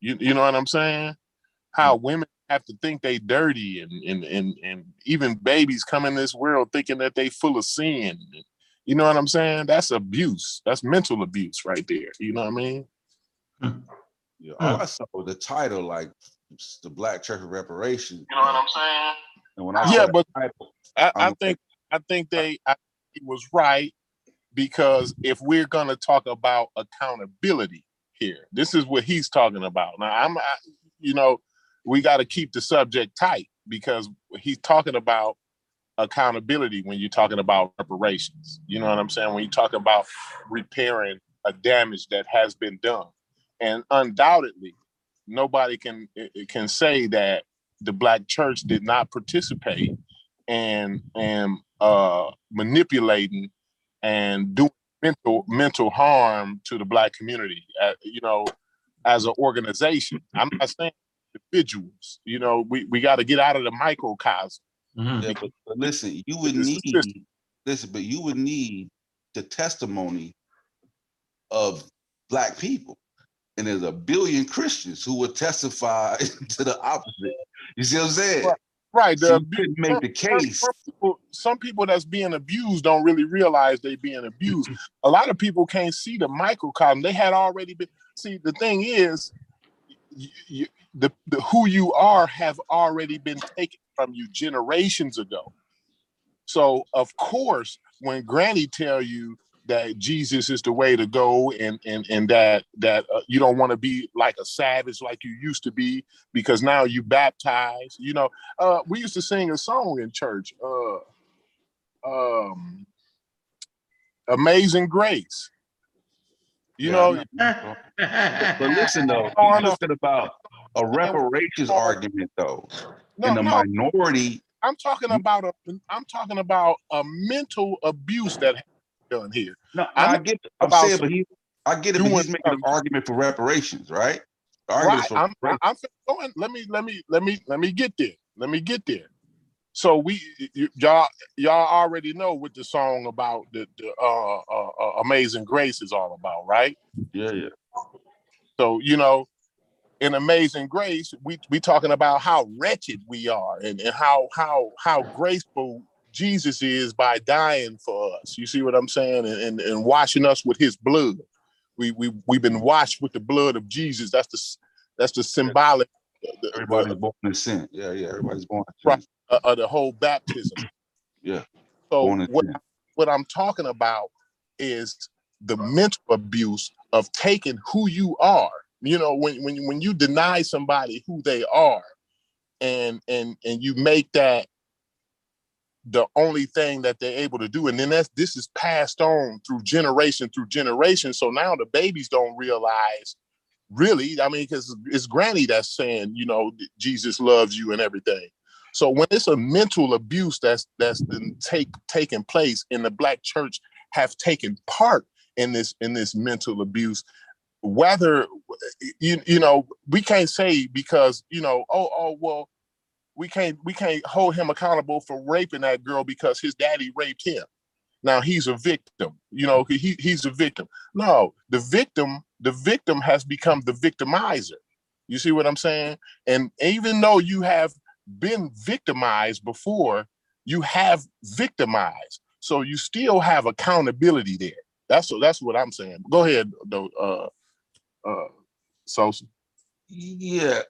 You you know what I'm saying? How mm. women have to think they dirty and and and and even babies come in this world thinking that they full of sin. You know what I'm saying? That's abuse. That's mental abuse right there. You know what I mean? Hmm. Yeah, all oh, I saw the title, like the Black Church of Reparations. You know what I'm saying? And when I Yeah, but title, I, I think I think they I, he was right because if we're gonna talk about accountability here, this is what he's talking about. Now I'm, I, you know, we got to keep the subject tight because he's talking about accountability when you're talking about reparations. You know what I'm saying? When you talk about repairing a damage that has been done, and undoubtedly, nobody can eh, can say that the black church did not participate and and uh manipulating and doing mental mental harm to the black community uh, you know as an organization i'm not saying individuals you know we we got to get out of the microcosm Mhm. yeah, but, but listen, you would It's need system. listen, but you would need the testimony of black people. And there's a billion Christians who would testify to the opposite. You see what I'm saying? Right. Right So the you couldn't make the case. Some people, some people that's being abused don't really realize they being abused. A lot of people can't see the microcosm. They had already been. See, the thing is, you, you, the, the who you are have already been taken from you generations ago. So of course, when Granny tell you that Jesus is the way to go, and and and that that uh, you don't want to be like a savage like you used to be because now you baptize You know, uh, we used to sing a song in church, uh, um, "Amazing Grace." You Yeah, know, But listen though, I you're talking about a reparations argument though. no, and the no, minority, I'm talking about a, I'm talking about a mental abuse that has been done here. no, I'm I get I'm about saying, but he I get it, but doing he's making an argument for reparations, right? Argument Right. for I'm, reparations. I'm finna go in. Let me, let me, let me, let me get there. Let me get there. So we, y'all, y'all already know what the song about the, the uh, uh, uh, Amazing Grace is all about, right? yeah, yeah. So you know, in Amazing Grace, we we talking about how wretched we are and, and how how how graceful Jesus is by dying for us. You see what I'm saying? And, and, and washing us with his blood. We we we've been washed with the blood of Jesus. That's the that's the symbolic the- Everybody's born in sin. Yeah, yeah. Everybody's born in sin. Right. uh, the whole baptism. Yeah. So what sin. what I'm talking about is the mental abuse of taking who you are. You know, when when when you deny somebody who they are, and and and you make that the only thing that they're able to do, and then that's this is passed on through generation through generation. So now the babies don't realize really. I mean, because it's Granny that's saying, you know, Jesus loves you and everything. So when it's a mental abuse that's that's been take taking place, and the black church have taken part in this in this mental abuse, whether eh, you you know we can't say because you know oh oh well we can't we can't hold him accountable for raping that girl because his daddy raped him. Now he's a victim. You know he he's a victim. No, the victim the victim has become the victimizer. You see what I'm saying? And even though you have been victimized before, you have victimized. So you still have accountability there. That's that's what I'm saying. Go ahead, though, uh, uh, Sosa. Yeah,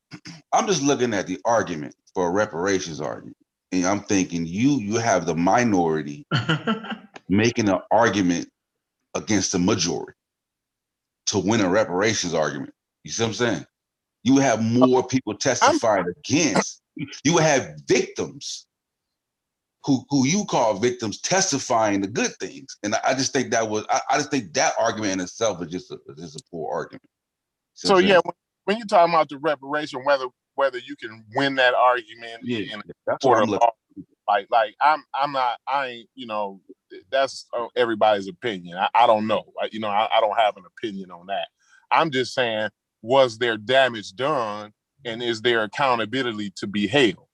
I'm just looking at the argument for a reparations argument, and I'm thinking you you have the minority making an argument against the majority to win a reparations argument. You see what I'm saying? You have oh, more people testifying against. You have victims who who you call victims testifying the good things, and I, I just think that was I, I just think that argument in itself is just a is a poor argument. See what So yeah, when, when you're talking about the reparation, whether whether you can win that argument yeah, in that's what I'm looking. law, like like I'm I'm not I ain't you know that's uh, everybody's opinion. I, I don't know. I, you know I, I don't have an opinion on that. I'm just saying, was there damage done, and is there accountability to be held,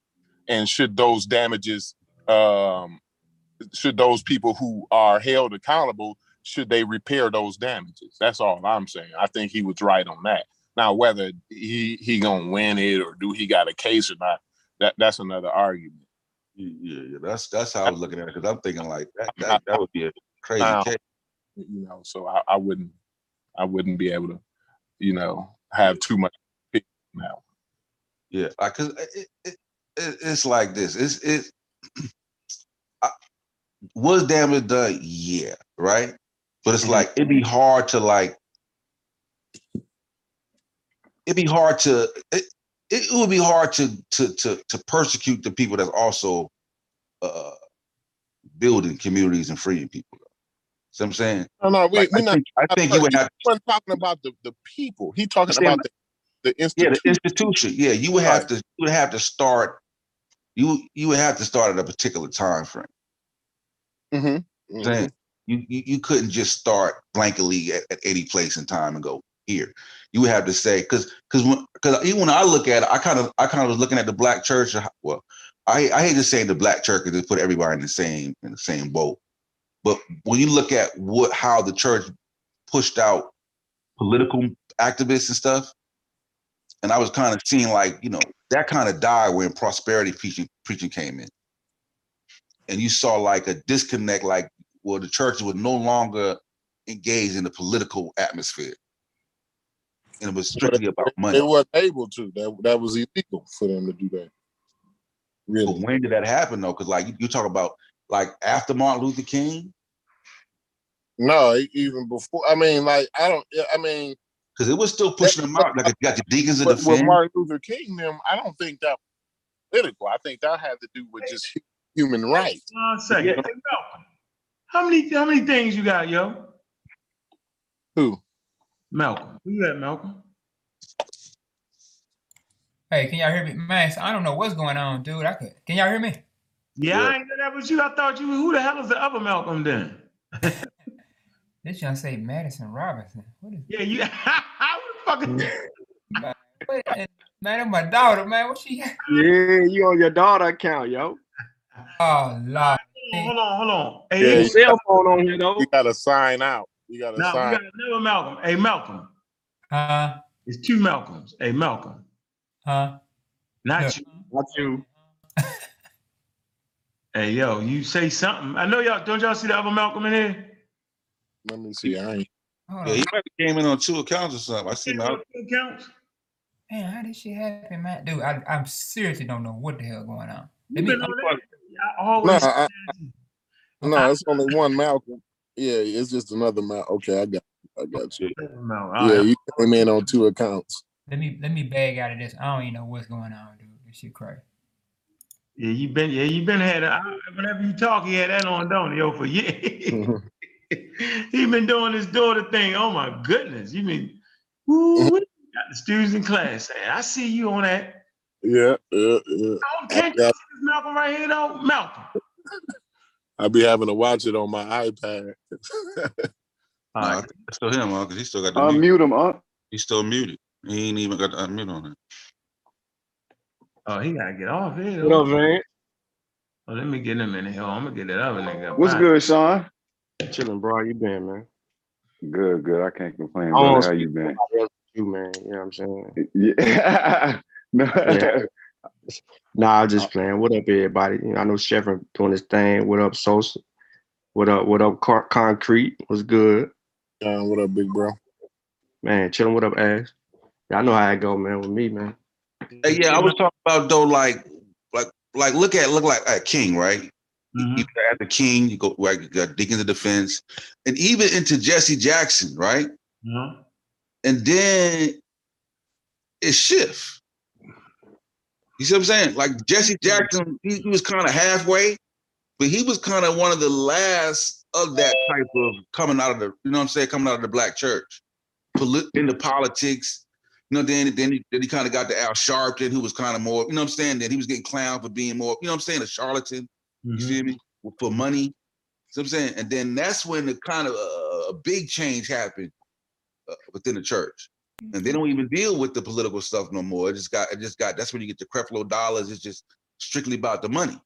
and should those damages um should those people who are held accountable should they repair those damages? That's all I'm saying. I think he was right on that. Now, whether he he gonna win it or do he got a case or not, that that's another argument. Yeah, yeah, that's that's how I was looking at it because I'm thinking like that, that that would be a crazy Now- case. You know, so I, I wouldn't I wouldn't be able to, you know, have too much now. Yeah, like cause it, it, it it's like this. It's it I, was damage done? Yeah, right. But it's Mhm. like it'd be hard to like. It'd be hard to it, it would be hard to to to to persecute the people that's also uh building communities and freeing people. See what I'm saying? No, no, we Like, we I, not. think, I think you would have He talking about the the people. He talking about the the institution. yeah the institution. Yeah, you would have Right. to you would have to start you you would have to start at a particular time frame. Mhm, saying mhm. you, you you couldn't just start blankly at, at any place in time and go here. You would have to say because because because even when I look at it, I kind of I kind of was looking at the black church. uh, Well, I I hate to say the black church because they put everybody in the same in the same boat. But when you look at what how the church pushed out political activists and stuff, and I was kind of seeing like you know that kind of died when prosperity preaching preaching came in, and you saw like a disconnect, like well the church was no longer engaged in the political atmosphere, and it was strictly about money. They weren't able to. That that was illegal for them to do that. But Really? when did that happen though? Because like you, you talk about like after Martin Luther King, No, even before. I mean, like I don't. I mean, because it was still pushing them out. Like you got the deacons of with, the with defense. Martin Luther King, them, I don't think that political. I think that had to do with just human rights. One second. Yeah. How many how many things you got, yo? Who? Malcolm. Who you at, Malcolm? Hey, can y'all hear me? Man, I don't know what's going on, dude. I could. Can y'all hear me? Yeah, Yeah. I ain't know that was you. I thought you who the hell is the other Malcolm then? This young say Madison Robinson. What is Yeah, you how the fuck is man? What, man, that's my daughter, man. What she? Yeah, you on your daughter account, yo. Oh Lord. Hold on, hold on. Yeah, Hey, Your cell phone on here though. You got to sign out. You got to now we sign. got another Malcolm. Hey, Malcolm. Huh? It's two Malcolms. Hey, Malcolm. Huh? Not Yeah. you. Not you. Hey, yo, you say something. I know y'all don't y'all see the other Malcolm in here? Let me see. I ain't. Hold Yeah, on. he might have came in on two accounts or something. I see him out. Counts. Man, how did shit happen, man? Dude, I, I seriously don't know what the hell going on. Let me, been on that? I No, always I, no, it's only one Malcolm. Yeah, it's just another Malcolm. Okay, I got. I got you. No, Yeah, you came in on two accounts. let me let me bag out of this. I don't even know what's going on, dude. This shit crazy. Yeah, you've been yeah, you've been had I, whenever you talk, he had that on, don't he? Yo, for years. he been doing this daughter thing. Oh my goodness. You mean woo, mm-hmm. got the students in class saying, I see you on that. yeah, yeah, yeah. Oh, can't you Yeah. see this Malcolm right here though? Malcolm. I be having to watch it on my iPad. No, I think still him, because he still got the Unmute mute. him, uh. He's still muted. He ain't even got the unmute on it. Oh, he gotta get off here. What though. up, man? Oh, let me get him in here. I'm gonna get that other nigga. up. What's Bye. good, Sean? Chilling, bro. How you been, man? Good, good. I can't complain, I brother. How you been? You, man. You know what I'm saying? Yeah. no. Yeah. Nah, I'm just playing. What up, everybody? You know, I know Chevron doing his thing. What up, Sosa? What up? What up, Car- Concrete? What's good, Uh, what up, big bro? man? Chilling. What up, Ash? Yeah, I know how it go, man. With me, man. Hey, yeah, I was talking about though, like, like, like, look at look like a King, right? Mhm. You got the King, you go like you got Deacons of Defense, and even into Jesse Jackson, right? Uh-huh. And then it shift. You see what I'm saying? Like Jesse Jackson, he, he was kind of halfway, but he was kind of one of the last of that type of coming out of the, you know what I'm saying, coming out of the black church, Polit- into politics. You know, then then he, then he kind of got to Al Sharpton, who was kind of more, you know what I'm saying? Then he was getting clowned for being more, you know what I'm saying, a charlatan. You Mhm. feel me? For money. See what I'm saying? And then that's when the kind of uh, a big change happened uh, within the church. And they don't even deal with the political stuff no more. It just got, it just got. That's when you get the Creflo Dollars. It's just strictly about the money.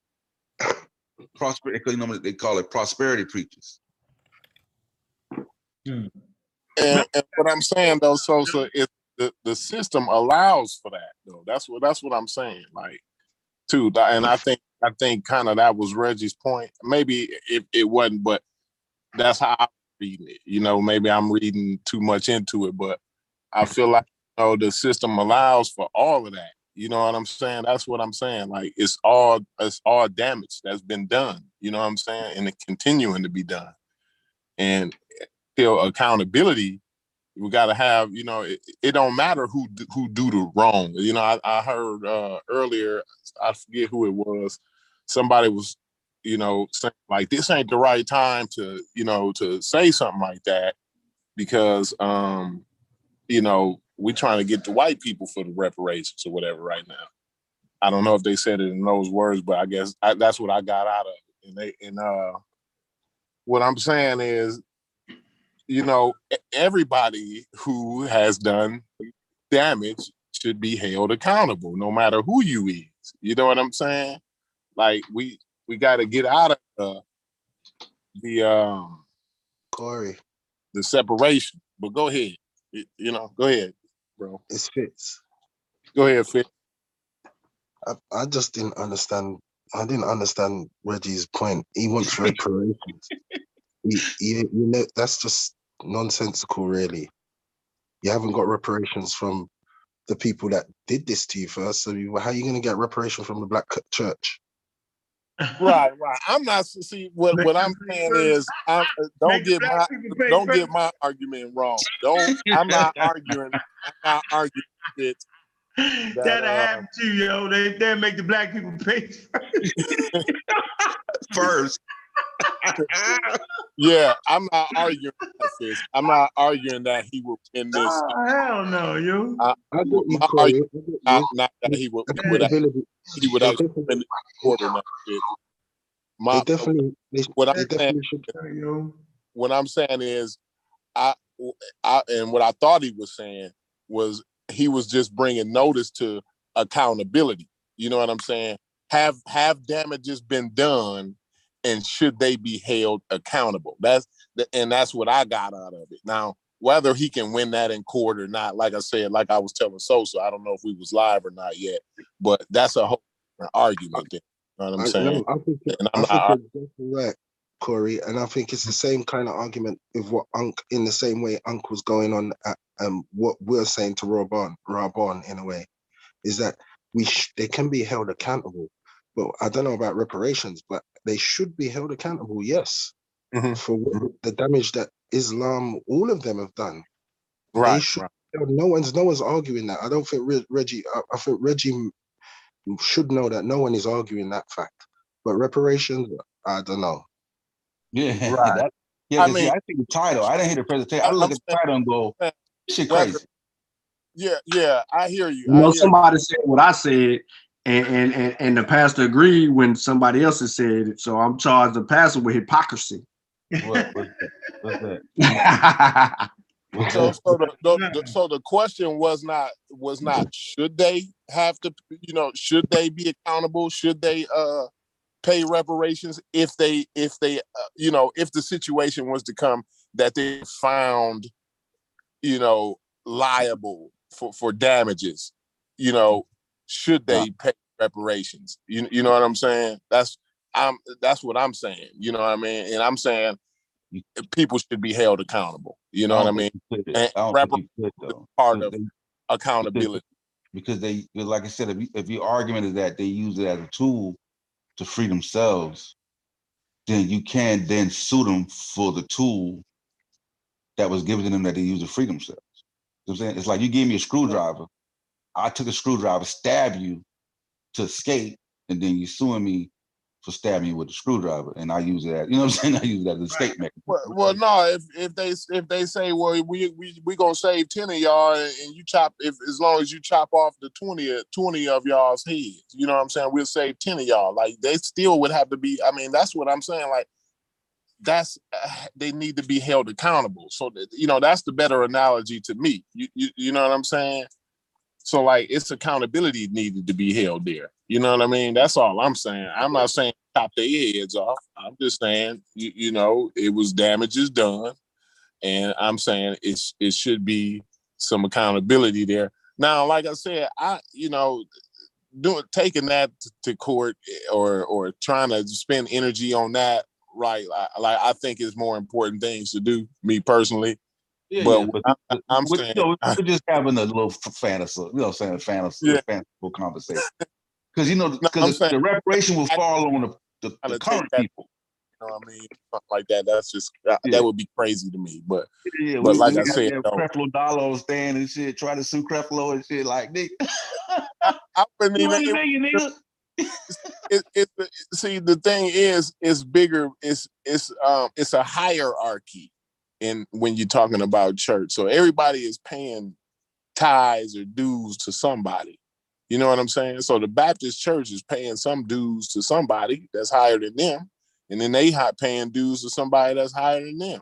prosperity, you know, they call it prosperity preachers. Hmm. And, and what I'm saying though, Sosa, is the the system allows for that though. That's what that's what I'm saying. Like, too, and I think I think kind of that was Reggie's point. Maybe it, it wasn't, but that's how I'm reading it. You know, maybe I'm reading too much into it, but I feel like you know the system allows for all of that. You know what I'm saying? That's what I'm saying. Like it's all it's all damage that's been done. You know what I'm saying? And it's continuing to be done. And still accountability we got to have you know it, it don't matter who who do the wrong you know i, I heard uh earlier i forget who it was somebody was you know saying like this ain't the right time to you know to say something like that because um you know we're trying to get the white people for the reparations or whatever right now i don't know if they said it in those words but i guess I, that's what i got out of it and they and uh what i'm saying is you know, everybody who has done damage should be held accountable, no matter who you is. You know what I'm saying? Like we we got to get out of the the um Corey, the separation. But go ahead, You know, go ahead, bro. it's Fitz. Go ahead, Fit. I, I just didn't understand. I didn't understand Reggie's point. He wants reparations. he, you know, that's just nonsensical, really. You haven't got reparations from the people that did this to you first. So you, how are you going to get reparation from the black church? Right, right. I'm not see what what I'm saying is I'm, don't get my black people pay don't get my argument wrong. Don't I'm not arguing. I'm not arguing it. That'll uh, happen too, yo. They they make the black people pay. First, Yeah, I'm not arguing that, Fitz. I'm not arguing that he will win this. Oh, hell no, yo. Uh, I got you, My Corey. argument- I got Not, you. not that he would, he would, Accountability. he would They actually definitely, win the court or not. Fitz. they My, definitely, they, what I'm they saying, definitely should. yo. what I'm saying is, I, I, and what I thought he was saying was he was just bringing notice to accountability. You know what I'm saying? Have have damages been done, and should they be held accountable? That's the, and that's what I got out of it. Now, whether he can win that in court or not, like I said, like I was telling Sosa, I don't know if we was live or not yet, but that's a whole different argument. There, you know what I'm I, saying? no, I think, And I I'm think not, you're definitely right, Corey, and I think it's the same kind of argument with what Unc in the same way Unc was going on at um what we're saying to Robon, Rabon in a way, is that we sh- they can be held accountable, but I don't know about reparations, but they should be held accountable, yes, Mhm. for what, the damage that Islam, all of them have done. They right, should- right. No one's no one's arguing that. I don't think Re- Reggie. I, I think Reggie should know that no one is arguing that fact. But reparations, I don't know. yeah, Right. that- yeah. I 'cause see, mean- I see the title. I didn't hear the presentation. I I- look I'm at the title and go, saying- "This shit crazy." Yeah, yeah, I hear you. You know, hear you. somebody said what I said, and, and and and the pastor agreed when somebody else has said it. So I'm charged the pastor with hypocrisy. What, what's? What's that? So, so the, the, the so the question was not was not should they have to you know should they be accountable should they uh pay reparations if they if they uh, you know if the situation was to come that they found you know liable for for damages you know should uh they pay reparations you you know what I'm saying that's I'm that's what I'm saying you know what I mean and I'm saying people should be held accountable you know what I mean. And I don't rapper- think you could part of they- accountability because they like I said, if you, if your argument is that they use it as a tool to free themselves, then you can then sue them for the tool that was given to them that they used to free themselves. You know what I'm saying? It's like you gave me a screwdriver. I took a screwdriver, stab you to escape, and then you suing me for stabbing you with a screwdriver. And I use that. you know what I'm saying? I use that as a escape mechanism. Well, well, no. If if they if they say, well, we we we gonna save ten of y'all, and, you chop if as long as you chop off the 20, of- 20 of y'all's heads, you know what I'm saying? We'll save ten of y'all. Like they still would have to be. I mean, that's what I'm saying. Like that's uh, they need to be held accountable. So that, you know that's the better analogy to me. You you you know what I'm saying? So like it's accountability needed to be held there. You know what I mean? That's all I'm saying. I'm not saying chop their heads off. I'm just saying you, you know it was damages done, and I'm saying it's it should be some accountability there. Now, like I said, I you know doing taking that to court eh, or or trying to spend energy on that, right? I, like I think is more important things to do. Me personally, Yeah, But yeah, but, I- but I'm we're, saying- you know, we're just having a little fantasy, you know, saying a fantasy, Yeah. fanciful conversation. Because you know, I'm because the reparation will fall on the, the, the current that- people. you know what I mean? Something like that. That's just that, Yeah. that would be crazy to me. But Yeah, But we, like we I got said, that though- Creflo Dollar on stand and shit, try to sue Creflo and shit. Like, nigga, I wouldn't even. ain't nigga, nigga. it, it, it- see the thing is it's bigger it's it's um it's a hierarchy in when you're talking about church. So everybody is paying tithes or dues to somebody. You know what i'm saying? So the baptist church is paying some dues to somebody that's higher than them and then they hot paying dues to somebody that's higher than them.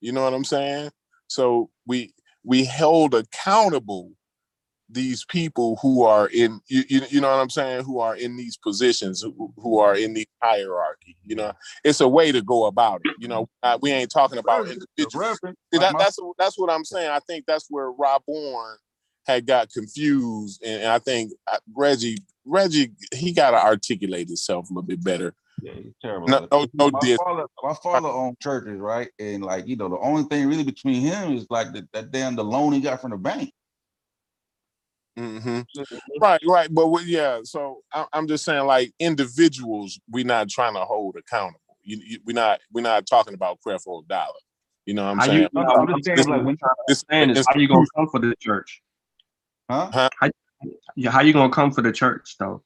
You know what i'm saying? So we we held accountable these people who are in you, you, you know what I'm saying who are in these positions who, who are in the hierarchy you know it's a way to go about it you know uh, we ain't talking about individuals See, that, that's that's what I'm saying I think that's where Rob Bourne had got confused and, and I think uh, Reggie Reggie he got to articulate himself a little bit better Yeah, he's terrible. No- no- no my diss. father, my father owned churches, right? And like, you know, the only thing really between him is like the, that damn the loan he got from the bank. Hmm Right, right. But we, yeah, so I, I'm just saying, like individuals, we're not trying to hold accountable. You, you, we're not, we're not talking about prayer for a Dollar. You know what I'm How saying? you, I'm- no, I'm I'm just saying, saying, like, when- This- saying is how you gonna come for the church? Huh? Yeah, how you gonna come for the church though?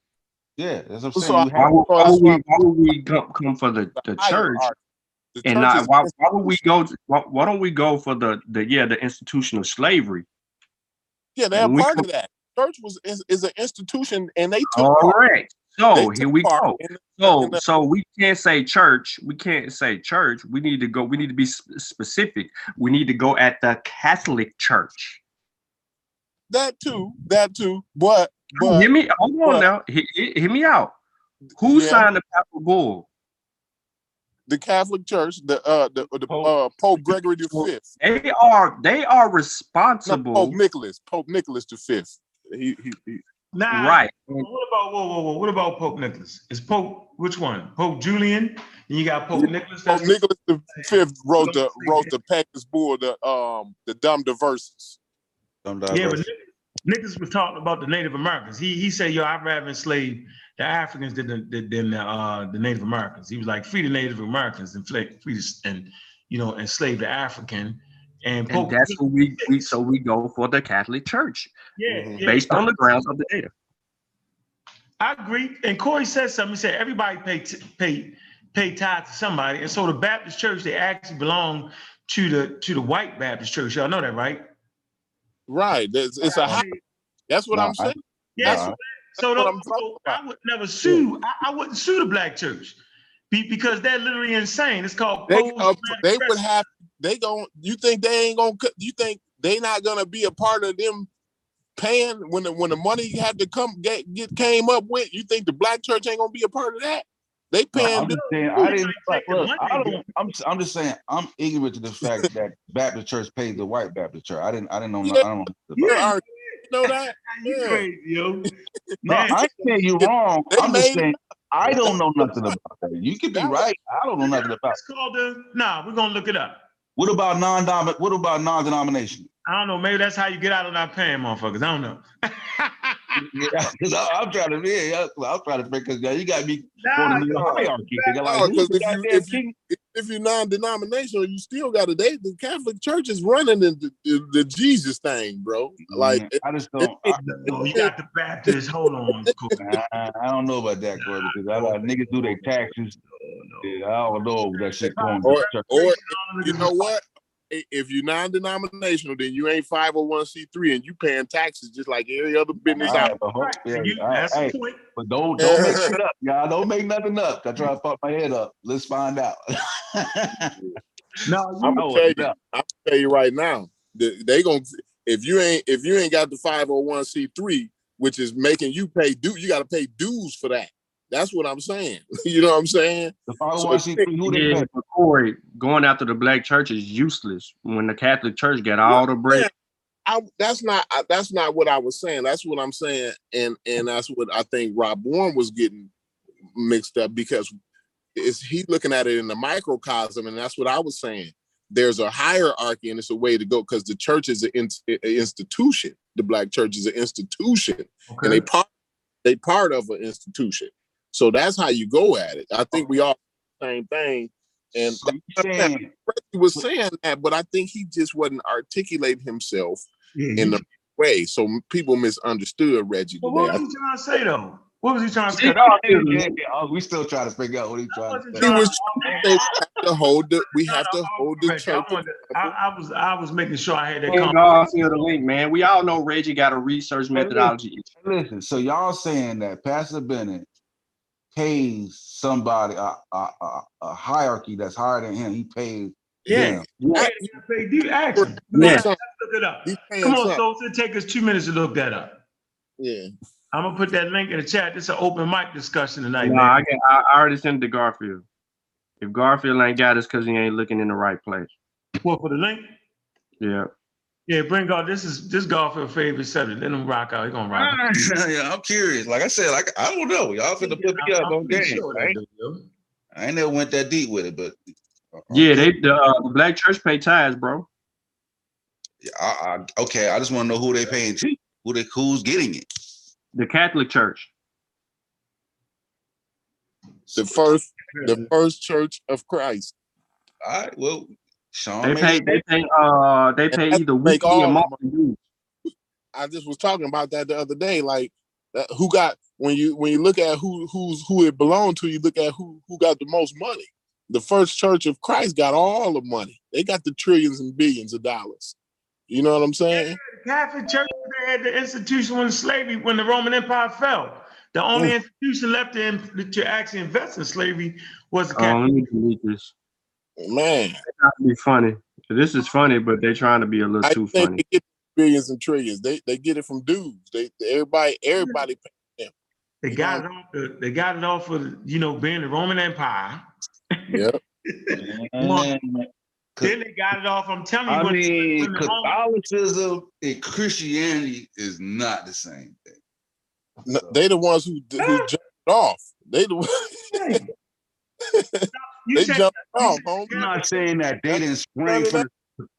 Yeah, that's what I'm saying. You Why would, why would we, why- why would we go, come for the, the church. The and church not why, why would we go? To, why, why don't we go for the the yeah the institution of slavery? Yeah, they're when we part come- of that. Church was is, is an institution, and they took All part. right. So here we go. in- So in the- so we can't say church. We can't say church. We need to go. We need to be specific. We need to go at the Catholic Church. that too, that too. But but hear me. Hold on but- now. Hear, hear- hear me out. Who Yeah. signed the papal bull? the Catholic Church, the uh the, the Pope- uh, Pope Gregory the Fifth, They are they are no, responsible. Pope Nicholas, Pope Nicholas the Fifth. He, he, he Nah, Right. What about whoa, whoa, whoa? What about Pope Nicholas? Is Pope which one? Pope Julian, and you got Pope Nicholas. Pope That's Nicholas the Fifth wrote the wrote the Packers Bull, the um the Dum Diversas. Some yeah, but diverse- Nic- Nicholas was talking about the Native Americans. He he said, "Yo, I'd rather enslave the Africans than the, than, than the, uh, the Native Americans." He was like, "Free the Native Americans and free, free the, and you know enslave the African." And And that's what we, we so we go for the Catholic Church yeah, Mhm. yeah, based on the grounds of the data. I agree. And Corey said something. He said everybody pay t- pay pay tithe to somebody, and so the Baptist Church they actually belong to the to the white Baptist Church. Y'all know that, right? Right. It's, it's a high, that's what No, I'm I- saying. Yeah. Nah, so so, I'm so. I would never sue. I, I wouldn't sue the black church because they're literally insane. It's called They uh, they would have they gon' you think they ain't gonna you think they not gonna be a part of them paying when the when the money had to come get, get came up with you think the black church ain't gonna be a part of that? They No, paying I'm just saying, I didn't, Like, like, take the look, money I and don't, I'm, I'm just saying, I'm ignorant to the fact that Baptist church pays the white Baptist church. I didn't, I didn't know, no- I don't know. about you that. are- you know that? Yeah. crazy, yo. No, Man. I ain't saying you wrong. They I'm just saying, I don't know nothing about that. You could be That was- right. I don't know nothing about. It's called the. Nah, we're gonna look it up. What about non-dom, what about non-denomination? I don't know. Maybe that's how you get out of not paying, motherfuckers. I don't know. Yeah, 'cause I, I'm trying to, yeah, I'm trying to because you got me Nah, going to the hierarchy. nigga, Like, No, who's 'cause the if you, if, you, if you're non-denominational, you still got to. They the Catholic Church is running the, the, the Jesus thing, bro. Like Man, I just don't. I, No, you got the Baptist. Hold on. I, I don't know about that, Corey, because I got niggas do their taxes. Yeah, I don't know that shit going. to Or- church. or you know what? I- If you're non-denominational, then you ain't 501c3 and you paying taxes just like every other business out. right, but yeah, You- all right, that's hey, the point. but don't don't make shit up, y'all. Don't make nothing up. I try to fuck my head up. Let's find out. No, I'm gonna tell you. I'm gonna tell you right now. They, they gonna if you ain't if you ain't got the 501c3, which is making you pay due, you got to pay dues for that. That's what I'm saying. you know what I'm saying? The follow So- who they Yeah, pay? Corey, going after the black church is useless when the Catholic Church got all the bread. I that's not I, that's not what I was saying. That's what I'm saying, and and that's what I think Rob Warren was getting mixed up because is he looking at it in the microcosm, and that's what I was saying. There's a hierarchy, and it's a way to go because the church is an in, an institution. The black church is an institution, and they part they part of an institution. So that's how you go at it. I think we all same thing, and So he was saying that, but I think he just wasn't articulating himself Yeah, in he- the way. So people misunderstood Reggie But what was he trying to say though? What was he trying to say? See, Yeah, yeah, oh, we still trying to figure out what he I trying wasn't to He say. trying was to- They have to hold the we have to hold the I church. I, I was I was making sure I had that Hey, conversation. Garfield, the link, man. We all know Reggie got a research methodology. Listen, so y'all saying that Pastor Bennett pays somebody a, a, a, a hierarchy that's higher than him. He pays Yeah, them. yeah, you gotta pay deep action. Yeah. Let's look it up. Come on, something. so it'll take us two minutes to look that up. Yeah. I'm gonna put that link in the chat. This is an open mic discussion tonight, No, man. I, can, I I already sent it to Garfield. If Garfield ain't got us because he ain't looking in the right place. What for the link? Yeah. Yeah, bring God. This is this Garfield favorite subject. Let him rock out. He gonna rock. out. yeah, I'm curious. Like I said, like I don't know. Y'all finna put me up I'm on game. sure I ain't, do. I ain't never went that deep with it, but Yeah, they the, uh, black church pay tithes, bro. Yeah, I, I, okay. I just want to know who they paying to. Who they who's getting it? The Catholic Church. The first the first church of Christ. All right. Well, Sean. They pay they pay uh they pay either make weekly or the monthly. I just was talking about that the other day. Like uh, who got when you when you look at who who's who it belonged to, you look at who who got the most money. The first church of Christ got all the money. They got the trillions and billions of dollars. You know what I'm saying? Catholic Church they had the institution when slavery, when the Roman Empire fell. The only Mm. institution left to, to actually invest in slavery was the Oh, let me delete this. Man, Trying be funny. This is funny, but they're trying to be a little I too think funny. they get billions and trillions. They they get it from dudes. They everybody everybody They you got know- it off. The, they got it off of you know being the Roman Empire. yeah. Man, Then they got it off. I'm telling you, I when, mean, when the Roman- Catholicism and Christianity is not the same thing. No, they the ones who who ah! jumped off. They the ones you they said, jumped off. I'm not saying that they didn't spring from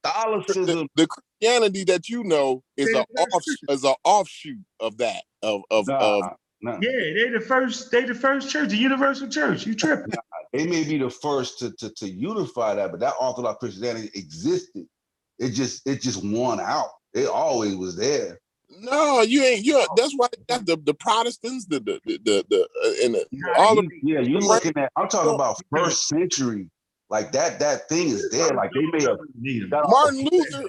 Catholicism. the, the Christianity that you know is They a off, is an offshoot of that of of, Nah, of nah. Yeah, they the first. They the first church, the universal church. You tripping? They may be the first to, to, to unify that, but that Orthodox Christianity existed. It just it just won out. It always was there. No you ain't you that's why they the the Protestants the the the the, the uh, and the, Nah, all of yeah, you're looking at. I'm talking about first century. Like that that thing is there. Like they may have Need 'em. Martin Luther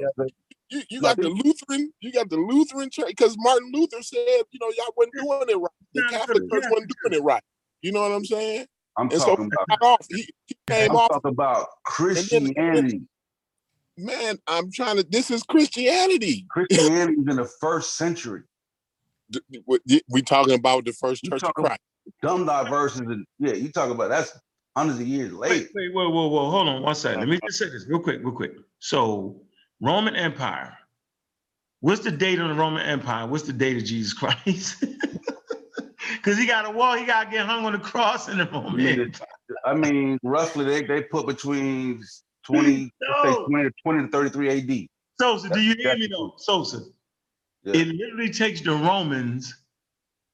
you, you got the Lutheran you got the Lutheran church because Martin Luther said you know y'all wasn't doing it right the Catholic church wasn't doing it right you know what I'm saying I'm and talking he about. off he, he came I'm off talking about then- Christianity. Man I'm trying to this is Christianity Christianity is in the first century. D- d- we- we talking about the first You church of Christ Dum Diversas and yeah, you talk about that's hundreds of years Wait, late. wait, whoa, whoa, whoa. Hold on one second. Let me uh-huh. just say this real quick, real quick. So, Roman Empire. What's the date on the Roman Empire? What's the date of Jesus Christ? Because he got a wall, he got to get hung on the cross in the Roman Yeah. Empire. I mean, roughly they, they put between 20, let's say No. 20 to 20 to 33 AD. Sosa, do you hear me though? Sosa. Yeah. It literally takes the Romans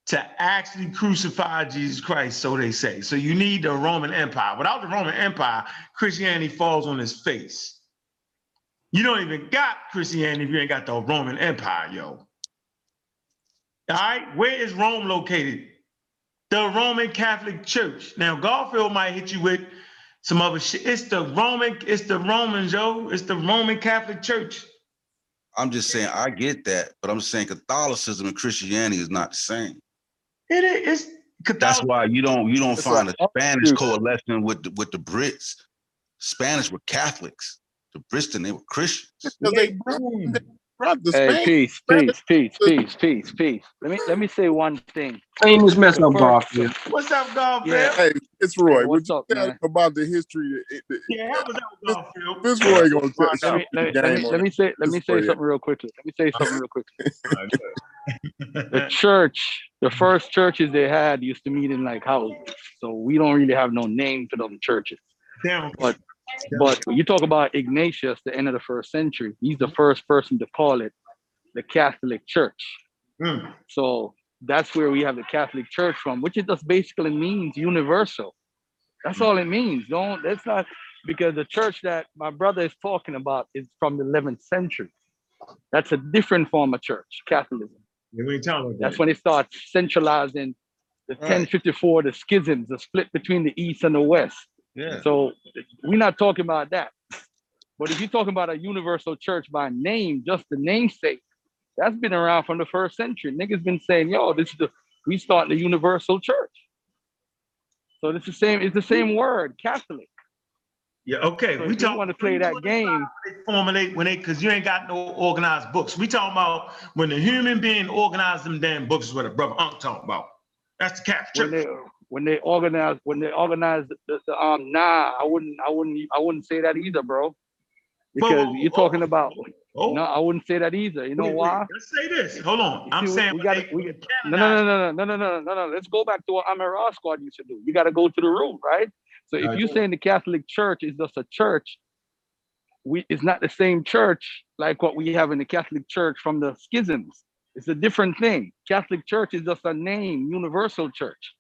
to actually crucify Jesus Christ, so they say. So you need the Roman Empire. Without the Roman Empire, Christianity falls on its face. You don't even got Christianity if you ain't got the Roman Empire, yo. All right, where is Rome located? The Roman Catholic Church. Now, Garfield might hit you with some other shit. It's the Roman, it's the Romans, yo. It's the Roman Catholic Church. I'm just saying, I get that, but I'm saying Catholicism and Christianity is not the same. It is. It's That's why you don't you don't It's find a a Spanish offshoot. coalescing with the, with the Brits. Spanish were Catholics. The Brits, they were Christians. because they brought, Boom. Brother, the Hey, Spanish peace, peace, peace, peace, peace, peace. Let me let me say one thing. Clean this mess The up, first- Garfield. What's up, Garfield? Yeah. Hey, it's Roy. Hey, Would what's you up, tell man? about the history? It- it- Yeah, help us out, Garfield. This Roy gonna tell Let me, let me, let me, let me say let me say something real quickly. Let me say something real quickly. The church, the first churches they had used to meet in like houses. So we don't really have no name for them churches. Damn. But but you talk about Ignatius, the end of the first century. He's the first person to call it the Catholic Church. Mm. So that's where we have the Catholic Church from, which it just basically means universal. That's all it means. Don't that's not because the church that my brother is talking about is from the 11th century. That's a different form of church, Catholicism. Yeah, we ain't talking That's when it starts centralizing the Right. 1054, the schisms, the split between the East and the West. Yeah. So we're not talking about that. But if you're talking about a universal church by name, just the namesake, that's been around from the first century. Niggas been saying, yo, this is the we start the universal church. So it's the same, it's the same word, Catholic. Yeah, okay. So we don't want to play that game, formulate when they because you ain't got no organized books. We talking about when the human being organized them damn books is what a brother Unc talking about. That's the Catholic Church. When they organize when they organize the, the, um nah, I wouldn't I wouldn't I wouldn't say that either, bro. Because Whoa, you're talking about Oh, no, I wouldn't say that either. You know wait, wait, why? Let's say this. Hold on. You I'm see, saying we we got- No, no, no, no, no, no, no, no, no, no. Let's go back to what Amir Squad used to do. You got to go to the root, right? So if you're saying the Catholic Church is just a church, we it's not the same church like what we have in the Catholic Church from the schisms. It's a different thing. Catholic Church is just a name, universal church.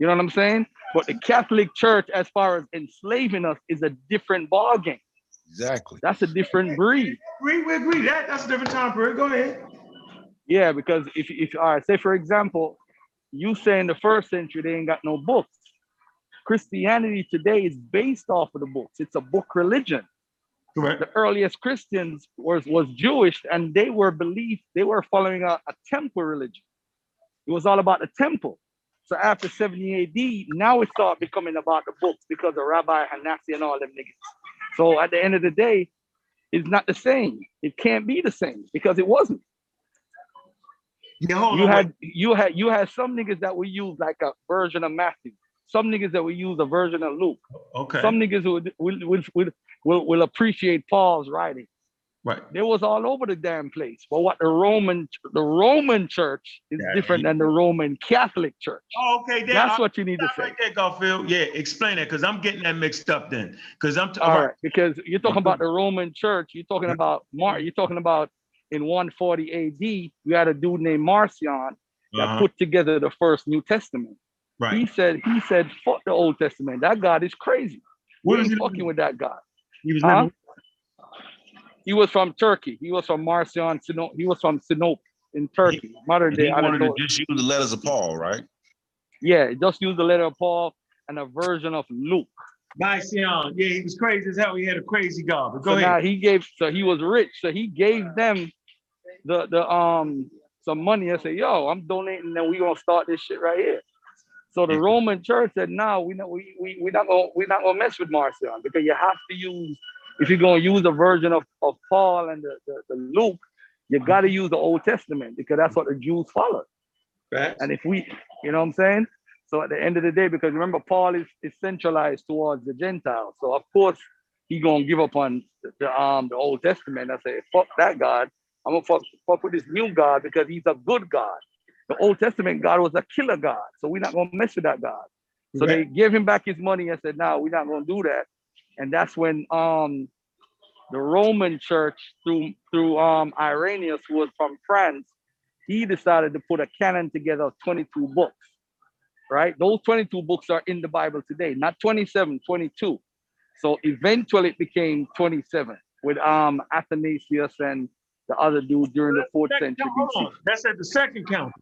You know what I'm saying? But the Catholic Church, as far as enslaving us, is a different ballgame. Exactly. That's a different breed. Agree, we agree. That that's a different time period. Go ahead. Yeah, because if if all right, say for example, you say in the first century they ain't got no books. Christianity today is based off of the books. It's a book religion. Correct. The earliest Christians was was Jewish and they were believed they were following a, a temple religion. It was all about the temple. So after 70 AD, now it started becoming about the books because of Rabbi Hanasi and all them niggas. So at the end of the day, it's not the same. It can't be the same because it wasn't hold you had you had you had some niggas that would use like a version of Matthew, some niggas that would use a version of Luke, okay. some niggas who would will, will, will, will appreciate Paul's writing. Right. They was all over the damn place. But what the Roman the Roman church is Yeah, different than the Roman Catholic Church. Oh, okay. Then That's I- what you need to say. right there, Garfield. Yeah, explain that because I'm getting that mixed up then. Because I'm t- All right. right, because you're talking about the Roman Church. You're talking about Mar. You're talking about in 140 AD. You had a dude named Marcion that Uh-huh. put together the first New Testament. Right. He said, he said, fuck the Old Testament. That God is crazy. Where We is ain't he fucking living? with that God. He was Huh? Living. He was from Turkey. He was from Marcion, Sino- he was from Sinope in Turkey, modern day he wanted to just use the letters of Paul, right? Yeah, just use the letter of Paul and a version of Luke. Lycion. Yeah, he was crazy as hell. He had a crazy God. But go so ahead. now he gave, so he was rich. So he gave them the the um some money and said, "Yo, I'm donating, and we gonna start this shit right here." So the Roman Church said, "No, we not we we we not gonna we not gonna mess with Marcion because you have to use if you're gonna use a version of, of Paul and the, the, the Luke, you got to use the Old Testament because that's what the Jews followed. Facts. And if we, you know what I'm saying? So at the end of the day, because remember, Paul is, is centralized towards the Gentiles. So of course, he gonna give up on the, the, um the Old Testament. I say, fuck that God. I'm gonna fuck, fuck with this new God because he's a good God. The Old Testament God was a killer God. So we're not gonna mess with that God. So they gave him back his money and said, no, we're not gonna do that. And that's when um the Roman church through through um Irenaeus, who was from France, he decided to put a canon together of 22 books. Right? Those 22 books are in the Bible today, not 27, 22. So eventually it became 27 with um Athanasius and the other dude during the fourth century hold BC. on. That's at the second council.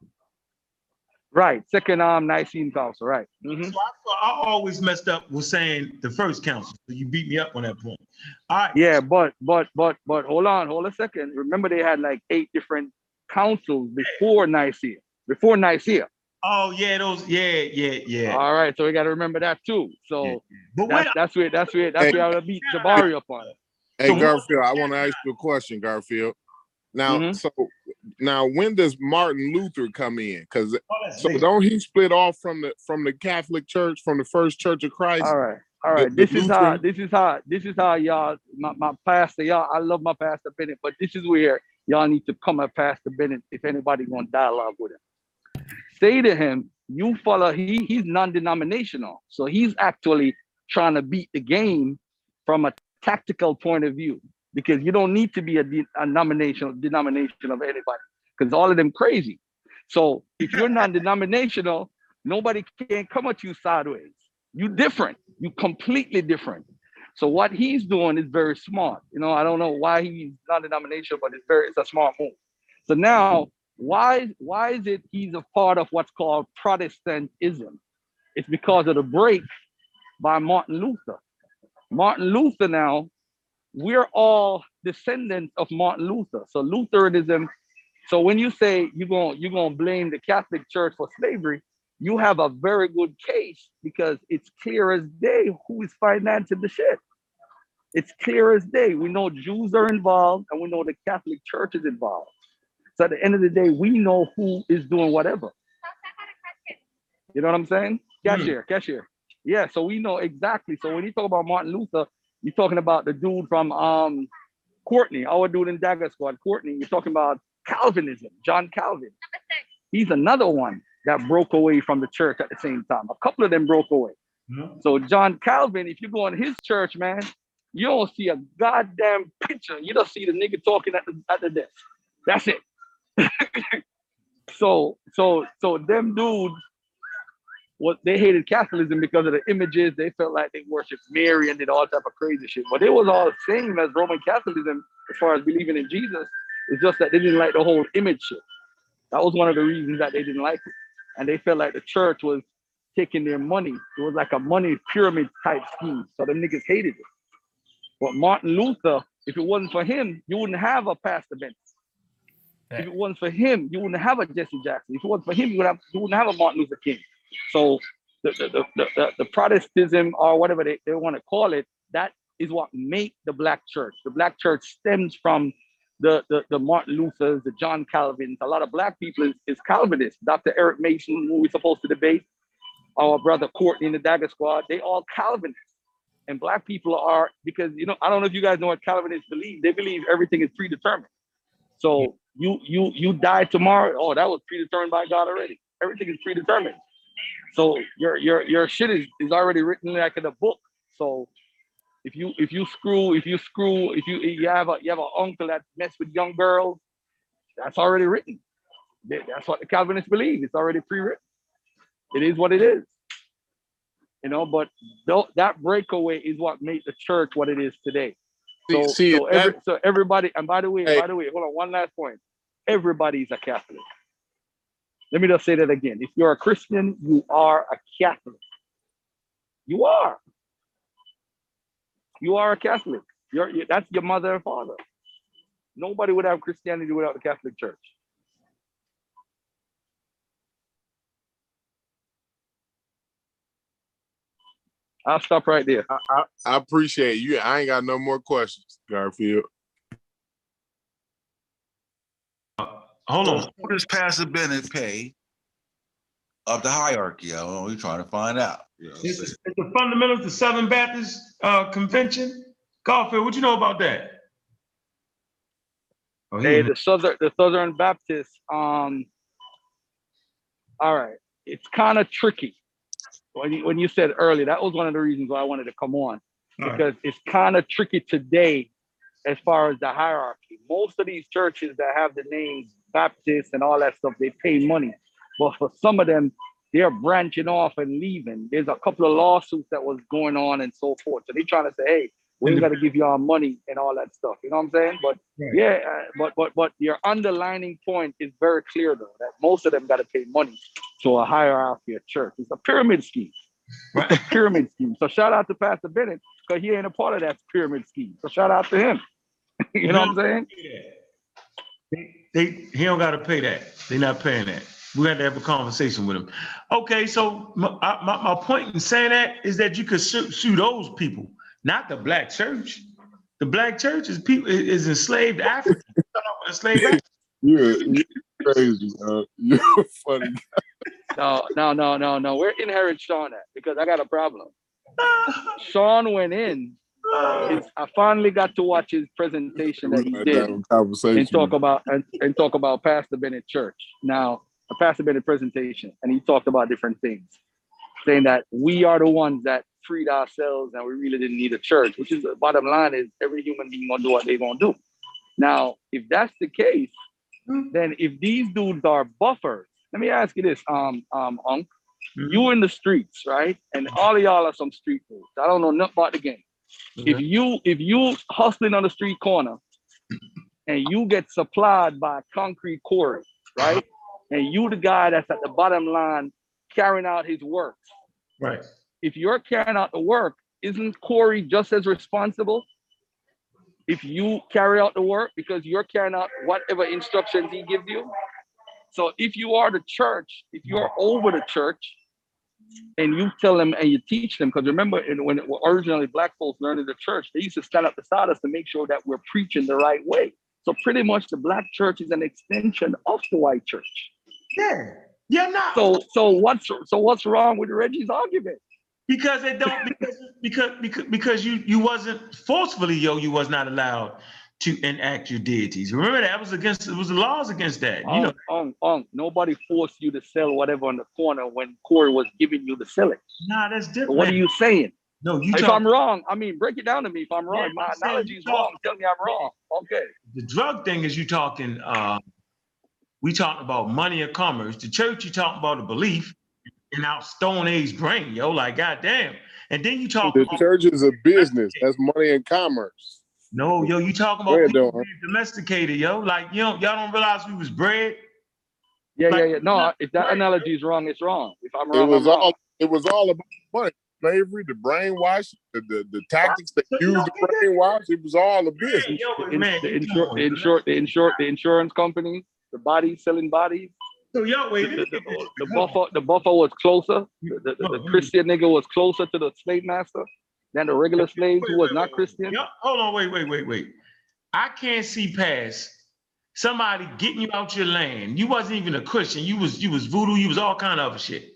Right, second um Nicene Council, right. Mhm. So I, I always messed up with saying the first council. So you beat me up on that point. All right. Yeah, but but but but hold on, hold a second. Remember they had like eight different councils before Nicaea. Before Nicaea. Oh yeah, those. Yeah, yeah, yeah. All right, so we got to remember that too. So But that's wait, that's where that's where that's Hey. where I would beat Jabari up on. Hey So Garfield, I want to ask you a question, Garfield. Now, Mhm. so now when does Martin Luther come in? Because so big. don't he split off from the from the Catholic Church from the First Church of Christ? All right. All The- right. the This is how this is how this is how y'all my, my pastor, y'all, I love my pastor Bennett, but this is where y'all need to come at Pastor Bennett if anybody gonna dialogue with him. Say to him, you follow he he's non-denominational. So he's actually trying to beat the game from a tactical point of view because you don't need to be a, de- a nomination denomination of anybody because all of them crazy. So if you're non-denominational, nobody can come at you sideways. You different. You completely different. So what he's doing is very smart. You know, I don't know why he's non-denominational, but it's very it's a smart move. So now, why why is it he's a part of what's called Protestantism? It's because of the break by Martin Luther. Martin Luther now, we're all descendants of Martin Luther. So Lutheranism. So when you say you're going you're going to blame the Catholic Church for slavery, you have a very good case because it's clear as day who is financing the shit. It's clear as day. We know Jews are involved and we know the Catholic Church is involved. So at the end of the day, we know who is doing whatever. You know what I'm saying? Hmm. Cashier, cashier. Yeah, so we know exactly. So when you talk about Martin Luther, you're talking about the dude from um Courtney, our dude in Dagger Squad, Courtney. You're talking about Calvinism, John Calvin. He's another one that broke away from the church at the same time. A couple of them broke away. Mhm. So John Calvin, if you go in his church, man, you don't see a goddamn picture. You don't see the nigga talking at the at the desk. That's it. so so so them dudes, what they hated Catholicism because of the images. They felt like they worshiped Mary and did all type of crazy shit. But it was all the same as Roman Catholicism as far as believing in Jesus. It's just that they didn't like the whole image shit. That was one of the reasons that they didn't like it. And they felt like the church was taking their money. It was like a money pyramid type scheme. So them niggas hated it. But Martin Luther, if it wasn't for him, you wouldn't have a Pastor Benson. If it wasn't for him, you wouldn't have a Jesse Jackson. If it wasn't for him, you would have you wouldn't have a Martin Luther King. So the the, the, the, the, Protestantism or whatever they, they want to call it, that is what made the black church. The black church stems from the, the, the Martin Luthers, the John Calvins. A lot of black people is, is. Dr. Eric Mason, who we're supposed to debate, our brother Courtney in the Dagger Squad, they all Calvinists. And black people are because you know I don't know if you guys know what Calvinists believe. They believe everything is predetermined. So you you you die tomorrow. Oh, that was predetermined by God already. Everything is predetermined. So your your your shit is, is already written like in a book. So if you if you screw if you screw if you you have a you have an uncle that mess with young girls, that's already written. That's what the Calvinists believe. It's already pre-written. It is what it is. You know, but that breakaway is what made the church what it is today. So, See- see, so, every, that- so everybody, and by the way, Hey. by the way, hold on, one last point. Everybody's a Catholic. Let me just say that again. If you're a Christian, you are a Catholic. You are. You are a Catholic. You're, you that's your mother and father. Nobody would have Christianity without the Catholic Church. I'll stop right there. I, I, I appreciate you. I ain't got no more questions, Garfield. Hold on. Who does Pastor Bennett pay of the hierarchy? I don't know. We're trying to find out. You know It's, it's the fundamentals, of the Southern Baptist uh, Convention. Garfield, what you know about that? Oh, Hey, the Southern the Southern Baptist. Um. All right, it's kind of tricky. When you, when you said earlier, that was one of the reasons why I wanted to come on All right. because it's kind of tricky today as far as the hierarchy. Most of these churches that have the names Baptist and all that stuff, they pay money, but for some of them, they're branching off and leaving. There's a couple of lawsuits that was going on and so forth. So they're trying to say, hey, we got to give you our money and all that stuff. You know what I'm saying? But Right. yeah, uh, but but but your underlining point is very clear though that most of them got to pay money to a hierarchy of church. It's a pyramid scheme. It's a pyramid scheme. So shout out to Pastor Bennett because he ain't a part of that pyramid scheme. So shout out to him. you know what I'm saying? They, they, he don't got to pay that. They're not paying that. We got to have a conversation with him. Okay, so my, my, my point in saying that is that you could sue, sue those people, not the black church. The black church is people is enslaved Africans. a slave. You're, you're crazy. Uh, you're funny. No, no, no, no, no. Where inherit Sean at? Because I got a problem. Sean went in. His, I finally got to watch his presentation that he did having and talk about and, and talk about Pastor Bennett Church. Now, a Pastor Bennett presentation, and he talked about different things, saying that we are the ones that freed ourselves and we really didn't need a church. Which is the bottom line is every human being gonna do what they're gonna do. Now, if that's the case, then if these dudes are buffers, let me ask you this, um, um, Unc, Mhm. you in the streets, right? And all of y'all are some street fools. I don't know nothing about the game. If mm-hmm. you if you hustling on the street corner and you get supplied by a concrete quarry, right? Uh-huh. And you the guy that's at the bottom line carrying out his work. Right. If you're carrying out the work, isn't Corey just as responsible? If you carry out the work because you're carrying out whatever instructions he gives you. So if you are the church, if you're over the church, and you tell them and you teach them, because remember when it, originally black folks learned in the church, they used to stand up beside us to make sure that we're preaching the right way. So pretty much the black church is an extension of the white church. Yeah. Yeah, no. So so what's so what's wrong with Reggie's argument? because it don't because because because because you you wasn't forcefully yo you was not allowed to enact your deities. Remember that was against it was the laws against that. You know, Um, um, um, nobody forced you to sell whatever on the corner when Corey was giving you the sell it. nah, that's different. What are you saying? No, you if talk I'm wrong, I mean break it down to me. If I'm wrong, Yeah, my analogy is wrong. Tell me I'm wrong. Okay. the drug thing is you talking uh we talking about money and commerce. The church you talking about a belief in our stone age brain, yo, like goddamn. And then you talk The about church is a business. That's money and commerce. No, yo, you talking about ahead, people being domesticated, yo. Like you know, y'all don't realize we was bred. Yeah, Like- yeah, yeah. No, if that Right. analogy is wrong, it's wrong. If I'm It was I'm wrong. all it was all about money. Slavery, the brainwash, the, the, the tactics they So, you used know, to it- brainwash, it was all a business. Hey, yo, the, but man, the, you insur- come the, on, insur- the, insur- the insurance companies, the body selling bodies. So yo, wait, The, let me the, the buffer, the buffer was closer. The, the, the, Hold on. Christian nigga was closer to the slave master than the regular slave Wait, who was wait, not wait. Christian. Yo, hold on, wait, wait, wait, wait. I can't see past somebody getting you out your land. You wasn't even a Christian. You was you was voodoo. You was all kind of other shit.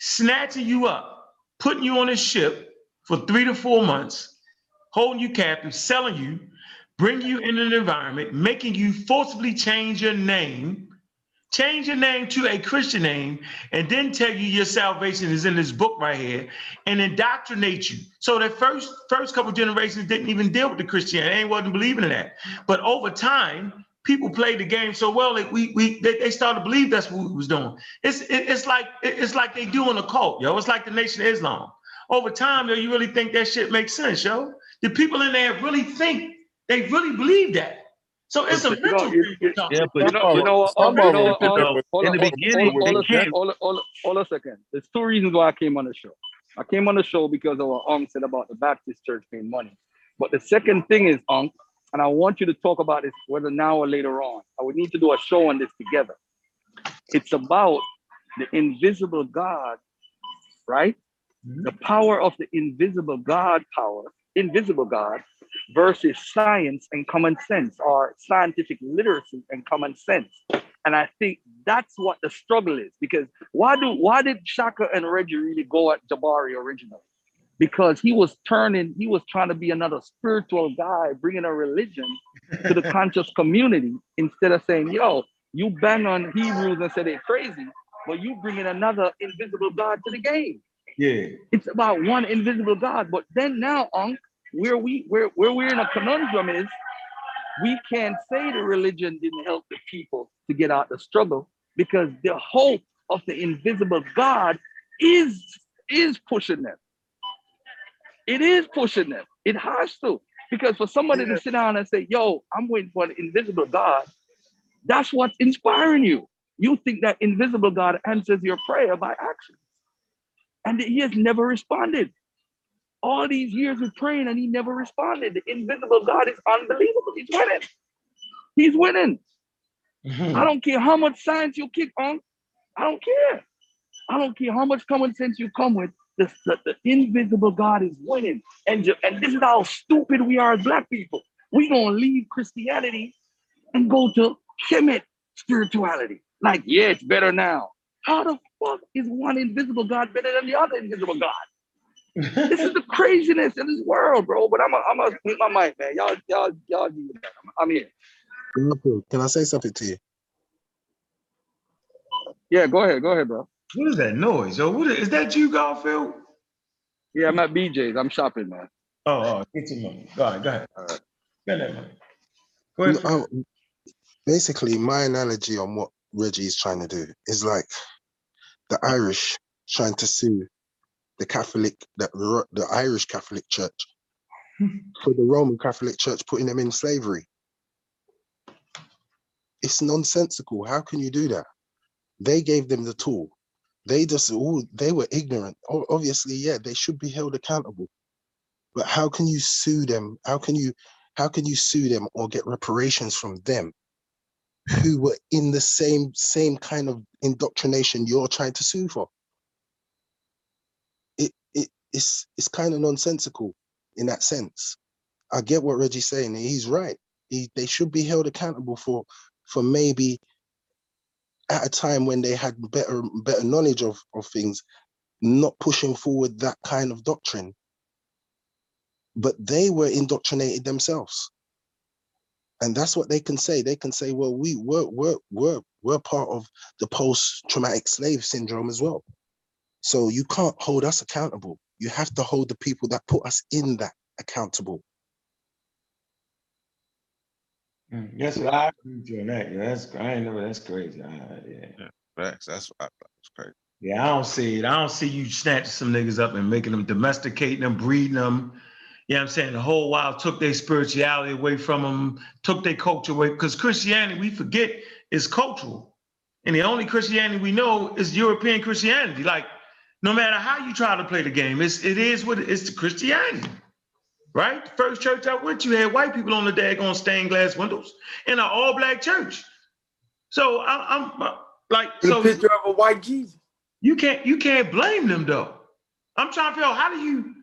Snatching you up, putting you on a ship for three to four months, holding you captive, selling you, bringing you in an environment, making you forcibly change your name, change your name to a Christian name, and then tell you your salvation is in this book right here, and indoctrinate you. So the first first couple generations didn't even deal with the Christianity, they wasn't believing in that. But over time, people played the game so well that we we they, they started to believe that's what we was doing. It's it, it's like it- it's like they doing a cult, yo. It's like the Nation of Islam. Over time, yo, you really think that shit makes sense, yo? The people in there really think they really believe that. So it's a You know, mental you- thing we're you- talking Yeah, about. but You know, you know what? Some you of know them what? did that with- hold in the beginning, hold- they hold- can't. hold- hold- hold a second. There's two reasons why I came on the show. I came on the show because of what Unk said about the Baptist church paying money. But the second thing is, Unk, and I want you to talk about this whether now or later on. I would need to do a show on this together. It's about the invisible God, right? Mm-hmm. The power of the invisible God power, invisible God, versus science and common sense, or scientific literacy and common sense. And I think that's what the struggle is. Because why do why did Shaka and Reggie really go at Jabari originally? Because he was turning, he was trying to be another spiritual guy, bringing a religion to the conscious community instead of saying, yo, you bang on Hebrews and say they're crazy, but you bring in another invisible God to the game. Yeah. It's about one invisible God. But then now, Unc, where we where where we're in a conundrum is we can't say the religion didn't help the people to get out the struggle because the hope of the invisible God is is pushing them. It is pushing them. It has to. Because for somebody to sit down and say, yo, I'm waiting for an invisible God, that's what's inspiring you. You think that invisible God answers your prayer by action. And he has never responded. All these years of praying and he never responded. The invisible God is unbelievable. He's winning. He's winning. Mm-hmm. I don't care how much science you kick on. I don't care. I don't care how much common sense you come with. The, the, the invisible God is winning. And, and this is how stupid we are as black people. We gonna leave Christianity and go to Kemet spirituality. Like, yeah, it's better now. How the fuck is one invisible God better than the other invisible God? This is the craziness in this world, bro. But I'm a, I'm a mute my mic, man. Y'all, y'all, y'all do that. I'm, I'm here. Can I say something to you? Yeah, go ahead, go ahead, bro. What is that noise, yo? What is, is that you, Garfield? Yeah, I'm at BJ's. I'm shopping, man. Oh, oh, get your money. Go ahead, go ahead. All right. Get that money. Go ahead. No, um, basically, my analogy on what Reggie is trying to do is like the Irish trying to sue the Catholic, the, Ro- the Irish Catholic Church for the Roman Catholic Church putting them in slavery. It's nonsensical. How can you do that? They gave them the tool. They just all they were ignorant. Obviously, yeah, they should be held accountable. But how can you sue them? How can you how can you sue them or get reparations from them who were in the same same kind of indoctrination you're trying to sue for? It it it's it's kind of nonsensical in that sense. I get what Reggie's saying. He's right. He, they should be held accountable for for maybe at a time when they had better better knowledge of, of things, not pushing forward that kind of doctrine. But they were indoctrinated themselves. And that's what they can say. They can say, well, we were we're we're we're part of the post-traumatic slave syndrome as well. So you can't hold us accountable. You have to hold the people that put us in that accountable. Mm, That's what I agree with you on that. Yeah, that's I ain't never. That's crazy. Uh, yeah. Facts. That's that's crazy. Yeah, I don't see it. I don't see you snatching some niggas up and making them domesticating them, breeding them. You know what I'm saying? The whole while took their spirituality away from them, took their culture away. Because Christianity, we forget, is cultural. And the only Christianity we know is European Christianity. Like, no matter how you try to play the game, it's it is what it's the Christianity. Right? The first church I went to had white people on the daggone stained glass windows in an all-black church. So I, I'm uh, like, With so a picture of a white Jesus. you can't you can't blame them though. I'm trying to figure out how do you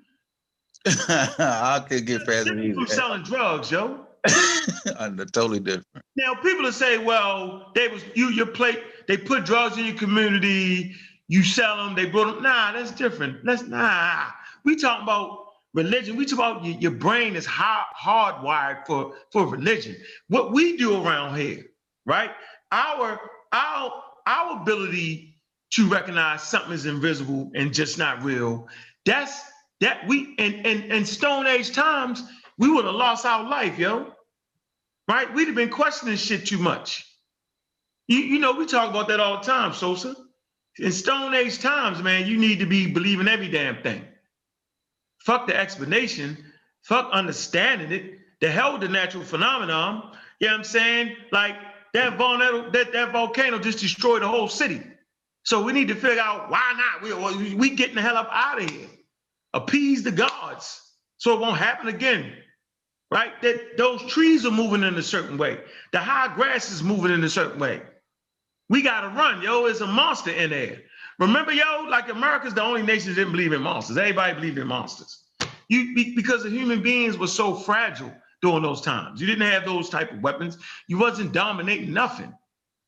I could get past different it. from selling drugs, yo. Under totally different. Now people will say, well, they was you your plate, they put drugs in your community, you sell them, they brought them. Nah, that's different. That's nah. We talking about religion. We talk about your, your brain is hard hardwired for for religion. What we do around here, right? Our our our ability to recognize something is invisible and just not real. That's that we in in, in Stone Age times we would have lost our life, yo. Right? We'd have been questioning shit too much. You, you know, we talk about that all the time, Sosa. In Stone Age times, man, you need to be believing every damn thing. Fuck the explanation. Fuck understanding it. The hell with the natural phenomenon. You know what I'm saying? Like that volcano, that, that volcano just destroyed the whole city. So we need to figure out why not. We, we getting the hell up out of here. Appease the gods so it won't happen again. Right? That those trees are moving in a certain way. The high grass is moving in a certain way. We gotta run, yo. It's a monster in there. Remember, yo, like America's the only nation that didn't believe in monsters. Everybody believed in monsters. You because the human beings were so fragile during those times. You didn't have those type of weapons. You wasn't dominating nothing.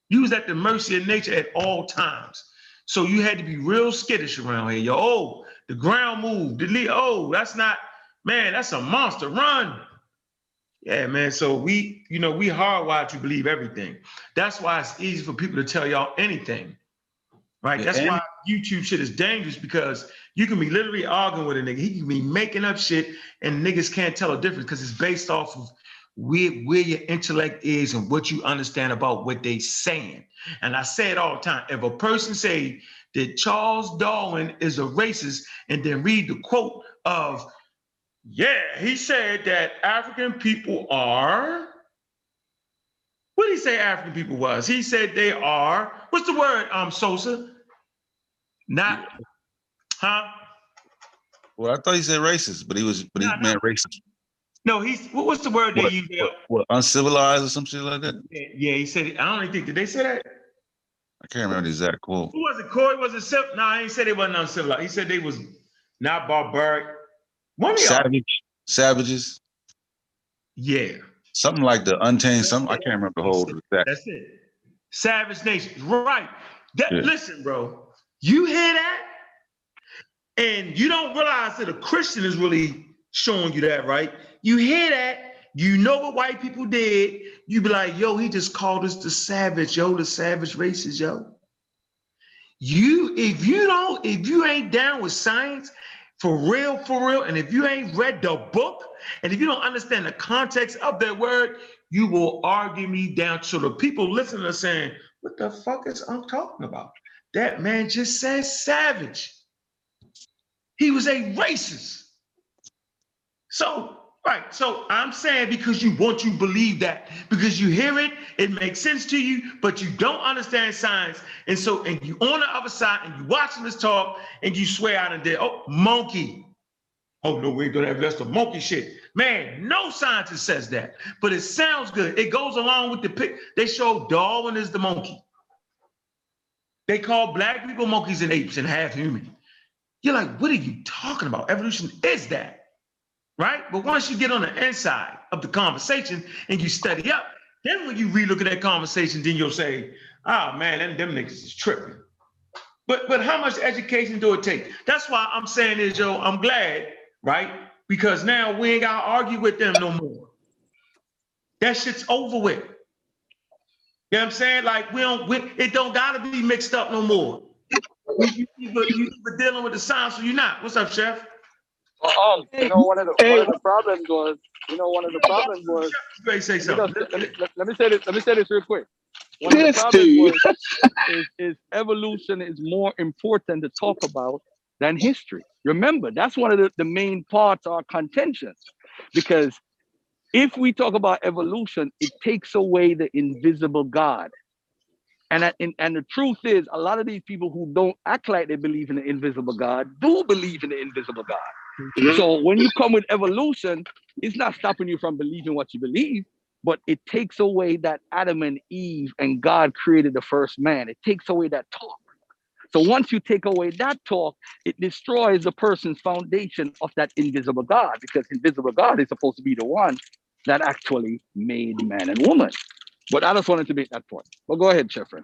You was at the mercy of nature at all times. So you had to be real skittish around here. Yo, oh, the ground moved. The oh, that's not, man, that's a monster. Run. Yeah, man. So we, you know, we hardwired to believe everything. That's why it's easy for people to tell y'all anything. Right? Yeah, That's and- why YouTube shit is dangerous because you can be literally arguing with a nigga. He can be making up shit and niggas can't tell a difference because it's based off of where, where your intellect is and what you understand about what they saying. And I say it all the time. If a person say that Charles Darwin is a racist and then read the quote of, yeah, he said that African people are, what did he say African people was? He said they are, what's the word, um, Sosa? Not, huh? Well, I thought he said racist, but he was, but he No, no. meant racist. No, he's, what- what's the word they What, use? what, what, uncivilized or some shit like that? Yeah, yeah, he said, I don't even think, did they say that? I can't remember the exact quote. Who was it? Corey was it? No, he said they wasn't uncivilized. He said they was not barbaric. One. Savage, savages. Yeah. something like the untamed. Some I can't remember the whole exact. That's it. Savage nations, right? That, Yeah. Listen, bro, you hear that, and you don't realize that a Christian is really showing you that, right? You hear that, you know what white people did. You be like, yo, he just called us the savage, yo, the savage races, yo. You, if you don't, if you ain't down with science, for real, for real, and if you ain't read the book, and if you don't understand the context of that word, you will argue me down. So the people listening are saying, what the fuck is I'm talking about? That man just said savage. He was a racist. So, right. So I'm saying because you want you believe that, because you hear it, it makes sense to you, but you don't understand science. And so, and you on the other side and you watching this talk and you swear out and there, oh, monkey. Oh no, we ain't gonna have that's the monkey shit. Man, no scientist says that, but it sounds good. It goes along with the pic. They show Darwin is the monkey. They call black people monkeys and apes and half human. You're like, what are you talking about? Evolution is that, right? But once you get on the inside of the conversation and you study up, then when you relook at that conversation, then you'll say, oh man, them, them niggas is tripping. But but how much education do it take? That's why I'm saying is, yo, I'm glad, right? Because now we ain't gotta argue with them no more. That shit's over with. You know what I'm saying? Like we don't, we, it don't gotta be mixed up no more. You, you, either, you either dealing with the science or you're not. What's up, Chef? Um, you know, one of the one of the problems was, you know, one of the problems was. You ready say Let me, something? just- let, me, let- let me say this. Let me say this real quick. One of the This problems dude. was, is, is evolution is more important to talk about than history. Remember, that's one of the, the main parts of our contentions. Because if we talk about evolution, it takes away the invisible God. And, and, and the truth is, a lot of these people who don't act like they believe in the invisible God do believe in the invisible God. Mm-hmm. So when you come with evolution, it's not stopping you from believing what you believe, but it takes away that Adam and Eve and God created the first man. It takes away that talk. So once you take away that talk, it destroys the person's foundation of that invisible God, because invisible God is supposed to be the one that actually made man and woman. But I just wanted to make that point. But go ahead, Chefrin.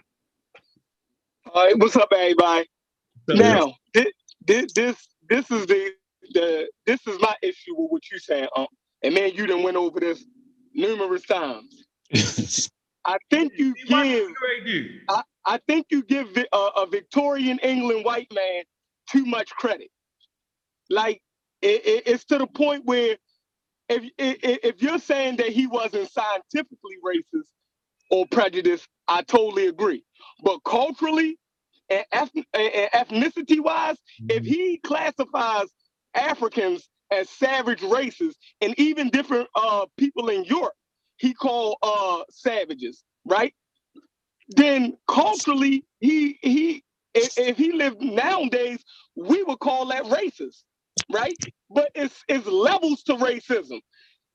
All right, what's up, everybody? Now, this, this, this, this is the, the, this is my issue with what you're saying, um, and man, you done went over this numerous times. I think you give, do they do? I think you give a, a Victorian England white man too much credit. Like, it, it- it's to the point where if, if if you're saying that he wasn't scientifically racist or prejudiced, I totally agree. But culturally and, eth- and ethnicity wise, if he classifies Africans as savage races and even different uh, people in Europe, he called uh, savages, right? Then culturally, he he if, if he lived nowadays, we would call that racist, right? But it's it's levels to racism.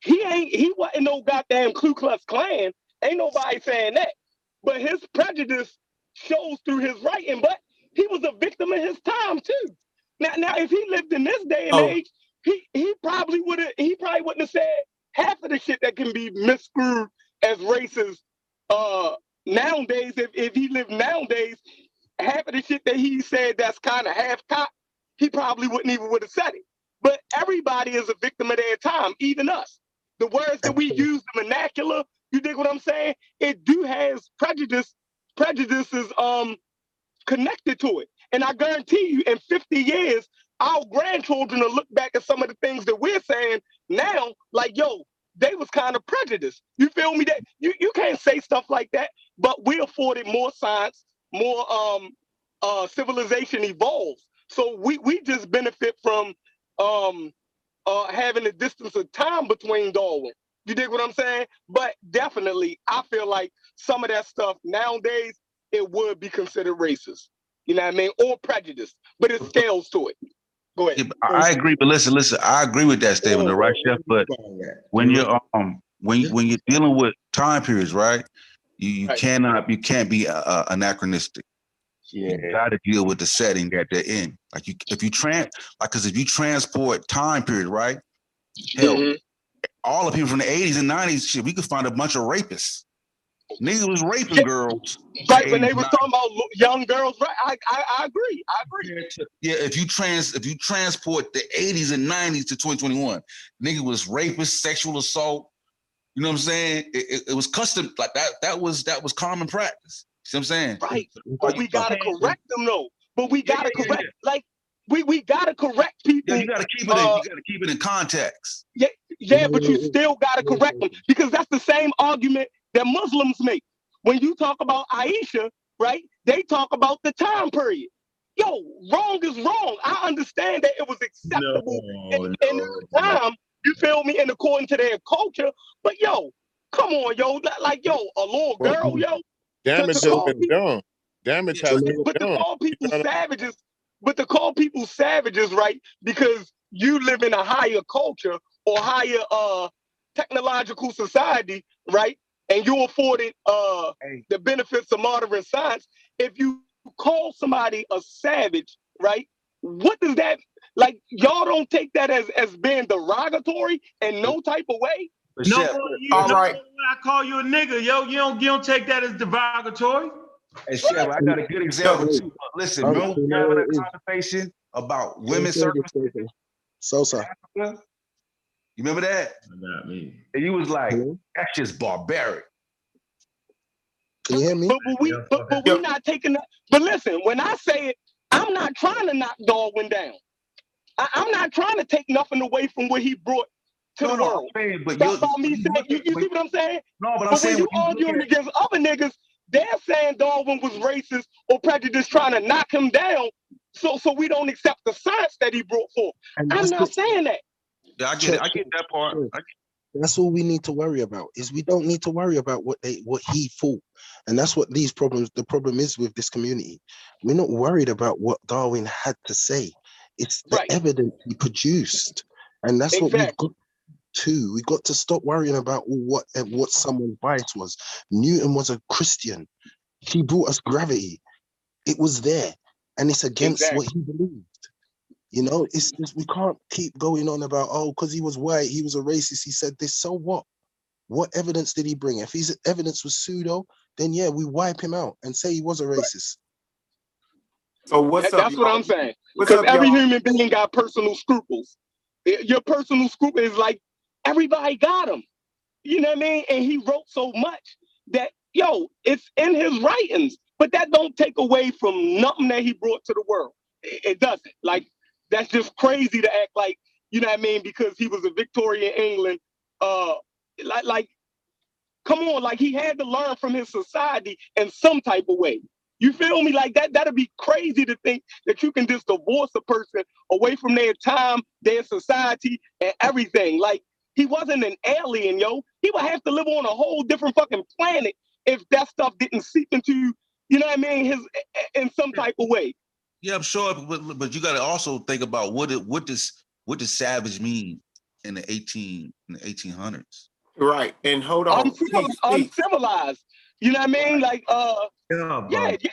He ain't he wasn't no goddamn Ku Klux Klan. Ain't nobody saying that. But his prejudice shows through his writing. But he was a victim of his time too. Now, now if he lived in this day and Oh. age, he he probably would have he probably wouldn't have said half of the shit that can be misconstrued as racist uh nowadays. If, if he lived nowadays half of the shit that he said that's kind of half cop he probably wouldn't even would have said it. But everybody is a victim of their time even us. The words that we use the vernacular you dig what i'm saying? It do has prejudice prejudices um connected to it and i guarantee you in 50 years our grandchildren will look back at some of the things that we're saying now like yo they was kind of prejudiced. You feel me? That you, you can't say stuff like that but we afforded more science more um uh civilization evolves. So we we just benefit from um uh having a distance of time between darwin. You dig what i'm saying? But definitely i feel like some of that stuff nowadays it would be considered racist you know what i mean or prejudice but it scales to it go ahead Yeah, I I agree, but listen, listen. I agree with that statement, the right, Chef. But when you're um when when you're dealing with time periods, right? You you Right. cannot you can't be uh, uh, anachronistic. Yeah. You got to deal with the setting that they're in. Like you, if you trans, like, because if you transport time period, right? Hell, Mhm. all the people from the 80s and 90s, shit, we could find a bunch of rapists. Niggas was raping Yeah. girls. Right when they 80s, was talking about young girls, right? I, I I agree. I agree. Yeah, if you trans if you transport the 80s and 90s to 2021, nigga was rapist, sexual assault. You know what I'm saying? It, it, it was custom like that. That was that was common practice. See what I'm saying? Right. But we gotta correct them though. But we gotta yeah, yeah, correct like we we gotta correct people. Yeah, you gotta keep it. in, Uh, you gotta keep it in context. Yeah, Yeah, but you still gotta correct them because that's the same argument that Muslims make. When you talk about Aisha, right? They talk about the time period. Yo, wrong is wrong. I understand that it was acceptable in, in their time. You feel me? And according to their culture, but yo, come on, yo, li- like yo, a little girl, yo. Damage to has been people- done. Damage has been But to call people savages, but to call people savages, right? Because you live in a higher culture or higher uh technological society, right? And you afforded uh Hey. the benefits of modern science. If you call somebody a savage, right? What does that like? Y'all don't take that as as being derogatory in no type of way. But No, Chef, you, All no, right. when I call you a nigga, yo, you don't you don't take that as derogatory. hey, Chef, I got a good example too. Listen, Oh, remember we having a conversation about Let women's say this, circumcision? Sosa. You remember that? Not me. And you was like, that's just barbaric. Can you hear me? But, but we, but, but we're not taking that. But listen, when I say it, I'm not trying to knock Darwin down. I, I'm not trying to take nothing away from what he brought to No, the no, world. I'm saying, but That's you're, all me saying. You, you see what I'm saying? no, but I'm when saying you when you arguing against other niggas, they're saying Darwin was racist or prejudiced, trying to knock him down. So so we don't accept the science that he brought forth. I'm not the- saying that. Yeah, I get it. I get that part. I That's all we need to worry about. Is we don't need to worry about what they what he thought, and that's what these problems. The problem is with this community. We're not worried about what Darwin had to say. It's the Right. evidence he produced, and that's what we've got to. We got to stop worrying about what what someone's bias was. Newton was a Christian. He brought us gravity. It was there, and it's against what he believed. You know, it's just we can't keep going on about oh, because he was white, he was a racist. He said this. So what? What evidence did he bring? If his evidence was pseudo, then yeah, we wipe him out and say he was a racist. So what's That- up? that's what y'all? I'm saying. Because every y'all? human being got personal scruples. Your personal scruple is like everybody got them. You know what I mean? And he wrote so much that yo, it's in his writings. But that don't take away from nothing that he brought to the world. It, it doesn't. Like that's just crazy to act like you know what I mean because he was a Victorian England. Uh, like like, come on, like he had to learn from his society in some type of way. You feel me? Like that, that'd be crazy to think that you can just divorce a person away from their time, their society, and everything. Like he wasn't an alien, yo. He would have to live on a whole different fucking planet if that stuff didn't seep into, you know what I mean, his in some type of way. Yeah, I'm sure, but, but you got to also think about what it, what does what does savage mean in the 18 in the 1800s? Right. And hold on. Uncivil- Peace, peace. uncivilized. You know what I mean? Like, uh, Yeah, yeah, yeah.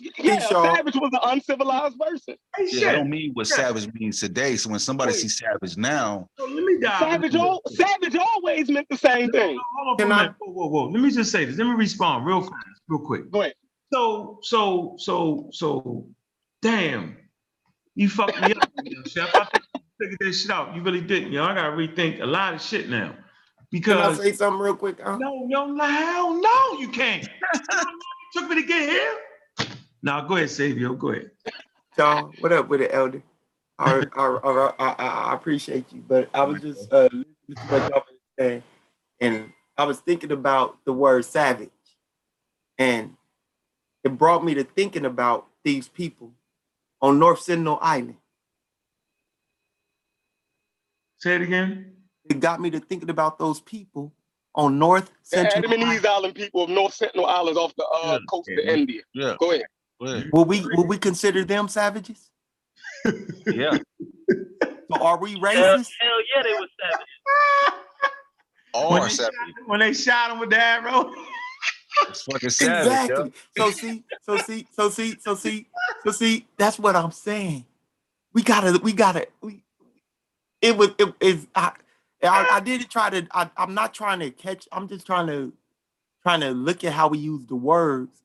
Yeah, Peace. Savage was an uncivilized person. Hey, Yeah. I don't mean what Yeah. savage means today. So when somebody Wait. sees savage now, So let me dive Savage, into al- Savage always meant the same thing. Hold on Can I- Whoa, whoa, whoa. Let me just say this. Let me respond real fast, real quick. Go ahead. So, so, so, so, damn, you fucked me up, Chef. I figured this shit out. You really didn't, yo. I gotta rethink a lot of shit now. Because Can I say something real quick? huh? no, no, no, hell no, you can't. You know how long it took me to get here. Now go ahead, Savio. Go ahead. Y'all, what up with it, Elder? I, I, I, I, appreciate you, but I was just uh, listening to what y'all been saying, and I was thinking about the word savage, and it brought me to thinking about these people on North Sentinel Island. Say it again. It got me to thinking about those people on North The Sentinel Island. Andamanese Island people of North Sentinel Islands off the uh, Yeah, coast yeah. of India. yeah, Go ahead. go ahead. Will we will we consider them savages? yeah, So are we Hell, racist? hell yeah, they were savages. all When are they, savage. shot, when they shot him with the arrow. It's fucking savage. yo. Exactly. So see, so see, so see, so see, so see. That's what I'm saying. We gotta, we gotta. We, it was, it is. I, I, I didn't try to. I, I'm not trying to catch. I'm just trying to trying to look at how we use the words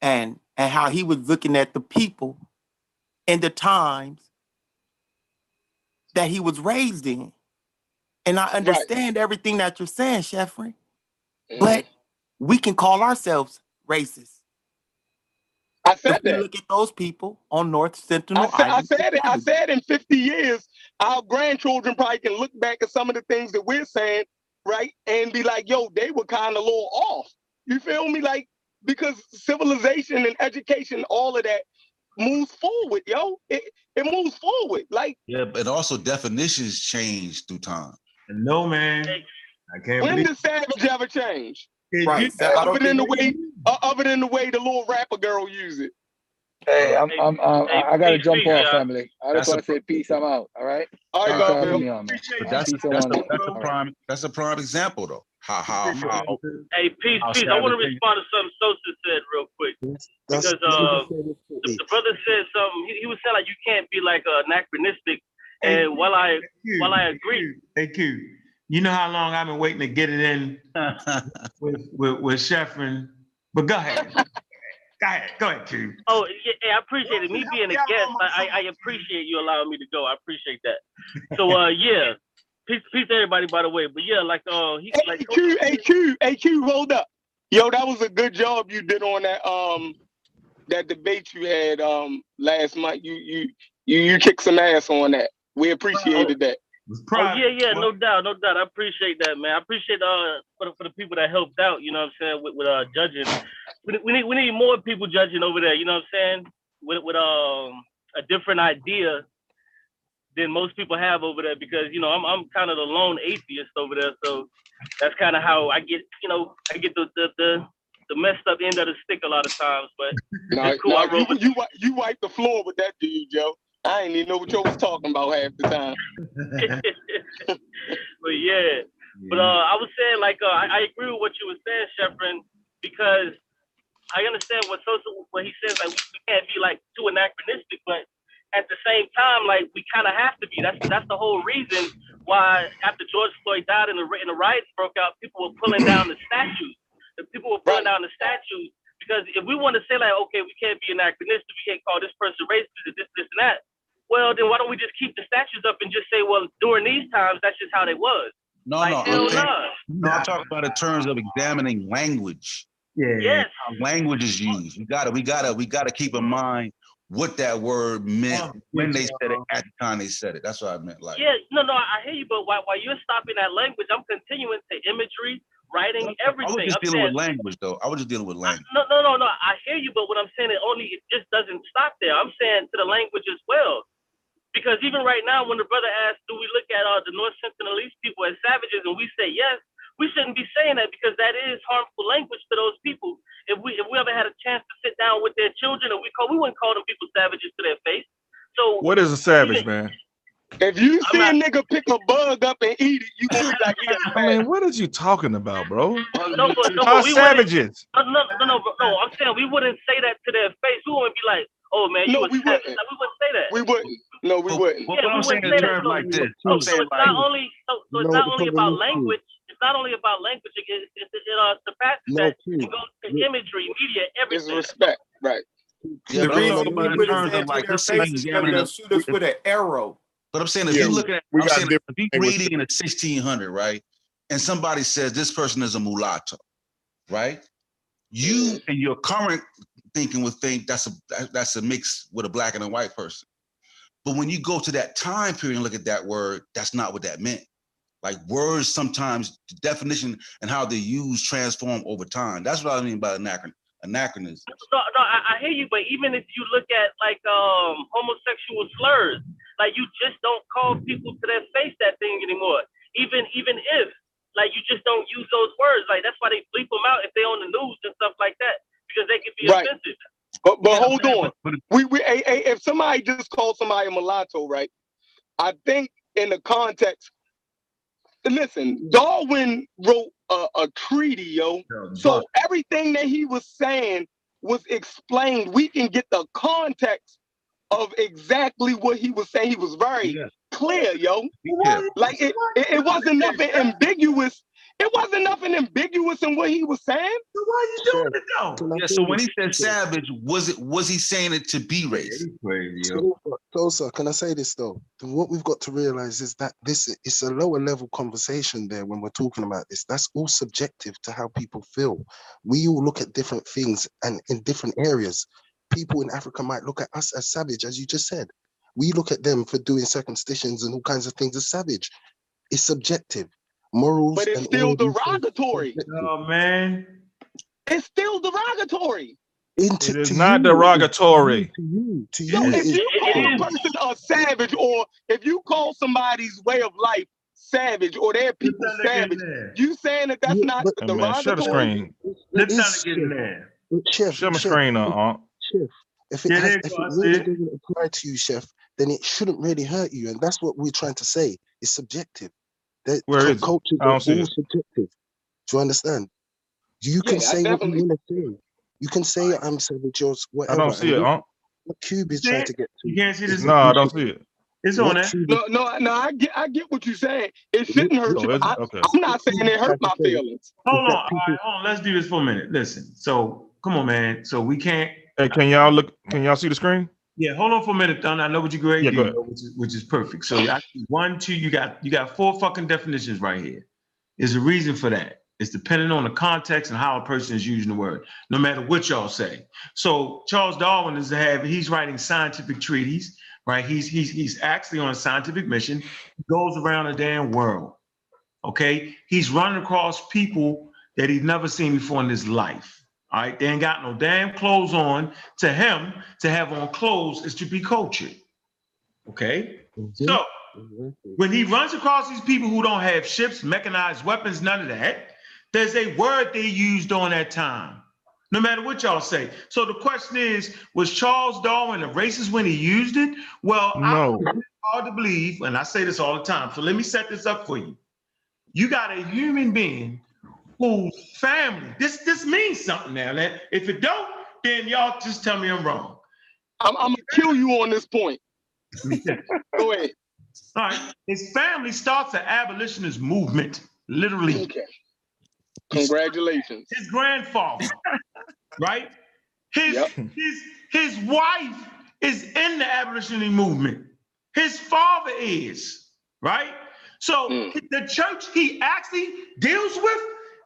and and how he was looking at the people in the times that he was raised in. And I understand everything that you're saying, Sheffrin, but mm-hmm. We can call ourselves racist. I said If that. look at those people on North Sentinel I said, I said it. I said in 50 years, our grandchildren probably can look back at some of the things that we're saying, right, and be like, "Yo, they were kind of a little off." You feel me? Like because civilization and education, all of that moves forward, yo. It it moves forward. Like Yeah, but also definitions change through time. No man, I can't when believe. did Savage ever change? Right. I don't Other than the way, uh, other than the way the little rapper girl use it. Hey, I'm, I'm, um, I I gotta peace, jump peace, off, family. I That's just a- want to say peace. I'm out. All right. All right, Thanks for God, man. me on, man. But that's Peace that's a, that's a prime that's a prime example though. How how how Hey, peace, I'll peace. I want to respond to something Sosa said real quick because uh, the, the brother said something. He, he was saying like you can't be like uh, anachronistic. And while I Q, while I agree, thank Q, you know how long I've been waiting to get it in with with, with Sheffrin, but go ahead. go ahead, go ahead, Q. oh yeah, yeah, I appreciate it. Me being a guest, I, I I appreciate you allowing me to go. I appreciate that. So uh, yeah, peace, peace to everybody. By the way, but yeah, like uh, he like AQ, AQ, AQ, hold up. Yo, that was a good job you did on that um that debate you had um last month. You you you you kicked some ass on that. We appreciated that. Oh yeah, yeah, no doubt, no doubt. I appreciate that, man. I appreciate uh for the, for the people that helped out. You know what I'm saying with, with uh judging. We, we need we need more people judging over there. You know what I'm saying with with um a different idea than most people have over there because you know I'm I'm kind of the lone atheist over there. So that's kind of how I get you know I get the the the, the messed up end of the stick a lot of times. But Nah, it's cool. nah, you, with you wi- you wiped the floor with that dude, Joe. I ain't even know what you was talking about half the time. but yeah, but uh, I was saying like uh, I, I agree with what you were saying, Sheffrin, because I understand what Sosa what he says like we, can't be like too anachronistic, but at the same time like we kind of have to be. That's that's the whole reason why after George Floyd died and the and the riots broke out, people were pulling down the statues. The people were pulling down the statues because if we want to say like okay we can't be anachronistic, we can't call this person racist, this this and that. Well, then why don't we just keep the statues up and just say, well, during these times, that's just how they was. No, Like, no, hell I'm, saying, nah. no, I'm talking about in terms of examining language. Yeah. Yes. How language is used. We gotta, we gotta, we gotta keep in mind what that word meant oh, when they said it at the time they said it. That's what I meant. Like, Yeah, no, no, I hear you, but while, while you're stopping at language, I'm continuing to imagery, writing, I everything. was just I'm dealing saying, with language though. I was just dealing with language. no, no, no, no. I hear you, but what I'm saying it only it just doesn't stop there. I'm saying to the language as well, because even right now, when the brother asked, "Do we look at uh, the North Sentinelese people as savages?" and we say yes, we shouldn't be saying that because that is harmful language to those people. If we if we ever had a chance to sit down with their children and we call, we wouldn't call them people savages to their face. So What is a savage, man? If you see a nigga pick a bug up and eat it, you gonna be like, yeah, I mean, what is you talking about, bro? No, but, no, but we savages? No, no, no, no, bro, no. I'm saying we wouldn't say that to their face. We wouldn't be like, "Oh man, you No, a we savage." wouldn't. Like, we wouldn't say that. We wouldn't. No, we wouldn't. But what I'm saying in wouldn't say terms that. like this, So, so it's not only so, so it's not only about language. It's not only about language. It, it, it, it uh, surpasses No, that. It goes to imagery, media, everything. It's respect, right? yeah, the but I'm reason we put his hands like, to their let's faces because examining they'll shoot us with an arrow. But I'm saying if Yeah, you look at, we I'm saying different if you language. reading in the 1600, right, and somebody says this person is a mulatto, right? You and your current thinking would think that's a that's a mix with a black and a white person. But when you go to that time period and look at that word, that's not what that meant. Like words sometimes the definition and how they're used transform over time. That's what I mean by anachron anachronism. No, no, I, I hear you, but even if you look at like um homosexual slurs, like you just don't call people to their face that thing anymore. Even even if like you just don't use those words. Like that's why they bleep them out if they on the news and stuff like that because they could be Right. offensive. But but Yeah, hold man, on. but- but We we hey, hey, if somebody just called somebody a mulatto, right? I think in the context. Listen, Darwin wrote a, a treaty, yo. So everything that he was saying was explained. We can get the context of exactly what he was saying. He was very Yeah. clear, yo. Yeah. Like it, it, it wasn't nothing ambiguous. It wasn't nothing ambiguous in what he was saying. So why are you doing it though? Yeah, so when he this? said savage, was it was he saying it to be racist? Crazy, yo. Sosa, Sosa, can I say this though? What we've got to realize is that this is a lower level conversation there when we're talking about this. That's all subjective to how people feel. We all look at different things and in different areas. People in Africa might look at us as savage, as you just said. We look at them for doing circumcisions and all kinds of things as savage. It's subjective. Morals But it's still all of these things are derogatory. subjective. Oh man. It's still derogatory. Into- It is to not you, derogatory. To you, to So if you call a person a savage, or if you call somebody's way of life savage, or their people that nigga in savage, you saying that that's Yeah, not but- Hey, man, share the derogatory? screen. Let it that is nigga in there. But Chef, Share my Chef, screen, uh, Chef, if it, Yeah, has, there if it really it. doesn't apply to you, Chef, then it shouldn't really hurt you, and that's what we're trying to say. It's subjective. That Where cul- is it? cultures I are don't see all it. subjective. Do you understand? You Yeah, can I say what you want to say. You can say I'm savage or s- I I don't see it, what, Aunt. what Cube is See trying it? to get to? You to can't see is this. No, I don't see it. It's on what there. No, no, no. I get, I get what you're saying. It shouldn't hurt what, you. I, it? Okay. I'm not saying it it is hurt my feelings. Hold on. that All people. right, hold on. Let's do this for a minute. Listen. So come on, man. So we can't. Hey, can y'all look? Can y'all see the screen? Yeah, hold on for a minute, Don. I know what you're great Yeah, do, which is, which is perfect. So actually, one, two, you got you got four fucking definitions right here. There's a reason for that. It's depending on the context and how a person is using the word, no matter what y'all say. So Charles Darwin is have he's writing scientific treaties, right? He's he's he's actually on a scientific mission. He goes around the damn world. Okay, he's running across people that he's never seen before in his life. All right, they ain't got no damn clothes on. To him, to have on clothes is to be cultured. Okay, Mhm, so exactly. when he runs across these people who don't have ships, mechanized weapons, none of that, there's a word they used during that time. No matter what y'all say. So the question is, was Charles Darwin a racist when he used it? Well, No. it's hard to believe, and I say this all the time. So let me set this up for you. You got a human being family, this this means something now. That if it don't, then y'all just tell me I'm wrong. I'm, I'm gonna kill you on this point. Go ahead. All right. His family starts an abolitionist movement, literally. Okay. Congratulations. His grandfather, right? His Yep. his his wife is in the abolitionist movement. His father is, right? So Mm. the church he actually deals with,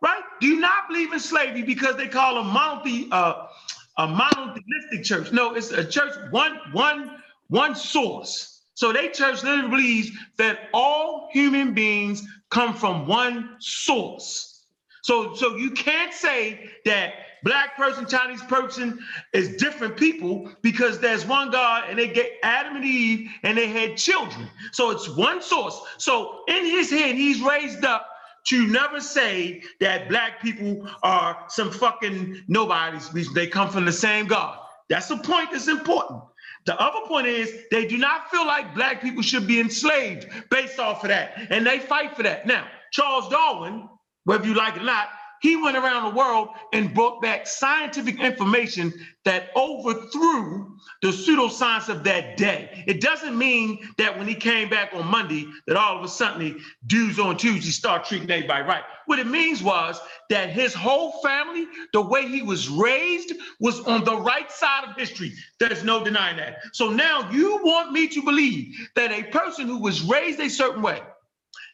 right? Do you not believe in slavery because they call a monothe uh, a monotheistic church. No, it's a church one one one source. So they church literally believes that all human beings come from one source. So, so you can't say that black person, Chinese person is different people because there's one God and they get Adam and Eve and they had children. So it's one source. So in his head, he's raised up to never say that black people are some fucking nobodies. They come from the same God. That's the point that's important. The other point is they do not feel like black people should be enslaved based off of that. And they fight for that. Now, Charles Darwin, whether you like it or not, he went around the world and brought back scientific information that overthrew the pseudoscience of that day. It doesn't mean that when he came back on Monday, that all of a sudden dudes on Tuesday start treating everybody right. What it means was that his whole family, the way he was raised, was on the right side of history. There's no denying that. So now you want me to believe that a person who was raised a certain way,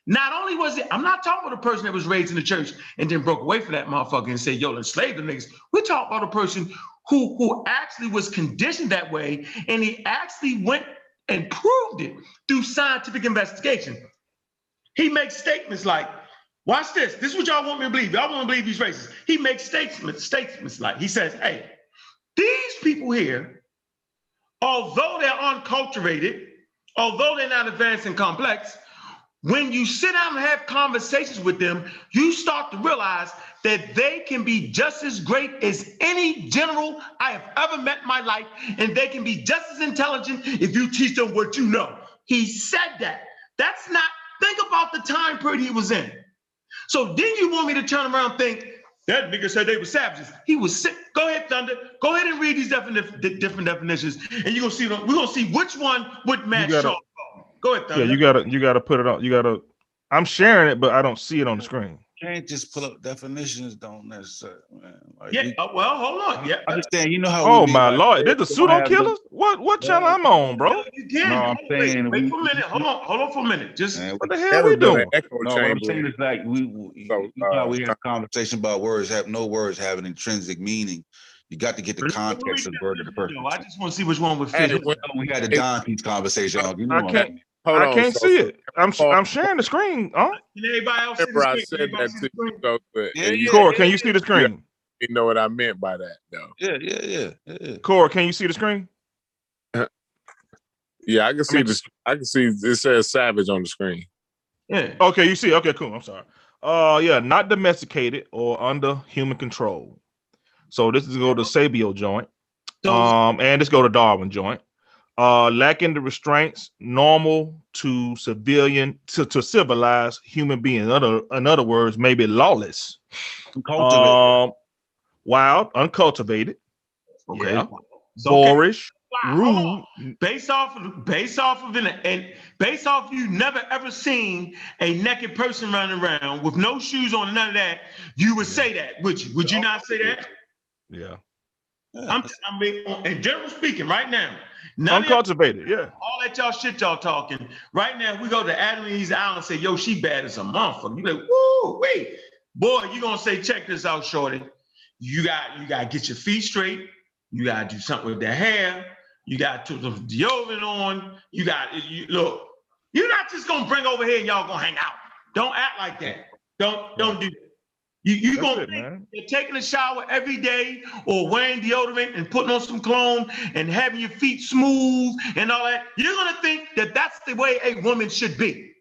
not only was it, I'm not talking about a person that was raised in the church and then broke away from that motherfucker and said, yo, enslave the niggas. We're talking about a person who, who actually was conditioned that way and he actually went and proved it through scientific investigation. He makes statements like, watch this. This is what y'all want me to believe. Y'all want to believe he's racist. He makes statements, statements like, he says, hey, these people here, although they're unculturated, although they're not advanced and complex, when you sit down and have conversations with them, you start to realize that they can be just as great as any general I have ever met in my life, and they can be just as intelligent if you teach them what you know. He said that. That's not, think about the time period he was in. So then you want me to turn around and think, that nigga said they were savages. He was sick. Go ahead, Thunder. Go ahead and read these defini- di- different definitions, and you're gonna see. We're gonna see which one would match gotta- Charles. Go ahead, Yeah, you gotta you gotta put it on. You gotta. I'm sharing it, but I don't see it on the screen. Can't just pull up definitions. Don't necessarily. Man. Like, Yeah. we- uh, well, hold on. Yeah. I understand. You know how. Oh we be my like, lord, this the pseudo have the- killers? What what channel I'm on, bro? No, you can. No, I'm Wait, saying wait we- for a minute. Hold on. Hold on for a minute. Just Man, What the hell Never we doing? echo No, what I'm saying is like we, we So, you know uh, we have conversation about words have no words have an intrinsic meaning. You got to get the context of the word of the person. I just want to see which one would Hey, fit. when- We had a Don Peach conversation. You know I what can't- mean? Hold I on, can't so- see it. I'm sh- Paul- I'm sharing the screen. Huh? Can everybody else see Remember, I the said screen? Everybody that see to the you, screen? though, but Yeah, and you yeah. Core, can you see the screen? didn't know what I meant by that, though. Yeah, yeah, yeah, yeah, yeah. Core, can you see the screen? Yeah, I can see mean- this. I can see it says Savage on the screen. Yeah. Okay, you see. Okay, cool. I'm sorry. Uh, yeah, not domesticated or under human control. So this is go to Sabio joint. Um, and let's go to Darwin joint. Uh, lacking the restraints normal to civilian to, to civilized human beings. In other, in other words, maybe lawless. Um, wild, uncultivated, okay. yeah, okay. boorish, Wow, rude. Based off of based off of an and based off you never ever seen a naked person running around with no shoes on, none of that, you would say that, would you? Would you not say that? Yeah, Yeah, I'm, I mean, in general speaking, right now, none uncultivated. Yeah, all that y'all shit y'all talking. Right now, we go to Adam and Eve's Island and say, yo, she bad as a motherfucker. You like, woo, wait. Boy, you gonna say, check this out, shorty. You got you gotta get your feet straight. You gotta do something with that hair. You gotta put some deodorant on. You got you look, you're not just gonna bring over here and y'all gonna hang out. Don't act like that. Don't don't do that. You you That's gonna it, think man. you're taking a shower every day or wearing deodorant and putting on some cologne and having your feet smooth and all that, you're going to think that that's the way a woman should be.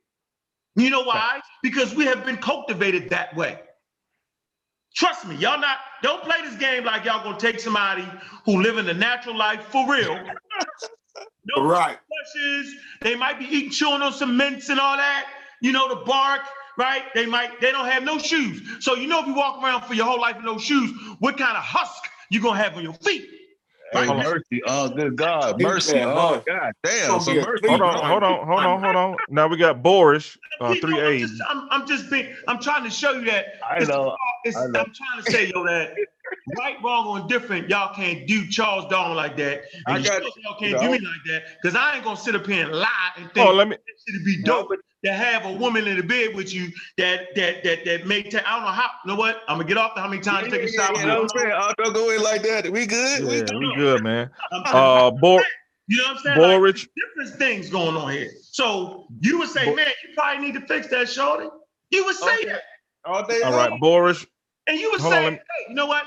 You know why? Because we have been cultivated that way. Trust me, y'all not, don't play this game like y'all going to take somebody who live in the natural life for real. No Right. brushes. They might be eating, chewing on some mints and all that. You know, the bark, right? They might, they don't have no shoes. So you know if you walk around for your whole life with no shoes, what kind of husk you gonna have on your feet? Hey, Right? mercy. Oh, good God. Mercy. said, Oh. God damn. Gonna So mercy. hold on, hold on, hold on, hold on. Now we got boorish, uh, You three I'm just, I'm, I'm just being, I'm trying to show you that. I know. It's, I know. I'm trying to say, yo, that right, wrong, or indifferent, y'all can't do Charles Darwin like that. And I you got sure you. y'all can't No. do me like that, because I ain't gonna sit up here and lie and think Oh, let me. it'd be dope to have a woman in the bed with you that that that that may take. I don't know how. You know what? I'm gonna get off the how many times Yeah, take a yeah, shower. yeah, yeah, I'm saying, oh, don't go in like that. We good? We Yeah, good? we good, man. I'm- Uh, bor, you know what I'm saying? Like, different things going on here. So you would say, Bo- man, you probably need to fix that, shorty. You would say Okay. that. All day All right, long. boorish. And you would Hold say, let me- hey, you know what?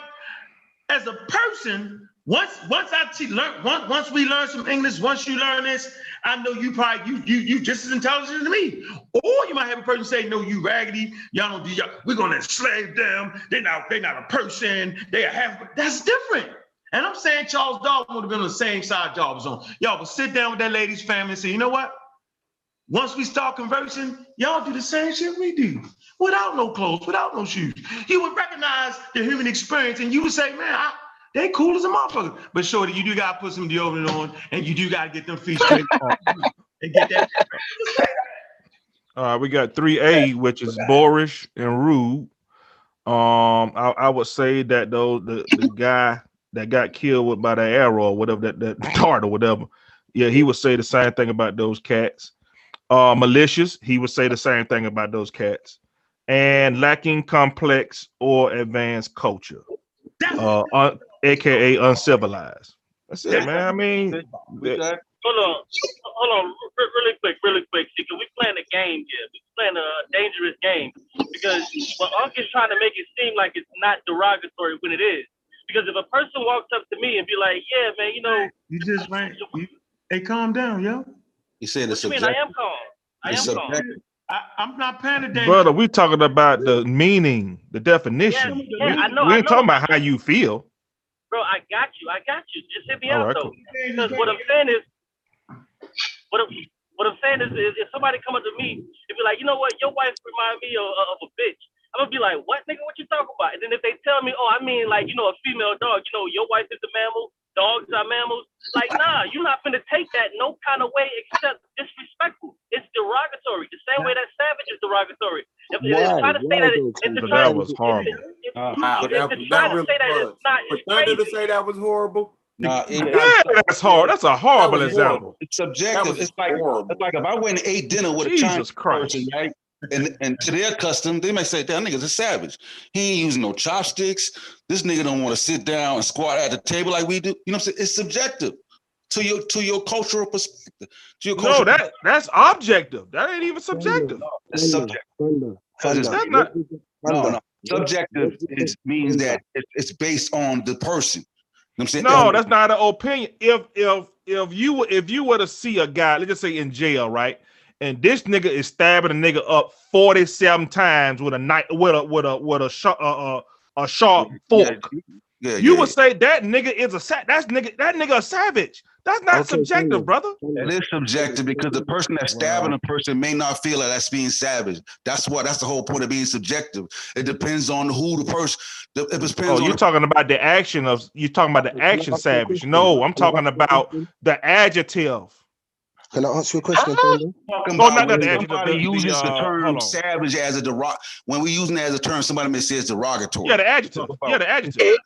As a person, once once I te- learn once once we learn some English, once you learn this, I know you probably you you you just as intelligent as me. Or you might have a person say, no, you raggedy, y'all don't do y'all, we're gonna enslave them. They're not they're not a person, they are half that's different. And I'm saying Charles Darwin would have been on the same side y'all was on. Y'all would sit down with that lady's family and say, you know what? Once we start conversing, y'all do the same shit we do without no clothes, without no shoes. You would recognize the human experience and you would say, man, I, they cool as a motherfucker. But shorty, you do gotta put some deodorant on and you do gotta get them feet straight and get that. Uh, we got three A, which is boorish and rude. Um, I, I would say that though the, the guy that got killed with by the arrow or whatever that that dart or whatever, yeah, he would say the same thing about those cats. Uh, malicious, he would say the same thing about those cats, and lacking complex or advanced culture, uh, un, aka uncivilized. That's it, man. I mean, We Hold on, hold on, really quick, really quick, because we playing a game here. We playing a dangerous game because well, Unc is trying to make it seem like it's not derogatory when it is. Because if a person walks up to me and be like, "Yeah, man, you know, you just ran. You, hey, calm down, yo. He said what it's you mean? I am calm. I It's am calm." subjective. I, I'm not paying attention. brother, we talking about the meaning, the definition. Yeah, yeah, I know, we I ain't know. talking about how you feel. Bro, I got you. I got you. Just hit me All out right, though. cool. Because what I'm saying is, what I'm, what I'm saying is, is, if somebody come up to me and be like, you know what, your wife remind me of, of a bitch, I'm gonna be like, what nigga, what you talking about? And then if they tell me, oh, I mean like, you know, a female dog, you know, your wife is a mammal, dogs are mammals. Like, nah, you're not gonna take that no kind of way except disrespectful. It's derogatory. The same way that savage is derogatory. If, if Why? try to say that, though, it, if to try That was horrible. if, if, Uh, Wow, if, that, to try to say that it's not, For it's Thunder to say that was horrible, nah, it, Yeah, that's hard. That's a horrible was example. horrible. it's subjective. It's like horrible. it's like if I went and ate dinner with a Chinese Christ. person, right? And and to their custom, they may say, "That nigga's a savage. He ain't using no chopsticks. This nigga don't want to sit down and squat at the table like we do." You know what I'm saying? It's subjective to your to your cultural perspective. To your No, cultural that that's objective. That ain't even subjective. it's subjective. thunder, That's thunder. not. What is it? no, no. Subjective is, means that it, it's based on the person. You know I'm saying? No, that's not an opinion. If if if you were if you were to see a guy, let's just say in jail, right? And this nigga is stabbing a nigga up 47 times with a knife with a with a with a sharp uh, uh, a sharp fork. yeah, you yeah, would say that nigga is a sa- that's nigga that nigga a savage. That's not Okay, subjective, thunder, brother. It is subjective because the person that's stabbing a person may not feel that that's being savage. That's what. That's the whole point of being subjective. It depends on who the person. It depends Oh, you're talking about the action of you're talking about the action ask you a savage. No, I'm talking ask you a about the adjective. Can I ask you a question, Ah! Thunder? talking Oh, about not when the adjective, somebody the- the, uses the, uh, hold term savage as a derog. When we using it as a term, somebody may say it's derogatory. Yeah, the adjective. Yeah, the adjective. It-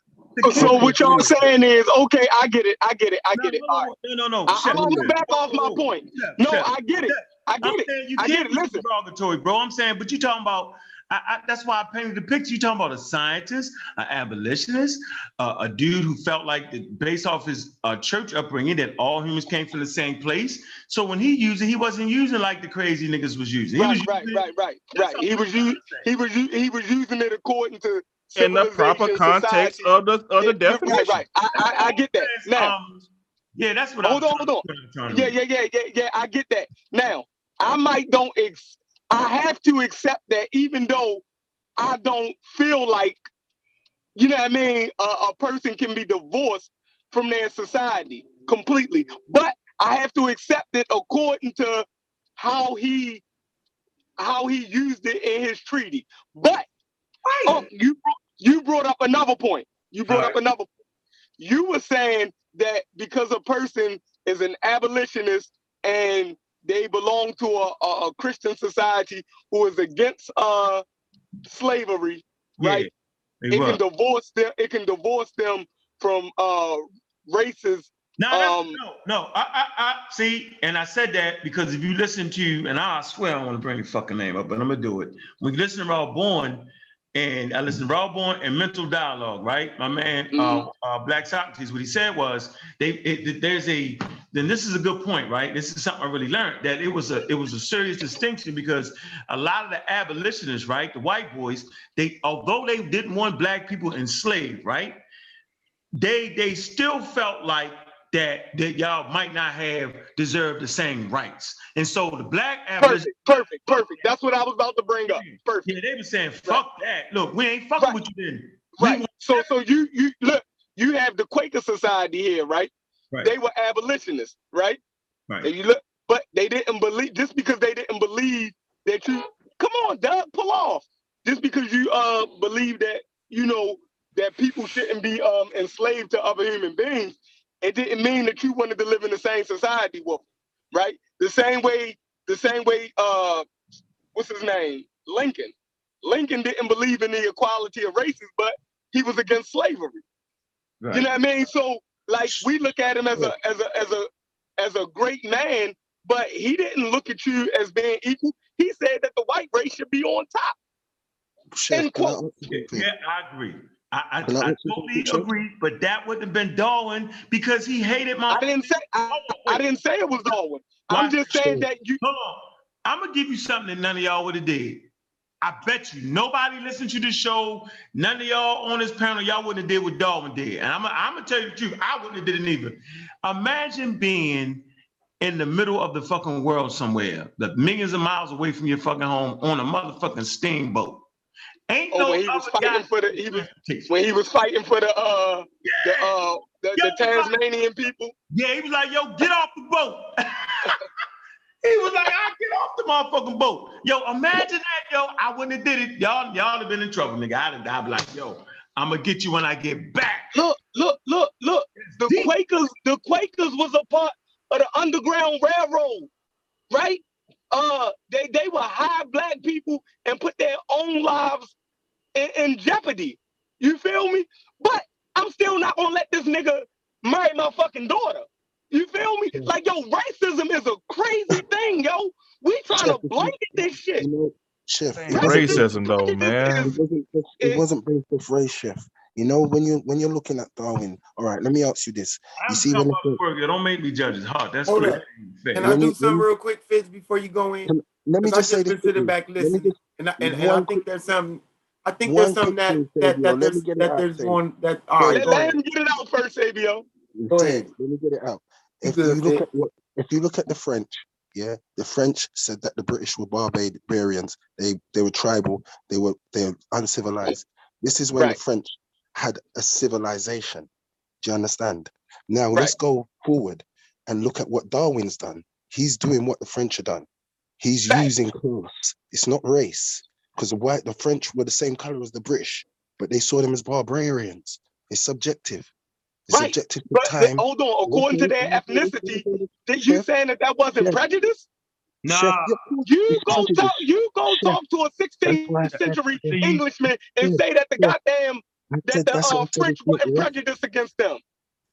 so what y'all saying is, okay, I get it, I get it, I get it. All right, No, no, no. I, I'm Shep, gonna back off my point. No, I get it, Shep. I I'm get it. saying you I get can't it. use Listen. derogatory, bro. I'm saying, but you talking about. I, I, that's why I painted the picture. You talking about a scientist, an abolitionist, uh, a dude who felt like, that based off his uh, church upbringing, that all humans came from the same place. So when he used it, he wasn't using like the crazy niggas was using. He Right, was right, using right, right, That's right. He was using, he was, u- he was using it according to In the proper context society. of the of the Yeah, definition. Right, right. I, I, I get that. Now, Um, yeah, that's what hold I'm on, hold on. trying to Yeah, yeah, yeah, yeah, yeah. I get that. Now, I might don't ex I have to accept that even though I don't feel like, you know what I mean, a, a person can be divorced from their society completely. But I have to accept it according to how he how he used it in his treaty. But oh, you you brought up another point. You brought up another point. You were saying that because a person is an abolitionist and they belong to a, a, a Christian society who is against uh slavery, right? Hey, It what? can divorce them. It can divorce them from uh races. No, Um, no, no. I, I, I see, and I said that because if you listen to, and I swear I don't want to bring your fucking name up, but I'm gonna do it. When you listen to Raw Born, and I listen to Raw Born and Mental Dialogue, right? My man, uh, uh, Black Socrates, what he said was, they, it, there's a, then this is a good point, right? This is something I really learned that it was a, it was a serious distinction because a lot of the abolitionists, right, the white boys, they, although they didn't want black people enslaved, right? they they still felt like that that y'all might not have deserved the same rights. And so the black abolitionists, Perfect, perfect, perfect. That's what I was about to bring up. Perfect. yeah, they were saying, fuck that. Look, we ain't fucking Right. with you then. Right. So so you you look, you have the Quaker Society here, right? Right. They were abolitionists, right? Right. And you look, but they didn't believe just because they didn't believe that you come on, Doug, pull off. Just because you uh believe that, you know, that people shouldn't be um enslaved to other human beings, it didn't mean that you wanted to live in the same society with them, right? The same way, the same way uh what's his name? Lincoln. Lincoln didn't believe in the equality of races, but he was against slavery. You know what I mean? So like we look at him as a as a as a as a great man, but he didn't look at you as being equal. He said that the white race should be on top. Shit, End I quote. Yeah, yeah, I agree. I, I, I I ask you totally agree, but that wouldn't have been Darwin because he hated my. I didn't say I, I didn't say it was Darwin. I'm just saying that you Hold on. I'm gonna give you something that none of y'all would have did. I bet you nobody listened to the show. None of y'all on this panel, y'all wouldn't have did what Darwin did. And I'm, I'm gonna tell you the truth. I wouldn't have did it either. Imagine being in the middle of the fucking world somewhere, the millions of miles away from your fucking home on a motherfucking steamboat. Ain't oh, no when he was fighting for the he was when he was fighting for the uh the uh the, the Tasmanian people. Yeah, he was like, yo, get off the boat. he was like, I get off the motherfucking boat. Yo, imagine that, yo. I wouldn't have did it. Y'all, y'all have been in trouble, nigga. I'd have be like, yo, I'm gonna get you when I get back. Look, look, look, look. The Quakers, the Quakers was a part of the Underground Railroad, right? uh they they will hide black people and put their own lives in, in jeopardy. You feel me? But I'm still not gonna let this nigga marry my fucking daughter. You feel me? Like yo, racism is a crazy thing, yo. We trying to Chef, if blanket this shit. You know, Chef, Ain't racism though, man. it wasn't, it wasn't based off race, Chef. You know, when you when you're looking at Darwin, all right, let me ask you this. You I'm see when about the, work. Don't make me judge his heart. That's Hold crazy. Can I Let me- do let something real quick, Fitz, before you go in? Can- let me Because I just say just this been sitting back Let me listening, just and I, and, and I think there's some. I think there's something quick that that that there's me get it that out, there's Ted. going that. All right, Let, go let him get it out first, ABO. Go ahead. let me get it out. If you look at what if you look at the French, yeah, the French said that the British were barbarians. They they were tribal. They were they were uncivilized. This is when Right. the French had a civilization. Do you understand? Now Right. let's go forward and look at what Darwin's done. He's doing what the French have done. He's Facts. using class. It's not race. Because the white, the French were the same color as the British, but they saw them as barbarians. It's subjective. It's Right. subjective to But the- time. hold on, according to their listen, listen, ethnicity, did you Chef, saying that that wasn't Chef, prejudice? Chef, Nah. yeah, of course, You go talk. You go talk to a 16th why I said, century Englishman and say that the goddamn that the that's uh, what French It's not wasn't prejudiced against them.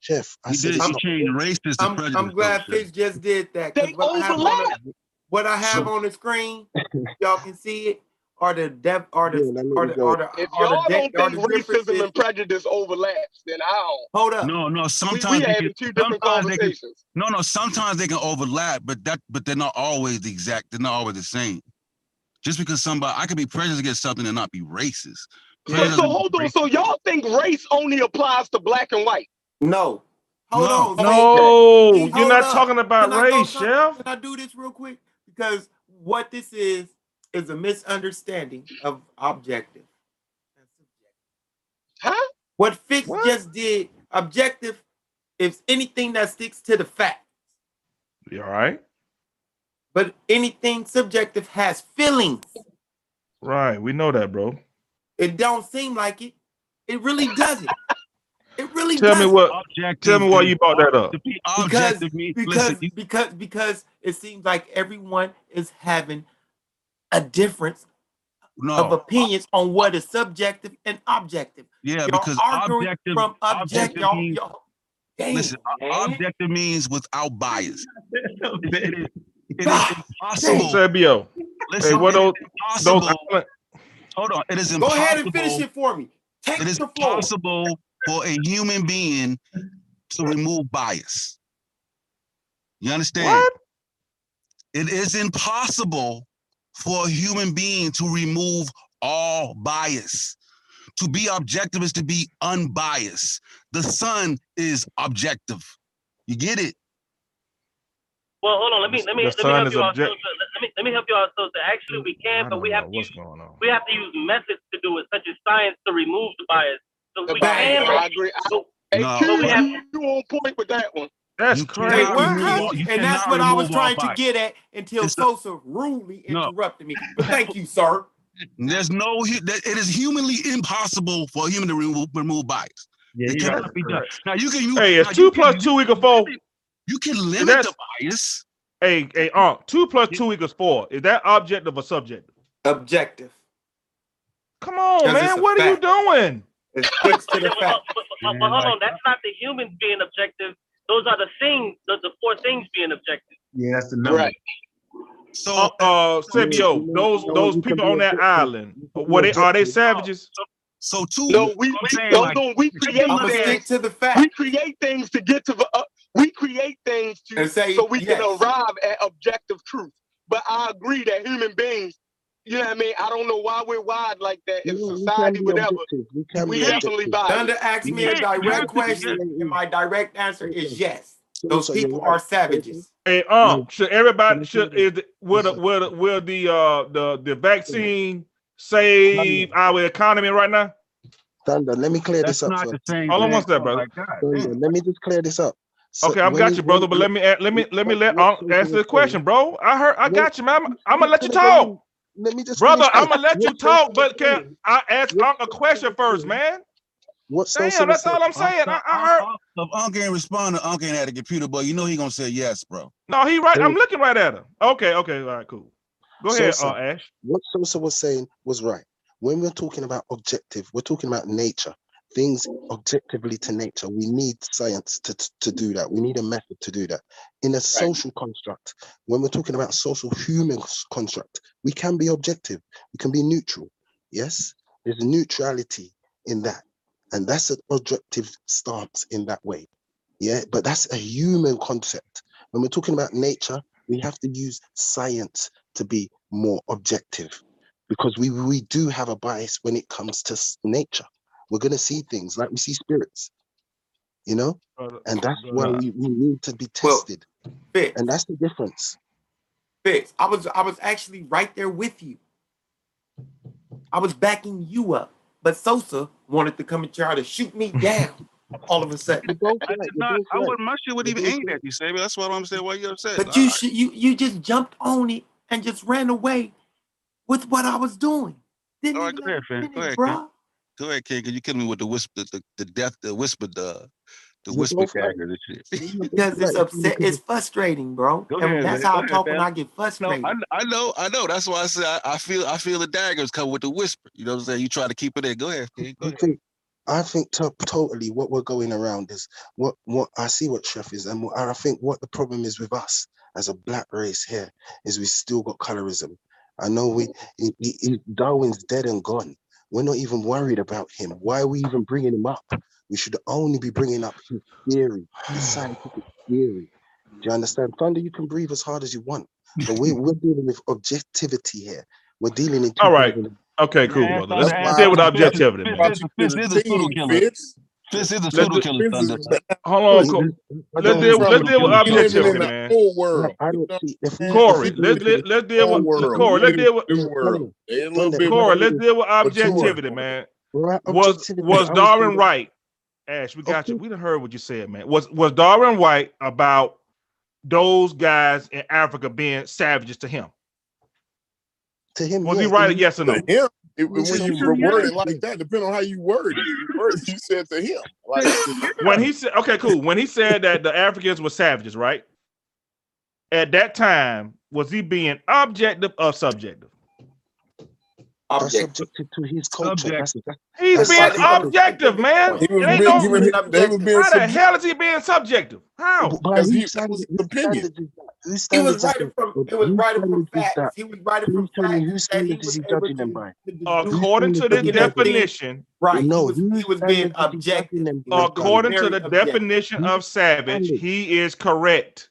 Chef, I You said did. it's You not changed racist to I'm prejudice. I'm glad though, Chef. Fitz just did that They because what I have on the what I have Chef, on the screen, y'all can see it, are the depth, are the yeah, that are the are the If are the y'all de- don't think the racism and prejudice overlaps, then I don't. Hold up. No, no. Sometimes we they can. two different Sometimes they can. conversations. No, no. Sometimes they can overlap, but that. But they're not always the exact. They're not always the same. Just because somebody, I could be prejudiced against something and not be racist. So Prejudice so doesn't hold make on. So y'all think race only applies to black and white? No. Hold No. on. See, No, see, you're not up. talking about Can race, some, Chef. Can I do this real quick? Because what this is is a misunderstanding of objective. and subjective. Huh? What Fix What? just did, objective is anything that sticks to the fact. You all right? But anything subjective has feelings. Right. We know that, bro. It don't seem like it. It really doesn't. It really Tell me doesn't. what. Objective. Tell me why you brought that up. To be because objective means because because because it seems like everyone is having a difference of no. opinions on what is subjective and objective. Yeah, Y'all because arguing objective. from object, Objective y'all, means. y'all. Damn, Listen, man. objective means without bias. It, it is. It is God impossible. Sabio. Hey, Listen, what it those is those impossible. island, Hold on. It is impossible. Go ahead and finish it for me. Take It is the floor. possible for a human being to remove bias. You understand? what? It is impossible for a human being to remove all bias. To be objective is to be unbiased. The sun is objective. You get it? Well, hold on. Let me let me the let me help is you out. let me let me help you out. So, so actually, we can, but we have to what's use going on. we have to use methods to do it, such as science, to remove the bias. So The we bias. can. I agree. I, So, hey, No. Q, so we have. you, you on point with that one. That's You crazy. Hey, cannot what? remove you And that's what I was trying to get at until It's a- Sosa rudely No. interrupted me. But thank you, sir. There's no. that- It is humanly impossible for a human to remove, remove bias. Yeah, It cannot be done. Now you can use. Hey, now it's two you can- plus you two can equal four. You can limit that's- the bias. Hey, hey, uh, two plus two equals four. Is that objective or subjective? Objective. Come on, man. just a What are you doing? It's sticks to the But, fact. but, but, but hold on, that's not the humans being objective. Those are the things, the, the four things being objective. Yeah, that's the number. Right. So Uh, uh Sabio, those those people on that island, You can what they are they savages? so two. No, we, I'm we no, like, no, we create I'm gonna stick things. to the We create things to get to the. Uh, we create things to say so we can arrive at objective truth. But I agree that human beings, you know what I mean. I don't know why we're wired like that in You we can society, be whatever. We can We be definitely objective. biased. Thunder asked me a Yeah, you have direct question, and my direct answer is yes. Those people are savages. Hey, um, No. should everybody should is the- will the will the, will the uh the the vaccine save our economy right now? Thunder, let me clear That's this up not first. the same. Hold on thing. one step, Oh brother. my Thunder, let me just clear this up. So Okay, I'm when got you, brother. But let me let me let me let what Unc Sosa answer the question, bro. I heard I got you, man. I'm, I'm gonna let you talk, go? Let me just brother. I'm gonna let you talk, but can I ask what Unc a question first, man? What Sosa Damn, was that's all I'm saying. I, I heard. If Unc ain't responding, Unc ain't had a computer, but you know he gonna say yes, bro. No, he right. I'm looking right at him. Okay, okay, all right, cool. Go ahead, Sosa, uh, Ash. what Sosa was saying was right. When we're talking about objective, we're talking about nature, things objectively to nature. We need science to, to, do that. We need a method to do that. In a social construct, when we're talking about social human construct, we can be objective, we can be neutral. Yes, there's a neutrality in that. And that's an objective stance in that way. Yeah, but that's a human concept. When we're talking about nature, we have to use science to be more objective because we, we do have a bias when it comes to nature. We're going to see things like we see spirits, you know, Brother, and that's why uh, we, we need to be Well, tested. Fitz, And that's the difference. Fitz, I was I was actually right there with you. I was backing you up, but Sosa wanted to come and try to shoot me down all of a sudden. I did not. I wouldn't. My shit wouldn't even both aim right. at you, Sabi. That's what I'm saying. Why you upset? But you I- should you you just jumped on it and just ran away with what I was doing. Didn't All right, even go ahead, let. Go ahead, bro. Go ahead, King. Cause you killing me with the whisper, the, the, the death, the whisper, the the You're whisper dagger, and shit. Because it's right. upset, it's frustrating, bro. Go And ahead, that's man. how Go I ahead, talk when fam. I get No, frustrated. I, I know, I know. That's why I say I, I feel, I feel the daggers come with the whisper. You know what I'm saying? You try to keep it in. Go ahead, King. Go I ahead. think I think to, totally what we're going around is what what I see what chef is and what, I think what the problem is with us as a black race here is we still got colorism. I know we he, he- he- Darwin's dead and gone. We're not even worried about him. Why are we even bringing him up? We should only be bringing up his theory, his scientific theory. Do you understand? Thunder, you can breathe as hard as you want, but we, we're dealing with objectivity here. We're dealing in All right. Okay, cool, Yeah, brother. Let's, Thunder, let's deal with objectivity, Fitz, man. Fitz, Fitz is a pseudo killer. Fitz. Fitz is a Let's pseudo-killer Thunder. hold on, let's- don't deal. see Let's deal with Pseudo We objectivity, man. old No, world. Don't know see if we what I'm if Corey, let's let, the let's deal with world. Corey. Let's live in deal with a new Thunder, world. They a little Thunder, bit Corey. Let's deal with objectivity, man. Was was Darwin right? Ash, we got you. We done heard what you said, man. Was was Darwin right about those guys in Africa being savages to him? to him, Was he right or yes or To no? him, it, when you sure he word it like that, depending on how you word it, you, word, you said to him. Like, When he said, okay, cool. When he said that the Africans were savages, right? At that time, was he being objective or subjective? That's Object. subjected to his culture. That's, that's, He's that's being Right, he was subjective. objective, man. he It was ain't being, no. giving, being they was objective. being How the subjective hell is he being subjective? How? B- By because he whose that was standard? his Whose opinion. standards is that? Whose He was standards is writing that? from But it was whose writing from standards is facts. that? He was writing from Please tell me facts whose that he standards is was he able judging them to, by? to deduce According to the is he looking at judging? things. definition, Right. He No, was he whose was being standards is he judging objective. them by? according to the definition of savage, he is correct.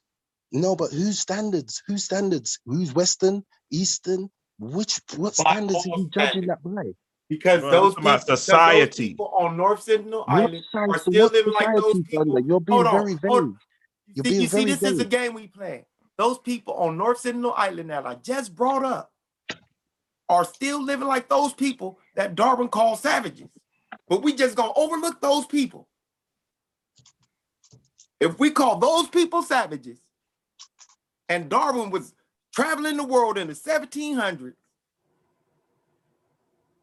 No, but whose standards? Whose standards? Who's Western, Eastern? Which what Black standards is hole he judging that by? Because Bro, I'm those talking about people, because those society. people on North Sentinel What Island are still living like those people. Thunder? You're being Hold very hold. vague. You're See, being you see, very this is a game we play. Those people on North Sentinel Island that I just brought up are still living like those people that Darwin called savages. But we just gonna overlook those people. If we call those people savages, and Darwin was traveling the world in the 1700s,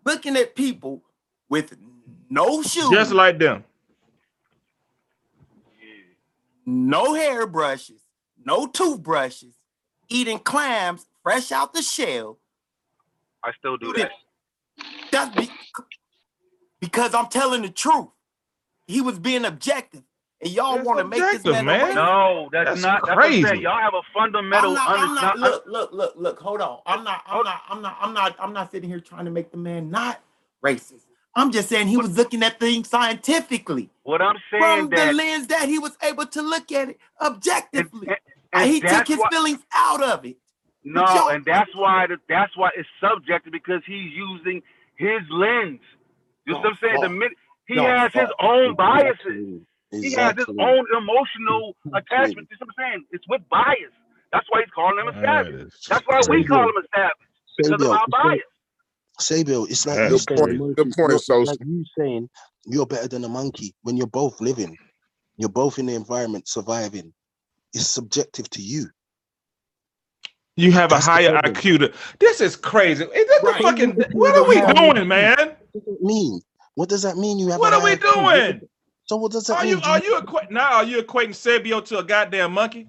looking at people with no shoes, Just like them. no hairbrushes, no toothbrushes, eating clams fresh out the shell. I still do that. That's be- because I'm telling the truth. He was being objective, and y'all want to make this objective, man, man. No, that's, That's not. That's what I'm saying. crazy. Y'all have a I'm fundamental not, I'm not, look, look, look, look, hold on. I'm not, I'm not, I'm not, I'm not, I'm not sitting here trying to make the man not racist. I'm just saying he was looking at things scientifically What I'm saying from the lens that he was able to look at it objectively. and, And and he took his why. feelings out of it. No, and that's why. The, that's why it's subjective because he's using his lens. You know what I'm saying? The fault. minute he Y'all has his own biases. Exactly. He has his own emotional attachment. You know what I'm saying? It's with bias. That's why he's calling him a That savage. is That's why we call him a savage because of our it's like, bias. Sabiel, it's like That's you Good saying, point. Murphy, Good point, you're, like you saying you're better than a monkey when you're both living. You're both in the environment surviving. It's subjective to you. You have a That's the higher. IQ. To, this is crazy. Is that the fucking? Even if you What are we doing, man? What does it mean? What does that mean? You have. What an are we IQ? doing? So what does that Are mean? you are you equa- now? Are you equating Sabio to a goddamn monkey?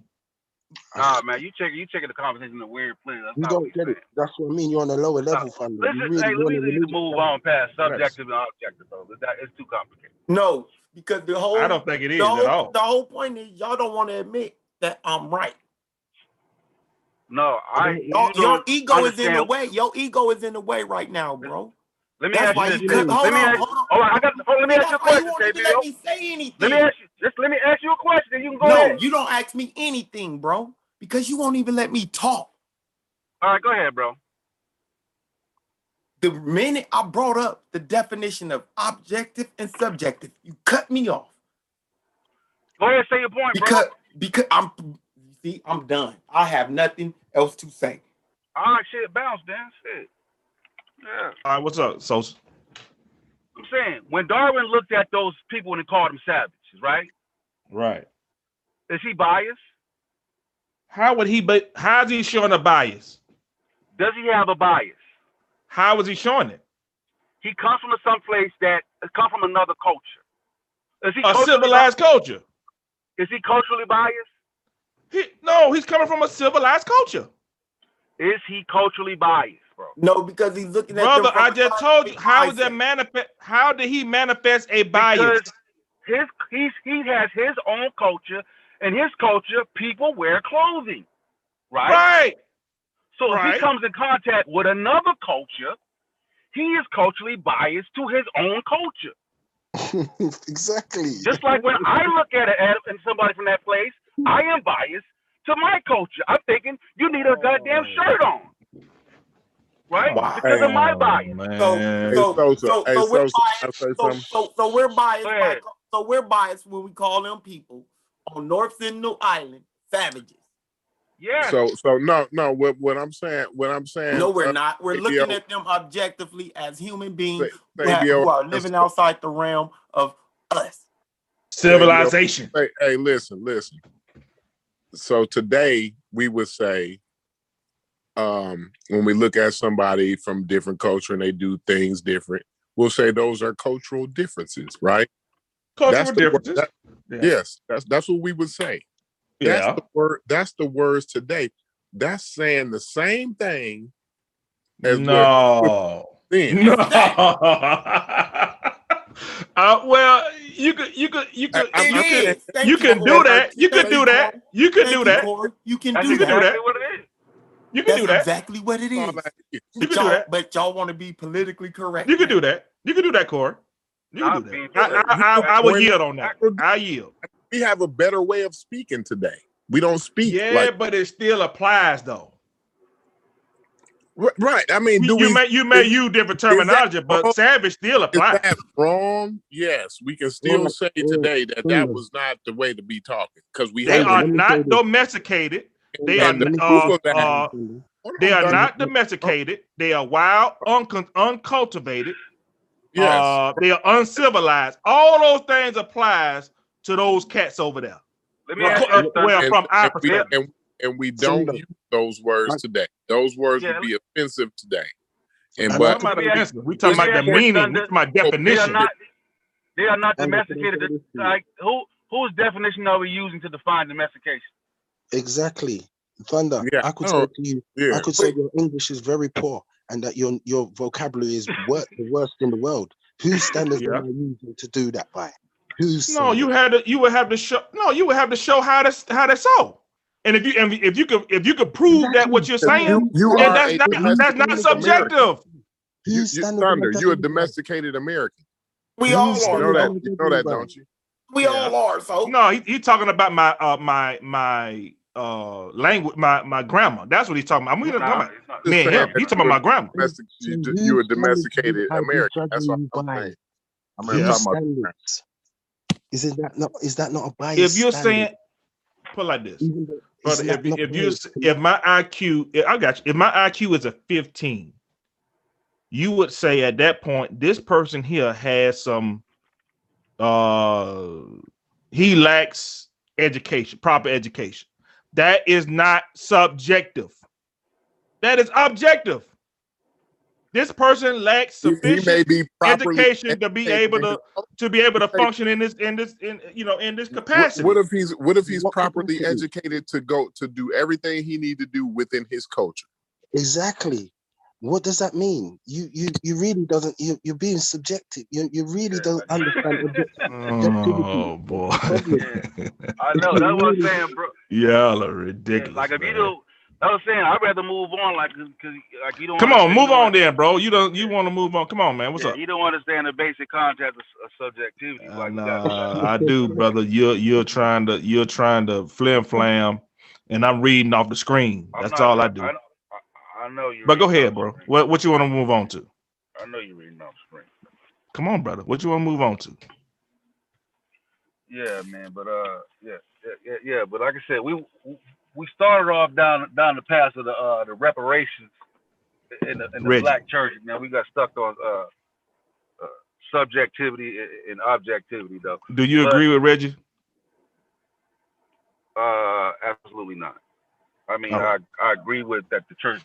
Nah, man, you check you checking the conversation in a weird place. That's You what don't get it. That's what I mean. You're on a lower level, Thunder. You Listen, really hey, let want me a need to move level. on past Yes. subjective and objective, though. That it's too complicated. No, because the whole I don't think it is the at whole, all. the whole point is y'all don't want to admit that I'm right. No, I you Your, your don't ego is in the way. Your ego is in the way right now, bro. Let me That's ask why you you this. Let me on, ask. hold oh, on. Oh, I got. Oh, let me ask you a you question, won't even let me say anything. Let me ask you. Just let me ask you a question, you can go no, ahead. you don't ask me anything, bro, because you won't even let me talk. All right, go ahead, bro. The minute I brought up the definition of objective and subjective, you cut me off Go ahead, say your point, bro. because because I'm see I'm done. I have nothing else to say. All right, shit, bounce, then. Shit. Yeah. All right, what's up, so I'm saying when Darwin looked at those people and he called them savages, right? right? Is he biased? How would he? Be, how is he showing a bias? Does he have a bias? How is he showing it? He comes from some place that uh, come from another culture. Is he A civilized culture. Is he culturally biased? He, no, he's coming from a civilized culture, Is he culturally biased, bro? No, because he's looking at brother. them from just told you. scientific How is that manifest? How did he manifest a bias? Because his he's he has his own culture, and his culture people wear clothing, right? Right. So if Right. he comes in contact with another culture, he is culturally biased to his own culture. exactly. Just like when I look at it at and somebody from that place, I am biased to my culture. I'm thinking you need a oh, goddamn shirt on, right? Wow. Because of my bias. So, man. so, Sosa, so, so we're Sosa, can I biased. So, so, so we're biased. By, so we're biased when we call them people on North Sentinel Island savages. Yeah. So so no no what what I'm saying what I'm saying No, we're uh, not. We're Fabio- looking at them objectively as human beings Fa- who, have, who are living outside the realm of us. Civilization. Hey, hey, listen, listen. So today we would say, um, when we look at somebody from different culture and they do things different, we'll say those are cultural differences, right? Cultural That's word- differences. that- Yeah. Yes, that's that's what we would say. That's Yeah. the word. That's the words today. That's saying the same thing as No. then. No. uh, well, you could, you could, you could, I- you could, is. Thank you can do that. You could do that. You could do that. You can do can do that. exactly that. what it is. You can That's do that. exactly what it All is. that is. You But can do y'all, that. but y'all want to be politically correct. You can do that. You can do that, Corey. You Not can do being that. I, I, I, I will yield on that. I yield. We have a better way of speaking today. We don't speak Yeah, like but it still applies though. Right. I mean, do You we may you may is- use different is that terminology, but savage still Is applies. that wrong? Yes, we can still say today that that was not the way to be talking because we They have are let me say not domesticated. They are and the n- proof uh, uh, they are not domesticated. They are wild, uncon- uncultivated. Yes. Uh, they are uncivilized. All those things applies to those cats over there. Let me Well, ask uh, you well, Thunder. from our and, we, perspective. and, and we don't use those words today. Those words Yeah, would be offensive today. And I We're but talking about Let me. We talking about the meaning. We Thunder. talking about They are definition. not. They are not Thunder, can I say domesticated. this to you? Like who? Whose definition are we using to define domestication? Exactly. Thunder, Yeah, I could no, say to you, yeah. I could say your English is very poor and that your your vocabulary is wor- the worst in the world. Whose standards Yeah. am I using to do that by? Whose No, you had to. You would have to show. No, you would have to show how that's how that's so. And if you and if you could if you could prove that what you're saying, You, you then that's not that's domesticated not American. subjective. You, you, standards am I Thunder, you're a domesticated American. We all Whose You are. know that. You know that, don't you? We Yeah. all are. So No, he, he talking about my uh my my uh language my my grammar. That's what he's talking about. I'm talking Nah, about it's not. Just me and saying him. that He talking you're about my grammar. domestic. You, whose you're a standards do domesticated American. That's what I'm by? saying. I'm not Whose talking about. standards? Is that not is that not a bias If you're standard? saying put it like this, Even though brother, if you- if you if my IQ, if- I got you. If my IQ is a 15, you would say at that point this person here has some uh he lacks education, proper education. That is not subjective. That is objective. this person lacks He, he sufficient may be education to be able to to be able to function in this in this in you know in this capacity. what if he's what if he's properly educated to go to do everything he need to do within his culture? Exactly. What does that mean? You you you really doesn't you you're being subjective. You you really don't understand. Oh boy, I know that's what I'm saying, bro. y'all are Yeah, ridiculous. like if you man. do, I was saying I'd rather move on, like because like you don't. Come on, move on then, bro. You don't you want to move on? Come on, man. What's yeah, up? You don't understand the basic concept of, of subjectivity. Uh, Like nah, got- I do, brother. You're you're trying to you're trying to flim flam, and I'm reading off the screen. I'm That's not- all I do. I, I, know you. But go ahead, bro. What what you want to move on to? I know you're reading off screen. Come on, brother. What you want to move on to? Yeah, man. But uh, yeah, yeah, yeah. But like I said, we we started off down down the path of the uh the reparations in the, in the black church. Now we got stuck on uh, uh subjectivity and- and objectivity, though. Do you But- agree with Reggie? Uh, absolutely not. I mean, Oh. I I agree with that the church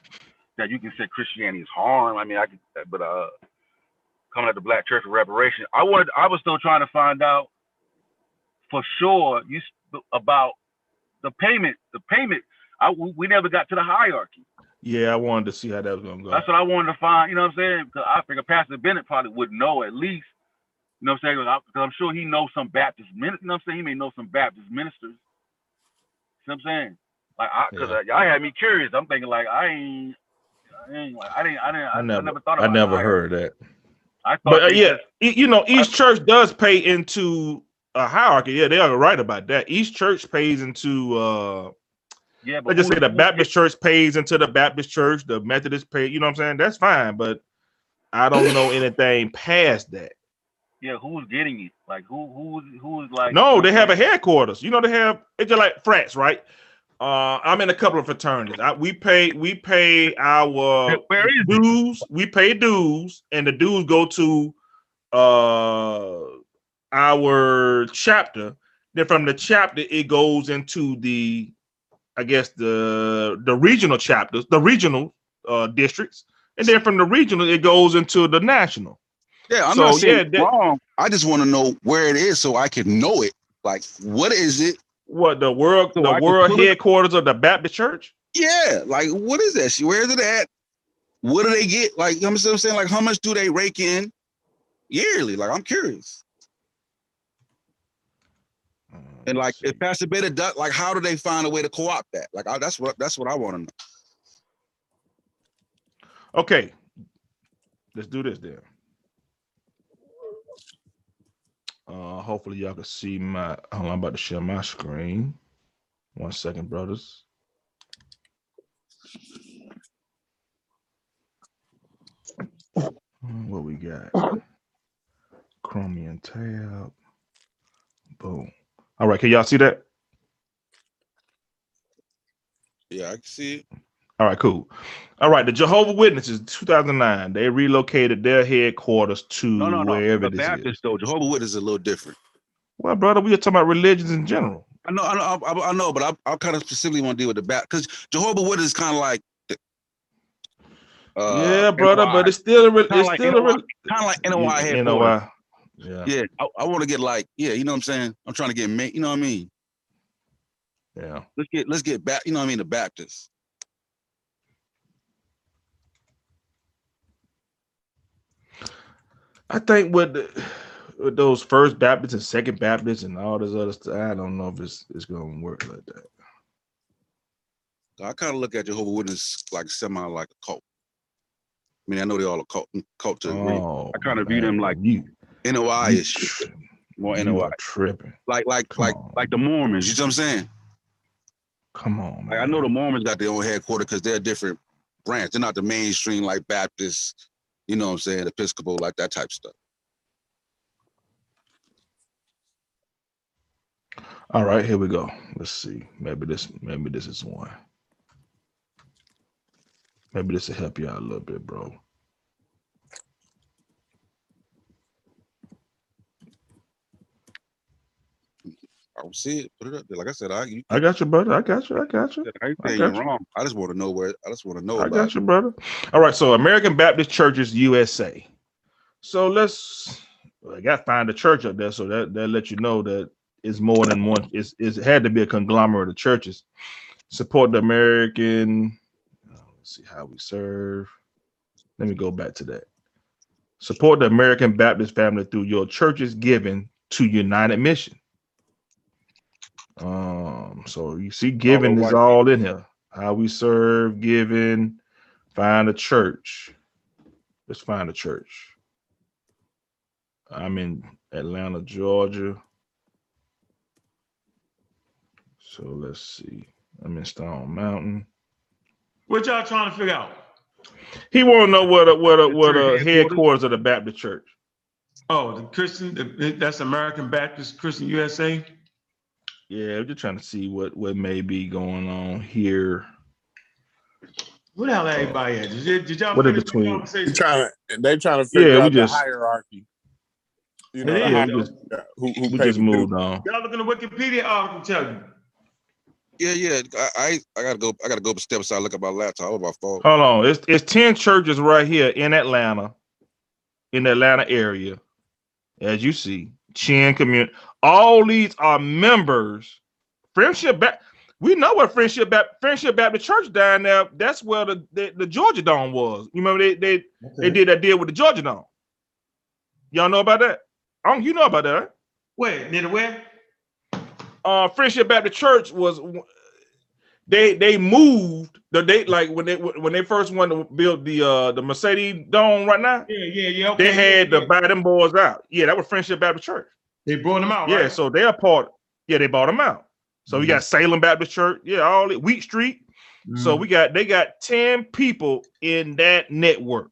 that you can say Christianity is harm. I mean, I could, but uh, coming at the black church of reparation, I wanted I was still trying to find out for sure you about the payment. The payment. I we never got to the hierarchy. Yeah, I wanted to see how that was gonna go. That's what I wanted to find. You know what I'm saying? Because I figure Pastor Bennett probably would know at least. You know what I'm saying? Because I'm sure he knows some Baptist ministers. You know what I'm saying? He may know some Baptist ministers. See what I'm saying? Like, I, cause Yeah. I, y'all had me curious. I'm thinking like, I ain't, I ain't like, I didn't, I didn't, I never, never thought I never hierarchy. heard that. I thought But uh, yeah, just- you know, each church does pay into a hierarchy. Yeah, they are right about that. Each church pays into. uh yeah, but Let's just say the Baptist church pays into the Baptist church. The Methodist pay. You know what I'm saying? That's fine, but I don't know anything past that. yeah, who's getting it? Like, who, who's, who's like? No, they have a headquarters. You know, they have it's just like frats, right? Uh, I'm in a couple of fraternities. I, we pay we pay our Where is it? dues. We pay dues, and the dues go to uh our chapter. Then from the chapter, it goes into the, I guess the the regional chapters, the regional uh districts, and then from the regional, it goes into the national. Yeah, I'm So, not saying yeah, that- wrong. I just want to know where it is so I can know it. Like, what is it? What the world So the I world pull it- headquarters of the Baptist Church? Yeah, like what is that shit? Where is it at? What do they get? Like, you know what I'm saying? Like, how much do they rake in yearly? Like, I'm curious. Mm, and like, if Pastor Beta does, like, how do they find a way to co-opt that? Like, I, that's what that's what I want to know. Okay, let's do this then. Uh, hopefully y'all can see my. I'm about to share my screen. One second, brothers. What we got? Chromium tab. Boom. All right, can y'all see that? Yeah, I can see it. All right, cool. All right, the Jehovah Witnesses, 2009, they relocated their headquarters to No, no, no. wherever The this is. Baptist though, Jehovah Witness is a little different. Well, brother, we are talking about religions in general. I know, I know, I, I know, but I, I kind of specifically want to deal with the Baptist because Jehovah Witness is kind of like. Uh, yeah, brother, but it's still a re- it's like still a re- kind of like NOI Yeah, headquarters. NOI. Yeah. Yeah, I, I want to get like, yeah, you know what I'm saying. I'm trying to get, you know what I mean. Yeah. Let's get, let's get back. You know what I mean. The Baptist. I think with, the, with those first Baptists and second Baptists and all this other stuff, I don't know if it's it's gonna work like that. I kind of look at Jehovah Witness like semi like a cult. I mean, I know they all a cult, cult to. Oh, I kind of view them like you NOI is. More you NOI. tripping. Like, like, Come like, on. like the Mormons. You know what I'm saying? Come on, Like I know the Mormons got their own headquarters because they're a different branch. They're not the mainstream like Baptist, you know what I'm saying, Episcopal, like that type stuff. All right, here we go. Let's see. Maybe this maybe this is one. Maybe this will help you out a little bit, bro. I see it. Put it up there. Like I said, I you, I got you, brother. I got you. I got you. I I got you're wrong. I just want to know where. I just want to know I got it. you, brother. All right. So American Baptist Churches USA. So let's. well, I got to find a church up there, so that that let you know that it's more than one. It's, it's it had to be a conglomerate of churches. Support the American. uh, Let's see how we serve. Let me go back to that. Support the American Baptist family through your church's giving to United Mission. Um, so you see, giving is white all in here. How we serve, giving, find a church. Let's find a church. I'm in Atlanta, Georgia. So let's see. I'm in Stone Mountain. What y'all trying to figure out? He want to know what a, what a, what a headquarters of the Baptist Church. Oh, the Christian, the, that's American Baptist Christian USA. Yeah, we're just trying to see what what may be going on here. Where the hell everybody at? Did, y- did y'all What in between? They're trying to they trying to figure Yeah, we out just- the hierarchy. You know, It the Yeah, hierarchy, we just uh, who who we pays just the moved dues. on. Y'all look in the Wikipedia article tell you. Yeah, yeah. I, I I gotta go. I gotta go step aside. Look at my laptop. Or my phone. Hold on. It's it's 10 churches right here in Atlanta, in the Atlanta area. As you see, Chin community. All these are members. Friendship back. We know what Friendship Bap- Friendship Baptist Church down there. That's where the, the, the Georgia Dome was. You remember they they, they did that deal with the Georgia Dome. Y'all know about that? I don't, you know about that, right? Where? Near the where? uh Friendship Baptist Church was they they moved the date like when they when they first wanted to build the uh the Mercedes Dome right now. Yeah, yeah, yeah. Okay. They had yeah, to buy them boys out. Yeah, that was Friendship Baptist Church. They brought them out, Yeah, right? so they're part. Yeah, they bought them out. So we got Salem Baptist Church. Yeah, all it Wheat Street. So Mhm. we got they got 10 people in that network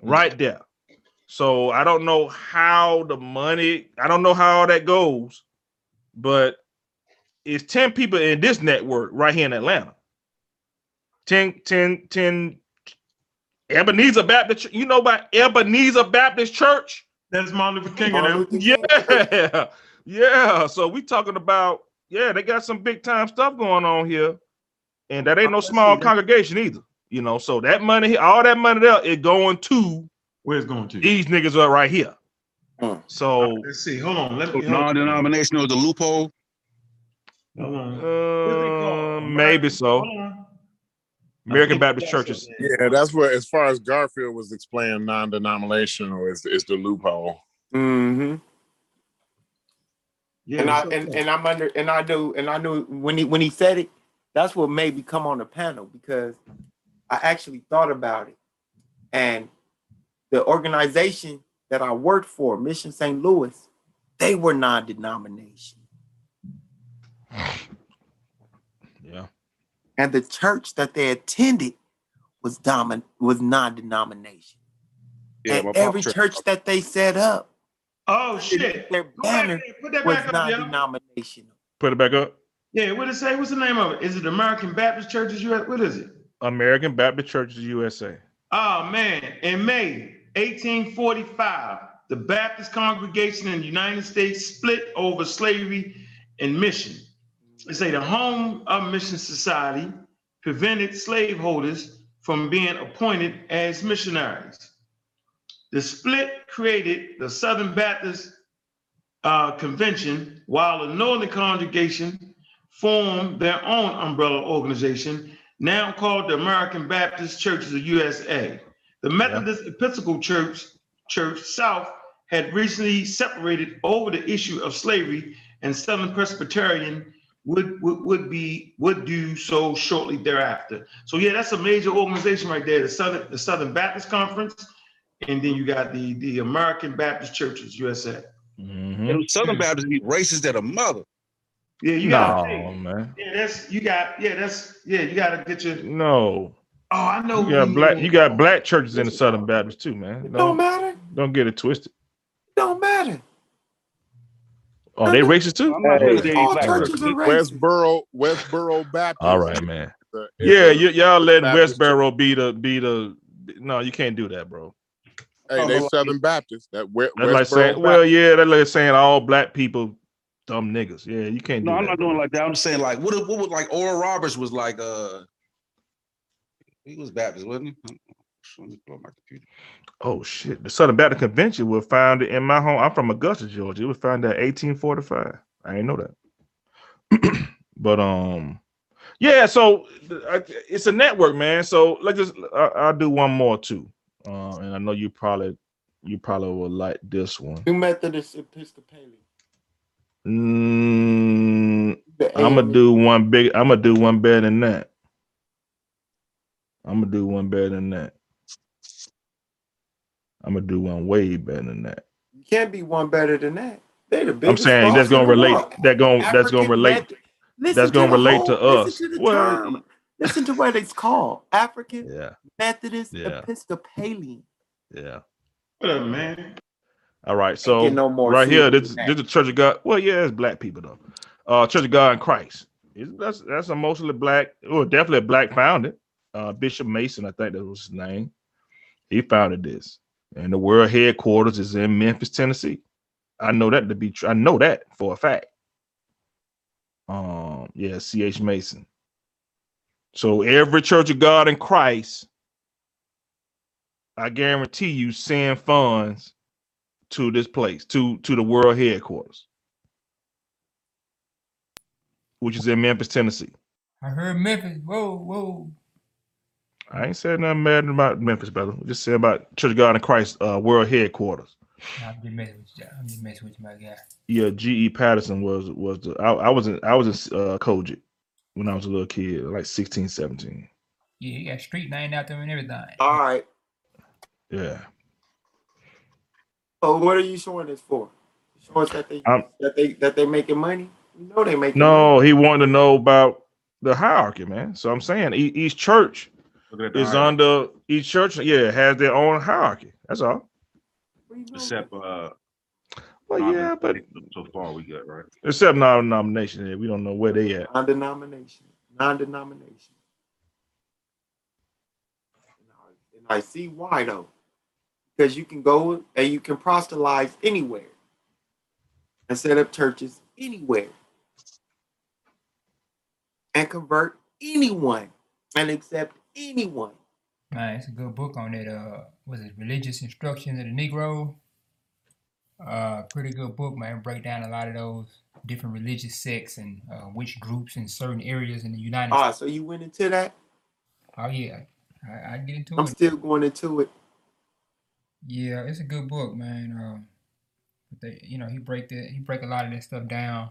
right there. So I don't know how the money, I don't know how all that goes, but it's 10 people in this network right here in Atlanta. 10, 10, 10 Ebenezer Baptist. You know about Ebenezer Baptist Church? That's Martin Luther King and Martin. Luther King. Yeah, yeah. So we talking about yeah, they got some big time stuff going on here, and that ain't no small congregation either. You know, so that money, all that money there is going to Where's it going to? these niggas are right here. Mm. So Let's see. Hold on. Let me. Non-denominational, the loophole. Hold on. uh, maybe so. Hold on. American Baptist churches. Yeah, that's what as far as Garfield was explaining non-denominational is is the loophole. Mm-hmm. Yeah, and I what's up, and, and I'm under and I knew and I knew when he when he said it, that's what made me come on the panel because I actually thought about it. And the organization that I worked for, Mission St. Louis, they were non-denomination. Yeah. And the church that they attended was domin was non-denomination. Yeah, and every church. church that they set up, Oh shit. their Go back banner. Put that was back up, yo. non-denominational. Put it back up. Yeah, what it say? What's the name of it? Is it American Baptist Churches US? What is it? American Baptist Churches USA. Oh man, in May 1845, the Baptist congregation in the United States split over slavery and mission. They say the Home of Mission Society prevented slaveholders from being appointed as missionaries. The split created the Southern Baptist uh, Convention, while the Northern Congregation formed their own umbrella organization, now called the American Baptist Churches of USA. The Methodist Episcopal Church, Church South, had recently separated over the issue of slavery, and Southern Presbyterian would, would, would be would do so shortly thereafter. So yeah, that's a major organization right there, the Southern the Southern Baptist Conference, and then you got the the American Baptist Churches USA. Mhm. Them Southern Baptists be racist at a mother. Yeah, you No, got man. yeah, that's you got yeah, that's yeah, you got to get your No. oh, I know You got black you got black churches in the Southern Baptist too, man. It don't Don't, matter. don't get it twisted. Don't matter. Oh, they racist too? I'm not Hey, gonna all black churches are racist. Westboro, Westboro Baptist. All right, man. Yeah, a- you, y'all let Baptist Westboro be the be the no, you can't do that, bro. Hey, they Southern Baptist. That we- That's like Westboro saying, well, yeah, that's like saying all black people dumb niggas. Yeah, you can't do No, I'm that. not doing like that. I'm saying like what? What would like Oral Roberts was like? Uh, he was Baptist, wasn't he? Let me pull up my computer. Oh shit! The Southern Baptist Convention was founded in my home. I'm from Augusta, Georgia. It was founded in 1845. I didn't know that. but um, yeah. So it's a network, man. So let's just I, I'll do one more too. Uh, and I know you probably you probably will like this one. New Methodist Episcopalian. Mm, I'm gonna do one big. I'm gonna do one better than that. I'm gonna do one better than that. I'm gonna do one way better than that. You can't be one better than that. They the biggest. I'm saying that's gonna relate. That going that's gonna relate. Method- That's to gonna the relate whole- to us. Listen to the Well, term. Listen to what it's called. African yeah, Methodist Yeah. Episcopalian. yeah. Whatever, man. All right, so no more right here, this, this is the Church of God. Well, yeah, it's black people though. Uh, Church of God in Christ. It's- That's that's a mostly black, well, definitely a black founded. Uh, Bishop Mason, I think that was his name. He founded this, and the world headquarters is in Memphis, Tennessee. I know that to be true. I know that for a fact. Um, yeah, C.H. Mason. So every Church of God in Christ, I guarantee you, send funds to this place, to to the world headquarters, which is in Memphis, Tennessee. I heard Memphis. Whoa, whoa. I ain't said nothing bad about Memphis, brother. We just said about Church of God in Christ, uh, world headquarters. I'm just messing with you. I'm just messing with you, my guy. Yeah, G.E. Patterson was was the I, I was in I was in uh COGIC when I was a little kid, like 16, 17. Yeah, he got street name out there and everything. All right. Yeah. So what are you showing this for? Show us that they Um, that they that they making money. You know they making No, he wanted to know about the hierarchy, man. So I'm saying e- each church Looking at the is hierarchy. under each church, yeah, has their own hierarchy. That's all. Except uh Well, yeah, but so far we got right. except non nomination, we don't know where they at. non-denomination, non-denomination. And I see why though, because you can go and you can proselytize anywhere and set up churches anywhere and convert anyone and accept anyone. Man, it's a good book on that. Uh, was it Religious Instruction of the Negro? Uh, pretty good book, man. Break down a lot of those different religious sects and uh, which groups in certain areas in the United Ah, so you went into that? Oh yeah, I, I get into it. I'm still going into it. Yeah, it's a good book, man. Um, they, you know, he break that he break a lot of that stuff down.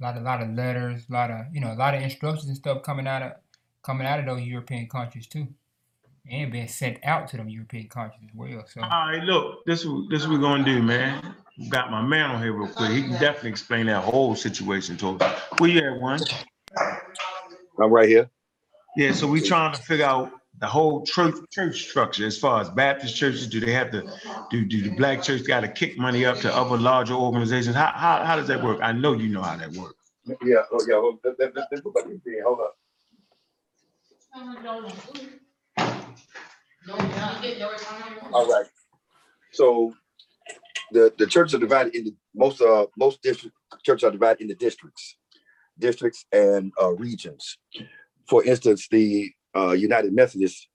A lot, a lot of letters, a lot of you know, a lot of instructions and stuff coming out of coming out of those European countries too, and being sent out to them European countries as well. So All right, look, this what this what we're gonna do, man. Got my man on here real quick. He can definitely explain that whole situation to us. Where you at, one? I'm right here. Yeah, so we trying to figure out the whole church church structure as far as Baptist churches. Do they have to do do the black church got to kick money up to other larger organizations? How, how how does that work? I know you know how that works. Yeah, oh, yeah. Hold, let, All right. So the the churches are divided into most uh most district churches are divided into districts, districts and uh, regions. For instance, the uh, United Methodists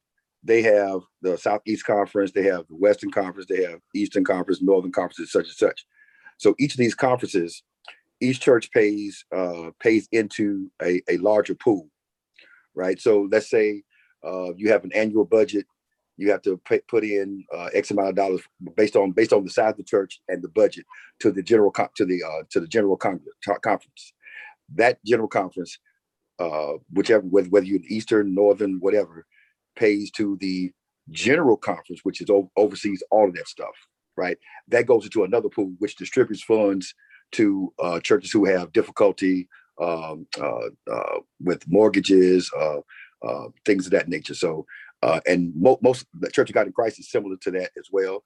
they have the Southeast Conference, they have the Western Conference, they have Eastern Conference, Northern Conference, and such and such. So each of these conferences, each church pays uh, pays into a, a larger pool, right? So let's say uh, you have an annual budget, you have to put in uh, X amount of dollars based on based on the size of the church and the budget to the general co- to the uh, to the general con- conference. That general conference, uh, whichever whether, whether you're Eastern, Northern, whatever, pays to the general conference, which is o- oversees all of that stuff, right? That goes into another pool, which distributes funds to uh, churches who have difficulty um, uh, uh, with mortgages, uh, things of that nature. So, and mo- most the Church of God in Christ is similar to that as well,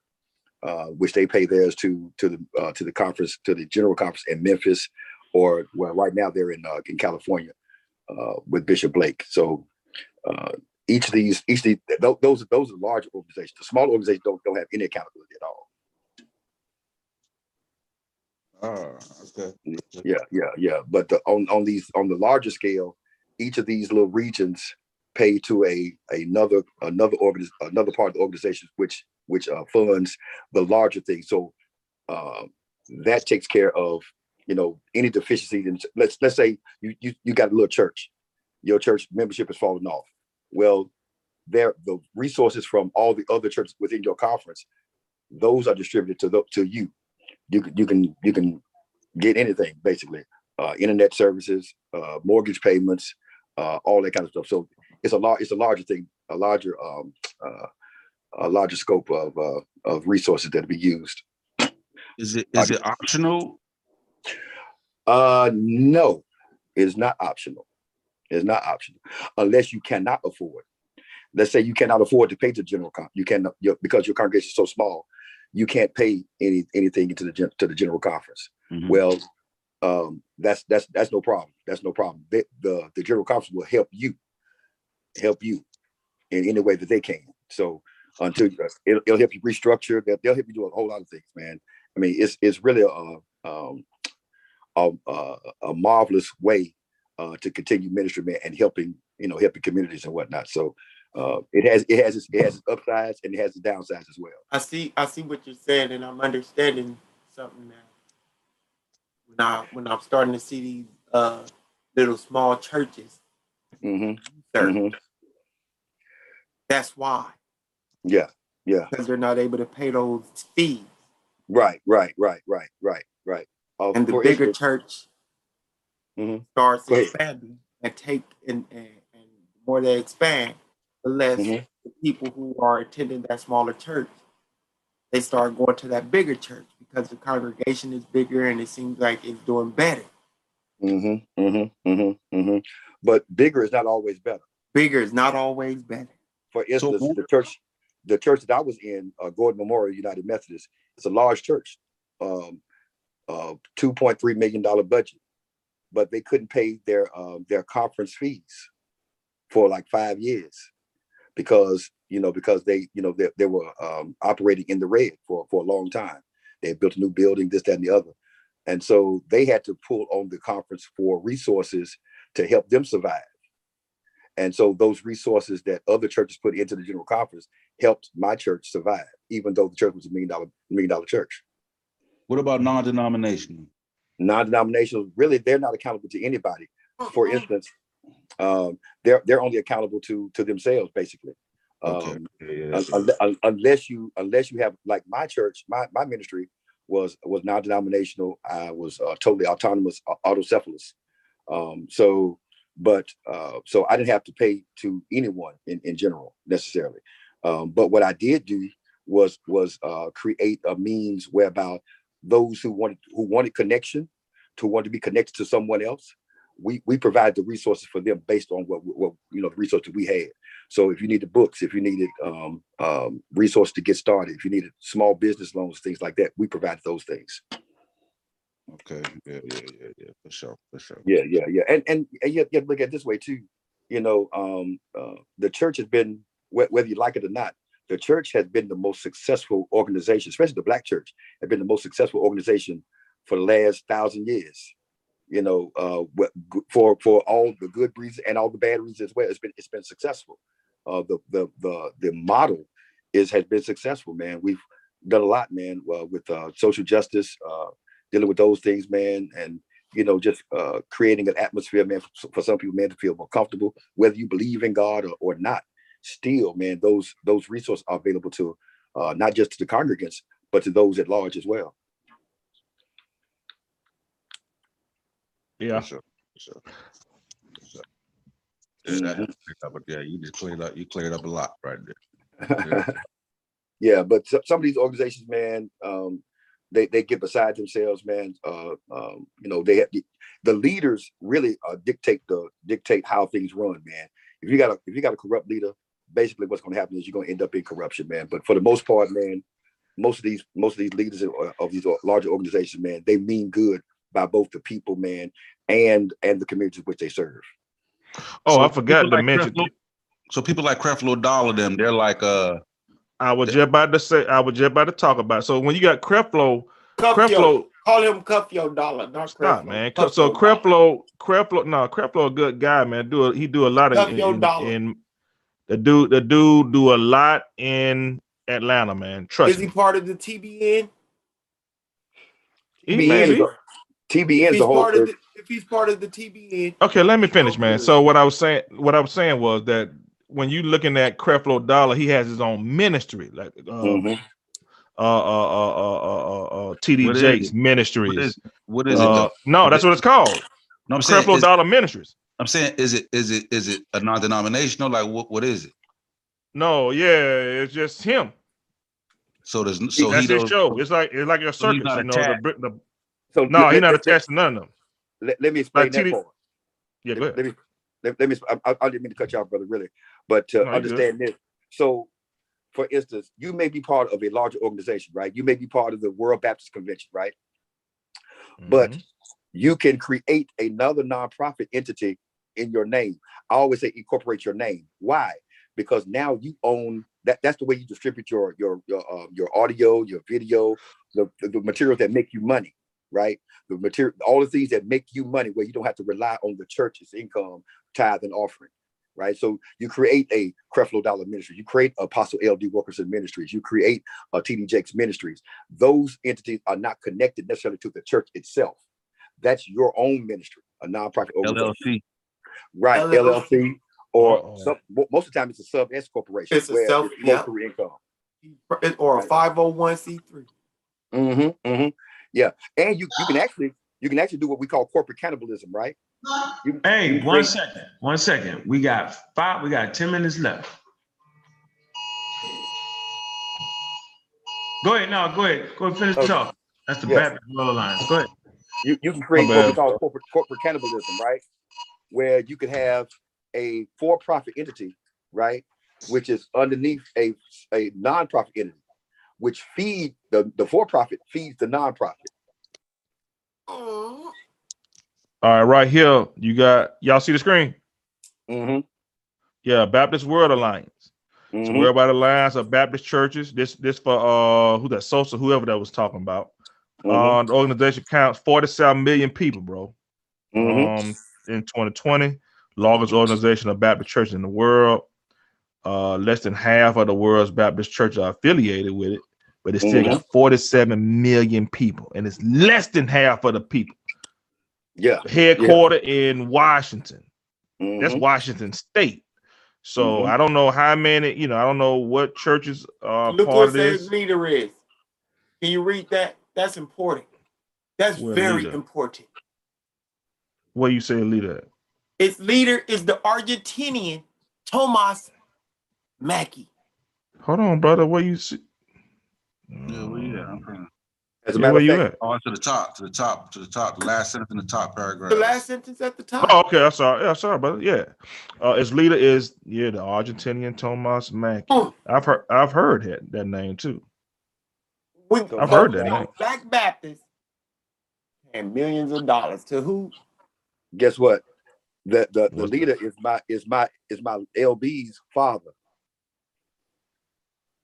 uh, which they pay theirs to to the uh, to the conference to the general conference in Memphis, or well, right now they're in uh, in California with Bishop Blake. So. Each of these, each of these, those those are large organizations. The small organizations don't don't have any accountability at all. Ah, okay. Yeah, yeah, yeah. But the, on on these on the larger scale, each of these little regions pay to a another another organ another part of the organization which which uh, funds the larger thing. So um, that takes care of you know any deficiencies. In, let's let's say you you you got a little church, your church membership is falling off. Well, there the resources from all the other churches within your conference, those are distributed to the, to you. You can you can you can get anything basically, uh, internet services, uh, mortgage payments, uh, all that kind of stuff. So it's a lot. It's a larger thing, a larger um, uh, a larger scope of uh, of resources that be used. Is it is it optional? Uh, no, it's not optional. It's not optional unless you cannot afford. Let's say you cannot afford to pay the general con. You cannot because your congregation is so small, you can't pay any anything into the to the general conference. Mhm. Well, um, that's that's that's no problem. That's no problem. The, the the general conference will help you, help you in any way that they can. So until you- it'll, it'll help you restructure, they'll, they'll help you do a whole lot of things, man. I mean, it's it's really a um a a, a marvelous way uh, to continue ministry, man, and helping you know helping communities and whatnot. So uh, it has it has its, it has its upsides and it has its downsides as well. I see I see what you're saying and I'm understanding something now. When I when I'm starting to see these uh little small churches, Mm-hmm. serve, that's why. Yeah, yeah. Because they're not able to pay those fees. Right, right, right, right, right, right. Uh, And the bigger instance- church Mhm. starts expanding and take and, and, and the more they expand, the less Mhm. the people who are attending that smaller church, they start going to that bigger church because the congregation is bigger and it seems like it's doing better. Mm-hmm, mm-hmm, mm-hmm, mm-hmm. But bigger is not always better. Bigger is not always better. For instance, the church, the church that I was in, uh, Gordon Memorial United Methodist, it's a large church, um, uh, two point three million dollar budget, but they couldn't pay their um, their conference fees for like five years because you know because they you know they, they were um, operating in the red for for a long time. They built a new building, this, that, and the other, and so they had to pull on the conference for resources to help them survive. And so those resources that other churches put into the general conference helped my church survive, even though the church was a million dollar million dollar church. What about non-denominational? Non-denominational, really, they're not accountable to anybody. For instance, um, they're they're only accountable to to themselves, basically. Okay. Um, Yeah, un- un- unless you unless you have like my church, my my ministry was was non-denominational. I was uh, totally autonomous, uh, autocephalous. Um, so, but uh, so I didn't have to pay to anyone in, in general necessarily. Um, but what I did do was was uh, create a means whereby those who wanted who wanted connection, to want to be connected to someone else, we we provide the resources for them based on what, what you know the resources we had. So if you needed books, if you needed um, um, resources to get started, if you needed small business loans, things like that, we provide those things. Okay. Yeah, yeah, yeah, yeah. For sure. For sure. Yeah, yeah, yeah. And and, and you, have, you have to look at it this way too. You know, um, uh, the church has been, whether you like it or not, the church has been the most successful organization, especially the black church, has been the most successful organization for the last thousand years. You know, uh, for for all the good reasons and all the bad reasons as well. It's been it's been successful. Uh, the the the the model is has been successful, man. We've done a lot, man, uh, with uh, social justice, uh, dealing with those things, man, and you know, just uh, creating an atmosphere, man, for, for some people, man, to feel more comfortable, whether you believe in God or, or not. Still, man, those those resources are available to uh, not just to the congregants, but to those at large as well. Yeah. For sure. For sure. For sure. Yeah, that helps clear up, yeah, you just cleared up. You cleared up a lot right there. Yeah. yeah, but so- some of these organizations, man, um, they they get beside themselves, man. Uh, um, you know, they have the leaders really uh, dictate the dictate how things run, man. If you got a if you got a corrupt leader, basically what's going to happen is you're going to end up in corruption, man. But for the most part, man, most of these most of these leaders of, of these larger organizations, man, they mean good by both the people, man, and and the communities which they serve. Oh, So I forgot to like mention. Creflo- so people like Creflo Dollar, them, they're like uh I was just about to say. I was just about to talk about. So when you got Creflo, Cuffio. Creflo, Call him Cuff Your Dollar, not Stop, Creflo. man. Cuff So Your Dollar. Creflo, Creflo, no, Creflo, a good guy, man. Do a, he do a lot of Cuff in, your in, dollar. in- the dude, the dude do a lot in Atlanta, man. Trust Is he part of the TBN? He TBN may is be. a, TBN If is he's a whole. part of the, if he's part of the TBN, Okay, let me finish, man. So what I was saying, what I was saying was that when you looking at Creflo Dollar, he has his own ministry, like uh, Mhm. uh, uh, uh, uh, uh, uh, TD What is Jakes it? Ministries. What is what is? Uh, though? no, that's what it's called. No, I'm saying Creflo is- Dollar Ministries. I'm saying is it is it is it a non-denominational? Like what what is it? No, yeah, it's just him. So there's so that's he his show. It's like it's like your So he's circus, not you know. The, the, So no, let- he's not attached to none of them. Let, let me explain Like that part. Yeah, go Let, ahead. let me let, let me. I, I didn't mean to cut you off, brother. Really, but to No, understand this. So, for instance, you may be part of a larger organization, right? You may be part of the World Baptist Convention, right? But Mm-hmm. you can create another nonprofit entity in your name. I always say incorporate your name. Why? Because now you own that. That's the way you distribute your your your uh, your audio, your video, the, the the materials that make you money, right? The material, all the things that make you money, where you don't have to rely on the church's income, tithe, and offering. Right, so you create a Creflo Dollar Ministry, you create Apostle L.D. Wilkerson Ministries, you create uh, T.D. Jakes Ministries. Those entities are not connected necessarily to the church itself. That's your own ministry, a nonprofit organization. LLC. Right, LLC. LLC, or Uh-oh. some, most of the time it's a sub S corporation It's a where self- it's flow yeah. through income. or a Right. 501c3. Mm-hmm, mm-hmm. Yeah, and you you can actually you can actually do what we call corporate cannibalism, right? You, Hey, you one create- second. One second. We got five. We got ten minutes left. Go ahead. No, go ahead. Go ahead. Finish Okay. talk. That's the Yeah. Baptist World Alliance. Go ahead. you, you can create what we call corporate corporate cannibalism, right? Where you can have a for-profit entity, right, which is underneath a a non-profit entity, which feed the the for-profit feeds the nonprofit. All right, right here, you got y'all see the screen? Mm-hmm. Yeah, Baptist World Alliance. So Mhm. Worldwide Alliance of Baptist Churches. This this for uh who that Sosa, whoever that was talking about. Mhm. Uh the organization counts 47 million people, bro. Mhm. Um in 2020, largest organization of Baptist churches in the world. Uh less than half of the world's Baptist churches are affiliated with it, but it still got 47 million people, and it's less than half of the people. Yeah. Headquartered in Washington. That's Mhm. Washington State. So Mhm. I don't know how many, you know, I don't know what churches are Look part what of this. says leader is. Can you read that? That's important. That's Where very leader? important. What you say, leader? Its leader is the Argentinian Tomas Mackey. Hold on, brother. Where you see? Yeah, where you at? I'm trying- As a Yeah, matter where of you fact, at? Oh, to the top, to the top, to the top, the last sentence in the top paragraph. The last sentence at the top. Oh, okay. I'm sorry. Yeah, sorry, brother. Yeah. Uh, its leader is yeah, the Argentinian Tomas Mackey. Mm. I've heard I've heard that, that name too. We, I've heard that Black- name. Black Baptist and millions of dollars to who? guess what? The the, the What's leader is my is my is my LB's father.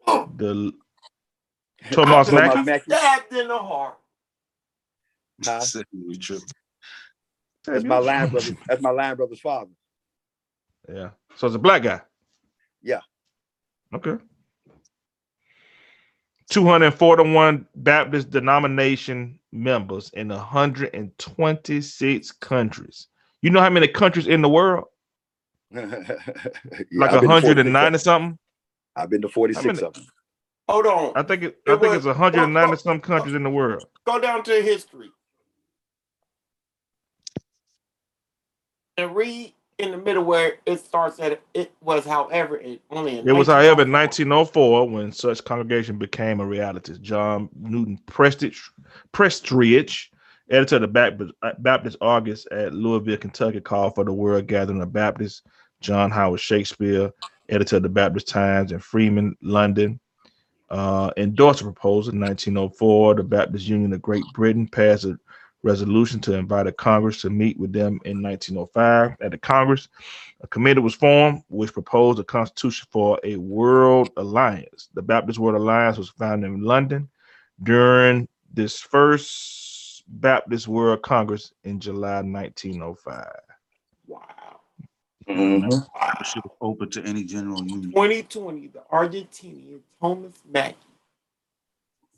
The Tomas Tomas Mackey. Mackey. Stabbed in the heart. Huh? You tripping. That's my line brother. That's my line brother's father. Yeah. So it's a black guy. Yeah. Okay. 241 Baptist denomination members in 126 countries. You know how many countries in the world? Yeah, Like I've been to 46 190 something? I've been to 46 many- of them. Hold on. I think it, I It think was- it's 190 some countries in the world. Go down to history. And read in the middle where it starts at it was, however, it only in It was, however, in 1904. 1904 when such congregation became a reality. John Newton Prestridge, Prestridge editor of the Baptist, uh, Baptist Argus at Louisville, Kentucky, called for the World Gathering of Baptists. John Howard Shakespeare, editor of the Baptist Times in Freeman, London, uh, endorsed a proposal in 1904. The Baptist Union of Great Britain passed a resolution to invite a Congress to meet with them in 1905. At the Congress, a committee was formed which proposed a constitution for a world alliance. The Baptist World Alliance was founded in London. During this first Baptist World Congress in July 1905. Wow. Mm-hmm. It should open to any general union. 2020, the Argentinian Thomas Mackey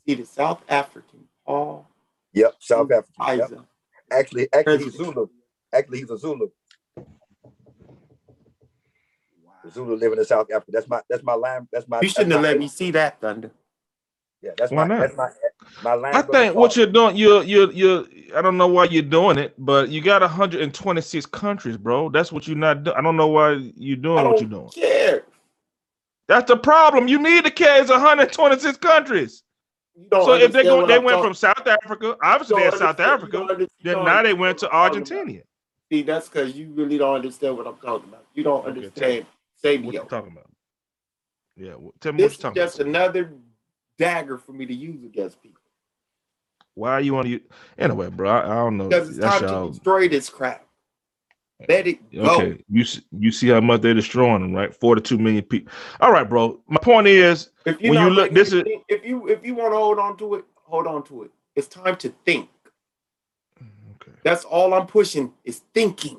see the South African Paul Yep, South African. Yep. Actually, actually, he's Zulu. Actually, he's a Zulu. Zulu living in South Africa. That's my that's my line. That's my. You shouldn't have let me see that, Thunder. Yeah, that's Why my not? that's my my line. I think what you're doing, you're you're you're. I don't know why you're doing it, but you got 126 countries, bro. That's what you're not doing. I don't know why you're doing what you're doing. Care. That's the problem. You need to carry 126 countries. So if they go, they I'm went talking- from South Africa. Obviously, they're South Africa. don't under- you Then now they went to what. Argentina. See, that's because you really don't understand what I'm talking about. You don't understand What you Sabio. talking about? Yeah, wh- tell me This what is you're talking just about. another dagger for me to use against people Why you want to? Anyway, bro, I, I don't know. because it's That's time to y'all. destroy this crap. Let it go. Okay, you you see how much they're destroying them, right? Forty-two million people. All right, bro. My point is, If you when you look, this to is if you if you want to hold on to it, hold on to it. It's time to think. Okay. That's all I'm pushing is thinking.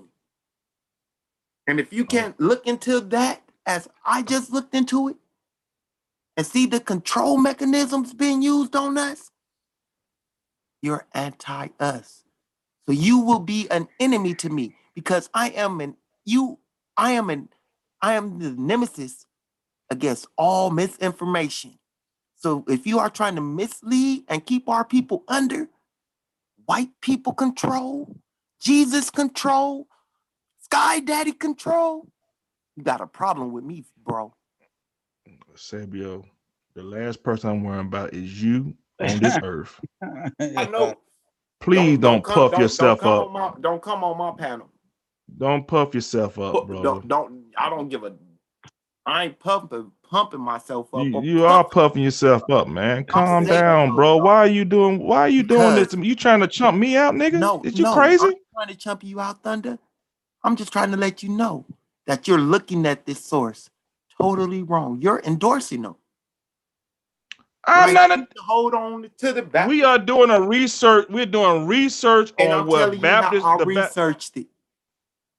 And if you can't look into that as I just looked into it and see the control mechanisms being used on us, you're anti us. So you will be an enemy to me because I am an you I am an I am the nemesis against all misinformation. So if you are trying to mislead and keep our people under white people control, Jesus control, Sky Daddy control, you got a problem with me, bro. Sabio. The last person I'm worrying about is you on this earth. I know. Please don't, come- puff don't- yourself don't up. my, don't come on my panel. Don't puff yourself up, bro. Don't, don't I don't give a I ain't pumping pumping myself up. You, I'm you are puffing yourself up, man. Calm saying- down, bro. Why are you doing? Why are you doing this? to me? You trying to chump me out, nigga? No, is you no, crazy? I'm trying to chump you out, Thunder. I'm just trying to let you know that you're looking at this source totally wrong. You're endorsing them. I'm Like, not. you to hold on to the back. We are doing a research. We're doing research And on I'm what Baptist. you how I the Ba- researched it.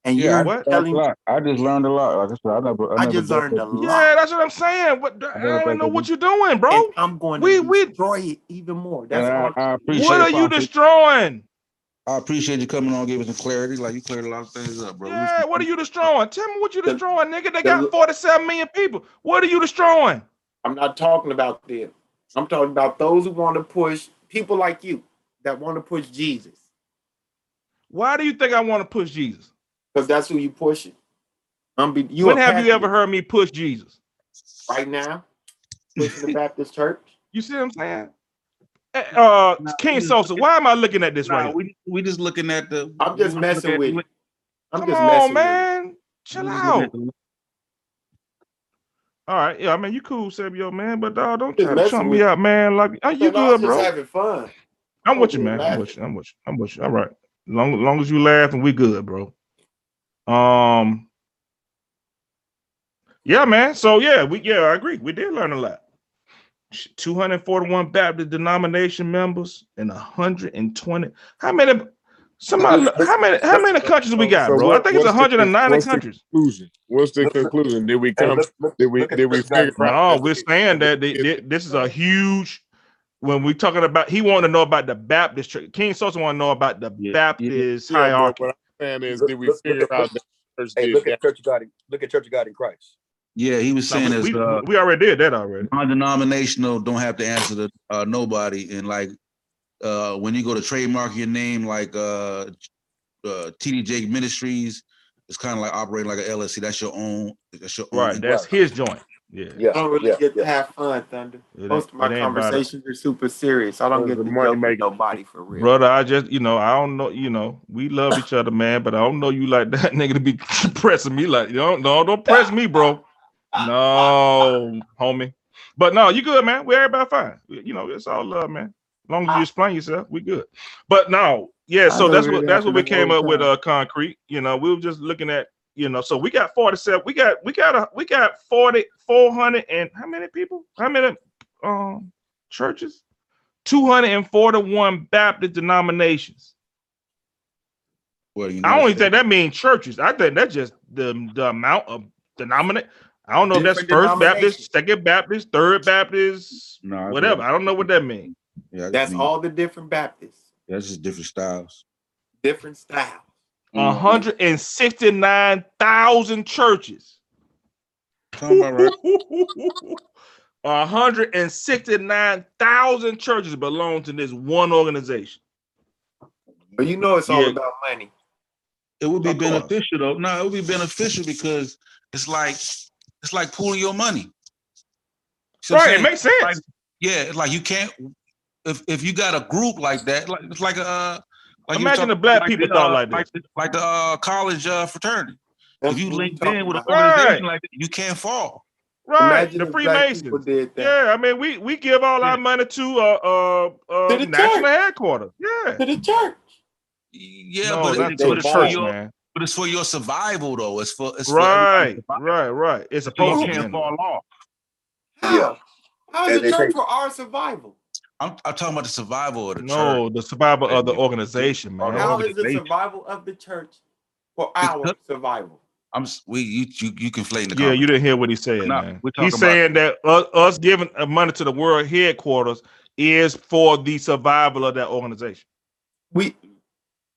And yeah, you're I, what? telling a lot. I just learned a lot. Like I said, I never. I, I just dealt learned a lot. yeah, that's what I'm saying. What? I never don't even know what you're doing, bro. And I'm going to We- we- destroy it even more. And That's I, all. I appreciate. What are you Fonte. destroying? I appreciate you coming on, giving some clarity. Like you cleared a lot of things up, bro. Yeah, what are you destroying? Tell me what you The- destroying, nigga. They got 47 million people. What are you destroying? I'm not talking about them. I'm talking about those who want to push people like you that want to push Jesus. Why do you think I want to push Jesus? Because that's who you pushing. I'm be, you when a have you ever heard me push Jesus? right now pushing the Baptist church? You see what I'm saying? Eh, Uh, King Sosa, why am I looking at this Nah, right here? we we just looking at the. I'm just messing with you. I'm Come just on, messing with man. Chill we just out. All right, yeah, I mean you cool, Sabio, man, but dog, don't Just try to messing chump me out, man. Like, are you. you Man, I was good, just bro? having fun. I'm with you, Don't be man. I'm with you. I'm with you. I'm with you. All right. Long, as long as you laugh and we good, bro. Um. Yeah, man. So yeah, we yeah, I agree. We did learn a lot. 241 Baptist denomination members and 120. How many? Somebody, how many? How many countries we um, got, So bro? I think it's what's the con- 190 the countries. Conclusion. What's the conclusion? Did we Hey, come? look- look- Did we? look at Did we Church God in figure out? No, that we're saying that they, they- this is a huge. When we talking about, he wanted to know about the Baptist church. King Sosa want to know about the Yeah, Baptist Yeah, but hierarchy. what I'm saying is, Look- did we look- look figure at- out look- the church Hey, look at Church of God. in- Look at Church of God in Christ. Yeah, he was No, saying we, is we, uh, we already did that already. non-denominational don't have to answer to uh, nobody, and like uh, when you go to trademark your name, like uh, uh, TD Jake Ministries, it's kind of like operating like a LLC. That's your own. That's your own. Right, that's his joint. Yeah. Yeah. I don't really yeah, get to have fun, Thunder. It Most of my it ain't about it. conversations are super serious. I don't get the to money joke with making- nobody for real. Brother, I just, you know, I don't know, you know, we love each other, man, but I don't know you like that nigga to be pressing me like, you don't, no, don't press me, bro. No, homie. But no, you good, man. We everybody fine. You know, it's all love, man. As long as you explain yourself, we good. But no, yeah, so that's what that's what we came up with time. uh concrete. You know, we were just looking at, you know, so we got 47, we got we got a we got 40, 400 and how many people? How many um churches? 241 Baptist denominations. Well, you I don't even think that means churches. I think that's just the, the amount of denominate. I don't know if that's First Baptist, Second Baptist, Third Baptist, No, I whatever. I don't know what that means. yeah, That's mean, all the different Baptists, That's just different styles. different styles. Mm-hmm. A hundred and sixty-nine thousand churches. Sound about right. Hundred and sixty-nine thousand churches belong to this one organization. But you know it's all Yeah. about money. It would be beneficial though. No, it would be beneficial because it's like it's like pooling your money. See what I'm Right, it makes sense. Like, yeah, it's like you can't if if you got a group like that, like it's like a uh, like you were Imagine the black like people the, thought uh, like this. like the, uh, college uh, fraternity. That's if you what linked in with an about. organization Right. like that, you can't fall. Right, Imagine the if black people Freemasons. Yeah, I mean, we we give all our money to uh uh, uh To the national church. headquarters. Yeah, To the church. Yeah, no, but, it, to the church, your man. But it's for your survival though. It's for it's Right, for right, right. It's survival. supposed You to can't fall off. How? How is And the they church for our survival? I'm, I'm talking about the survival of the church. No, the survival of the organization, man. How is the organization. survival of the church for our Because- survival? I'm we you you, you conflating the Yeah, you didn't hear what he said, No, man. we're He's about- saying that us, us giving uh, money to the world headquarters is for the survival of that organization. We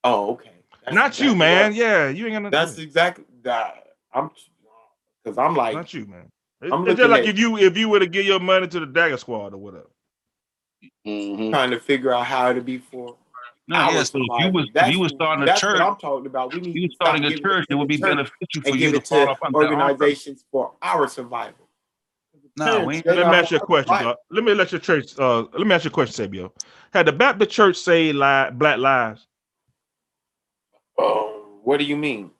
oh okay. That's Not you, man. right. Yeah, you ain't gonna. That's exactly that. I'm because I'm like not you, man. It- I'm it's just like at- if you if you were to give your money to the Dagger Squad or whatever. trying to figure out how to be for No, our yeah, so if you survival. was if you was starting a that's church, what I'm talking about. We need you starting a church, it would be to the church beneficial for you to it fall to off under our organizations for our survival. No, we ain't Let me ask you a question. survival. Let me let your church. Uh, let me ask you a question, Sabio. Had the Baptist Church say li- black lives? Oh, what do you mean?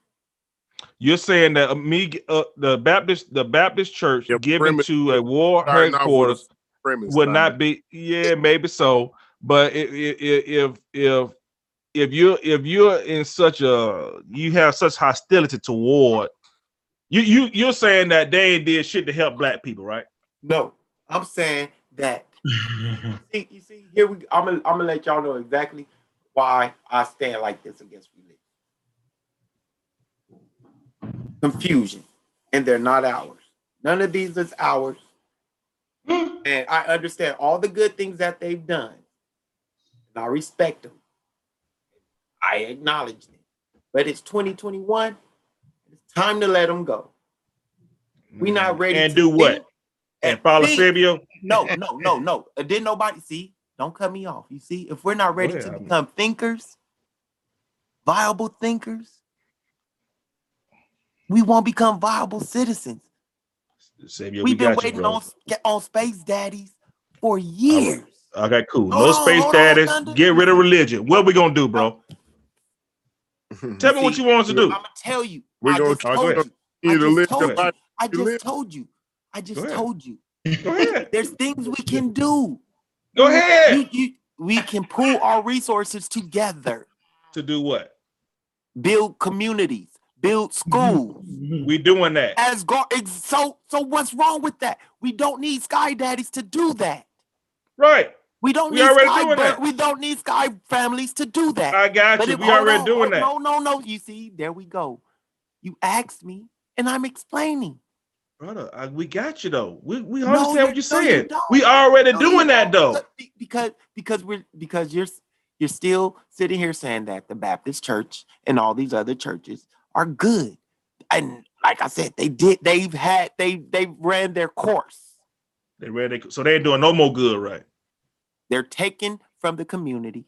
You're saying that me, uh, the Baptist, the Baptist Church Your given premise- to a war starting off with a headquarters premise, would not be. Yeah, maybe so. But i- i- i- if if if you're if you're in such a you have such hostility toward you you you're saying that they did shit to help black people, right? No, I'm saying that. see, you see, here we. I'm gonna, I'm gonna let y'all know exactly why I stand like this against religion. Confusion, and they're not ours. None of these is ours. and I understand all the good things that they've done, and I respect them. I acknowledge them. But it's 2021. It's time to let them go. We're not ready And to do what? think And follow think. Sabio? No, no, no, no. Uh, Didn't nobody see? Don't cut me off. You see, if we're not ready ahead, I to mean- become thinkers, viable thinkers, we won't become viable citizens. Sabio, We've we been got you, waiting bro. on on space daddies for years. Okay, cool. No on, space hold on, status. Get rid of religion. What we gonna do, bro? Tell me what you want us to do. I'm gonna tell you. We're I gonna just go told you. I just told you. I just told you. I just told you. Go ahead. There's things we can do. Go ahead. You, you, we can pool our resources together. To do what? build communities, build schools. Mm-hmm. We doing that. As gar- ex- so so what's wrong with that? We don't need sky daddies to do that. Right. We don't We need already sky doing bir- that. we don't need sky families to do that. I got But you. if- We hold already on, doing hold- that. No, no, no. You see, there we go. You asked me, and I'm explaining. Brother, I, we got you though. We we understand you- what you're no, you saying. don't. we already No, you doing that though. because- Because because we're because you're you're still sitting here saying that the Baptist church and all these other churches are good. And like I said, they did they've had they they ran their course. They ready. So they ain't doing no more good, right? They're taken from the communities.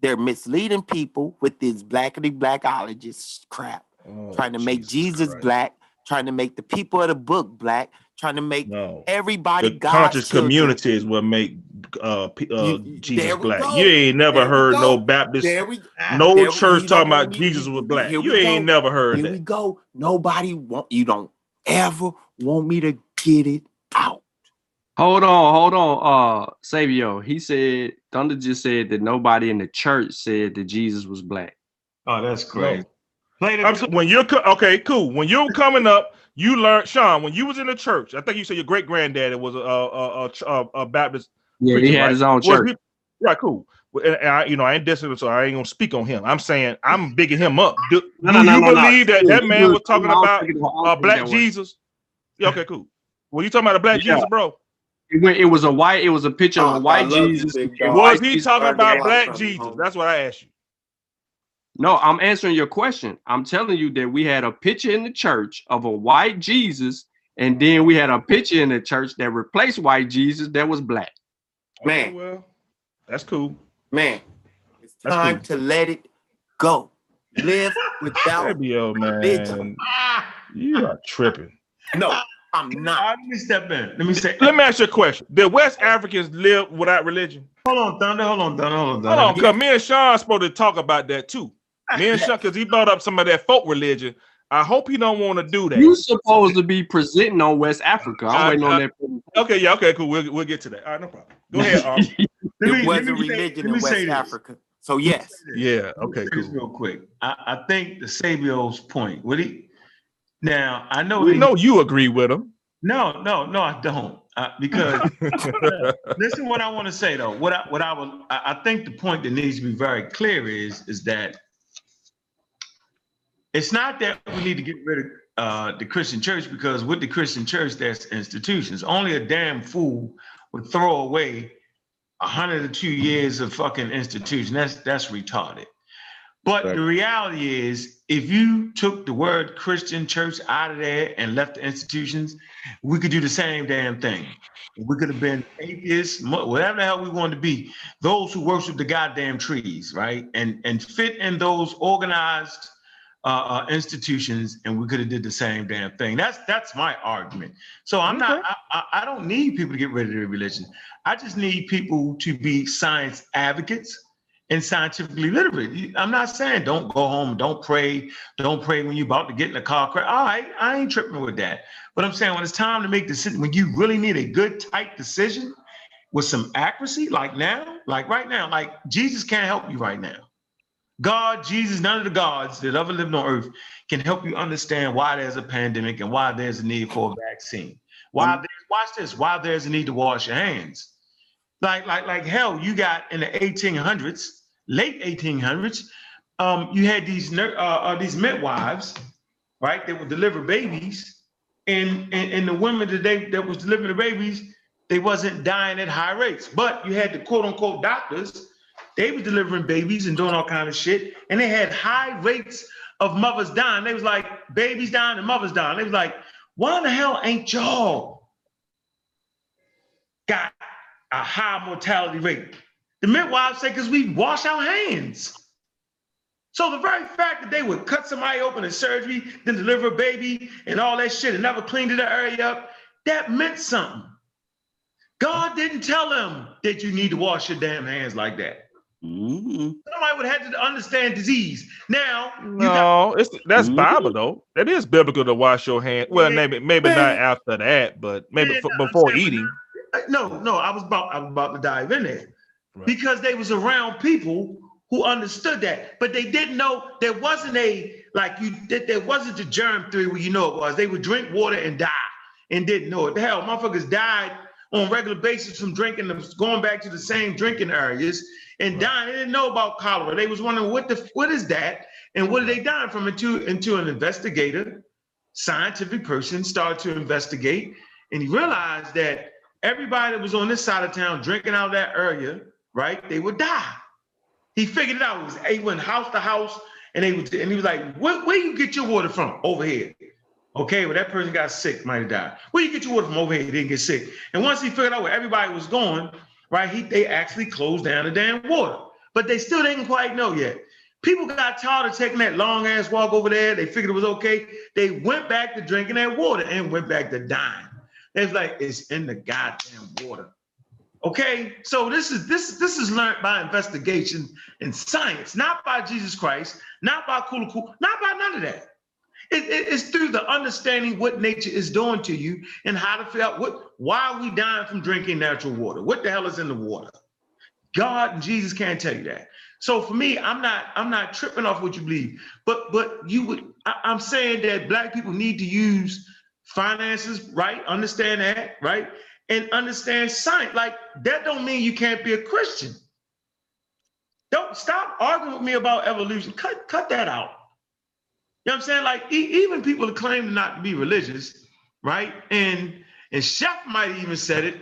They're misleading people with this blackity blackologist crap, Oh, trying to make Jesus Christ. black, trying to make the people of the book black, trying to make No. everybody The God's conscious children. community is what make uh, pe- uh Jesus there black. go. You ain't never There heard no. Baptist, There we no there church you talking about want me- Jesus was black. You ain't go. never heard Here that. we go. Nobody want you don't ever want me to get it out. Hold on, hold on. Uh Sabio, he said Thunder just said that nobody in the church said that Jesus was black. Oh, that's crazy. No. Play the I'm, s- when you're co- okay, cool. When you're coming up, you learned Sean. When you was in the church, I think you said your great granddaddy was a a, a, a, a, a Baptist Yeah, he had right? his own Was church. we- right, cool. And, and I, you know, I ain't dissing, him, so I ain't gonna speak on him. I'm saying I'm bigging him up. Do, No, do no, no, you no, no. believe that that man was- was talking about thinking- I was uh, black that way. Jesus? Yeah, okay, cool. Well, you talking about a black Yeah. Jesus, bro? It, went, it was a white. It was a picture of Oh, a I white Jesus. big and dog. white Was he talking about black Jesus? That's what I asked you. No, I'm answering your question. I'm telling you that we had a picture in the church of a white Jesus, and then we had a picture in the church that replaced white Jesus that was black. Man, well, that's cool. man, it's time cool. to let it go. Live without Fabio, religion. you are tripping. No, I'm not. Let me step in. Let me say. Let me ask you a question. Did West Africans live without religion? Hold on, Thunder. Hold on, Thunder. Hold on, Hold on, because me and Sean supposed to talk about that too. Me and Sean, because he brought up some of that folk religion. I hope he don't want to do that. You supposed to be presenting on West Africa. I'm Uh, waiting on that. Okay, yeah, okay, cool. We'll, we'll get to that. All right, no problem. Go ahead, Arm. Let me- It was a me say- religion in me say West this. Africa. So yes, yeah, okay, cool. real quick. I, I think the Sabio's point. Would he? Now I know. We he- know you agree with him. No, no, no, I don't. Uh, because listen, what I want to say though. What I what I will. I, I think the point that needs to be very clear is is that it's not that we need to get rid of uh, the Christian church because with the Christian church, there's institutions. Only a damn fool would throw away a hundred or two years of fucking institution. That's that's retarded. But the reality is, if you took the word Christian church out of there and left the institutions, we could do the same damn thing. We could have been atheists, whatever the hell we wanted to be. Those who worship the goddamn trees, right? And and fit in those organized uh, uh, institutions, and we could have did the same damn thing. That's that's my argument. So I'm not. I, I, don't need people to get rid of their religion. I just need people to be science advocates and scientifically literate. I'm not saying don't go home, don't pray, don't pray when you're about to get in the car. crash. All right, I ain't tripping with that. But I'm saying when it's time to make decision, when you really need a good, tight decision with some accuracy, like now, like right now, like Jesus can't help you right now. God, Jesus, none of the gods that ever lived on earth can help you understand why there's a pandemic and why there's a need for a vaccine. Why there's, watch this, why there's a need to wash your hands. Like, like, like hell, you got in the 1800s, late 1800s, um, you had these uh, uh, these midwives, right? That would deliver babies, and, and and the women that they that was delivering the babies, they wasn't dying at high rates. But you had the quote unquote doctors, they was delivering babies and doing all kind of shit, and they had high rates of mothers dying. They was like babies dying and mothers dying. They was like, why in the hell ain't y'all got a high mortality rate? The midwives say because we wash our hands. So the very fact that they would cut somebody open in surgery, then deliver a baby and all that shit and never cleaned the area up, that meant something. God didn't tell them that you need to wash your damn hands like that. Mm-hmm. Somebody would have to understand disease. Now, you got No, it's that's Mhm. Bible though. That is biblical to wash your hands. Well, maybe maybe not after that, but maybe Yeah, f- before eating. No, no, I was about I was about to dive in there because they was around people who understood that, but they didn't know there wasn't a like you that there wasn't the germ theory where you know it was. They would drink water and die and didn't know it. The hell, motherfuckers died on regular basis from drinking them, going back to the same drinking areas and dying. They didn't know about cholera. They was wondering what the what is that and what are mm-hmm. they dying from? Into into an investigator, scientific person started to investigate and he realized that everybody that was on this side of town drinking out of that area, right, they would die. He figured it out. He, was, he went house to house, and they was, and he was like, where, where you get your water from? Over here. Okay, well, that person got sick, might have died. Where you get your water from over here? He didn't get sick. And once he figured out where everybody was going, right, he they actually closed down the damn water. But they still didn't quite know yet. People got tired of taking that long ass walk over there. They figured it was okay. They went back to drinking that water and went back to dying. It's like it's in the goddamn water. Okay, so this is this this is learned by investigation and science, not by Jesus Christ, not by Kula Kula, not by none of that. It- it- it's through the understanding what nature is doing to you and how to figure out what why are we dying from drinking natural water? What the hell is in the water? God and Jesus can't tell you that. So for me, I'm not I'm not tripping off what you believe, but but you would I, I'm saying that black people need to use finances, right? Understand that, right? and understand science. Like that don't mean you can't be a Christian. Don't stop arguing with me about evolution. Cut cut that out. You know what I'm saying? Like e- even people that claim not to be religious, right? And and Chef might even said it.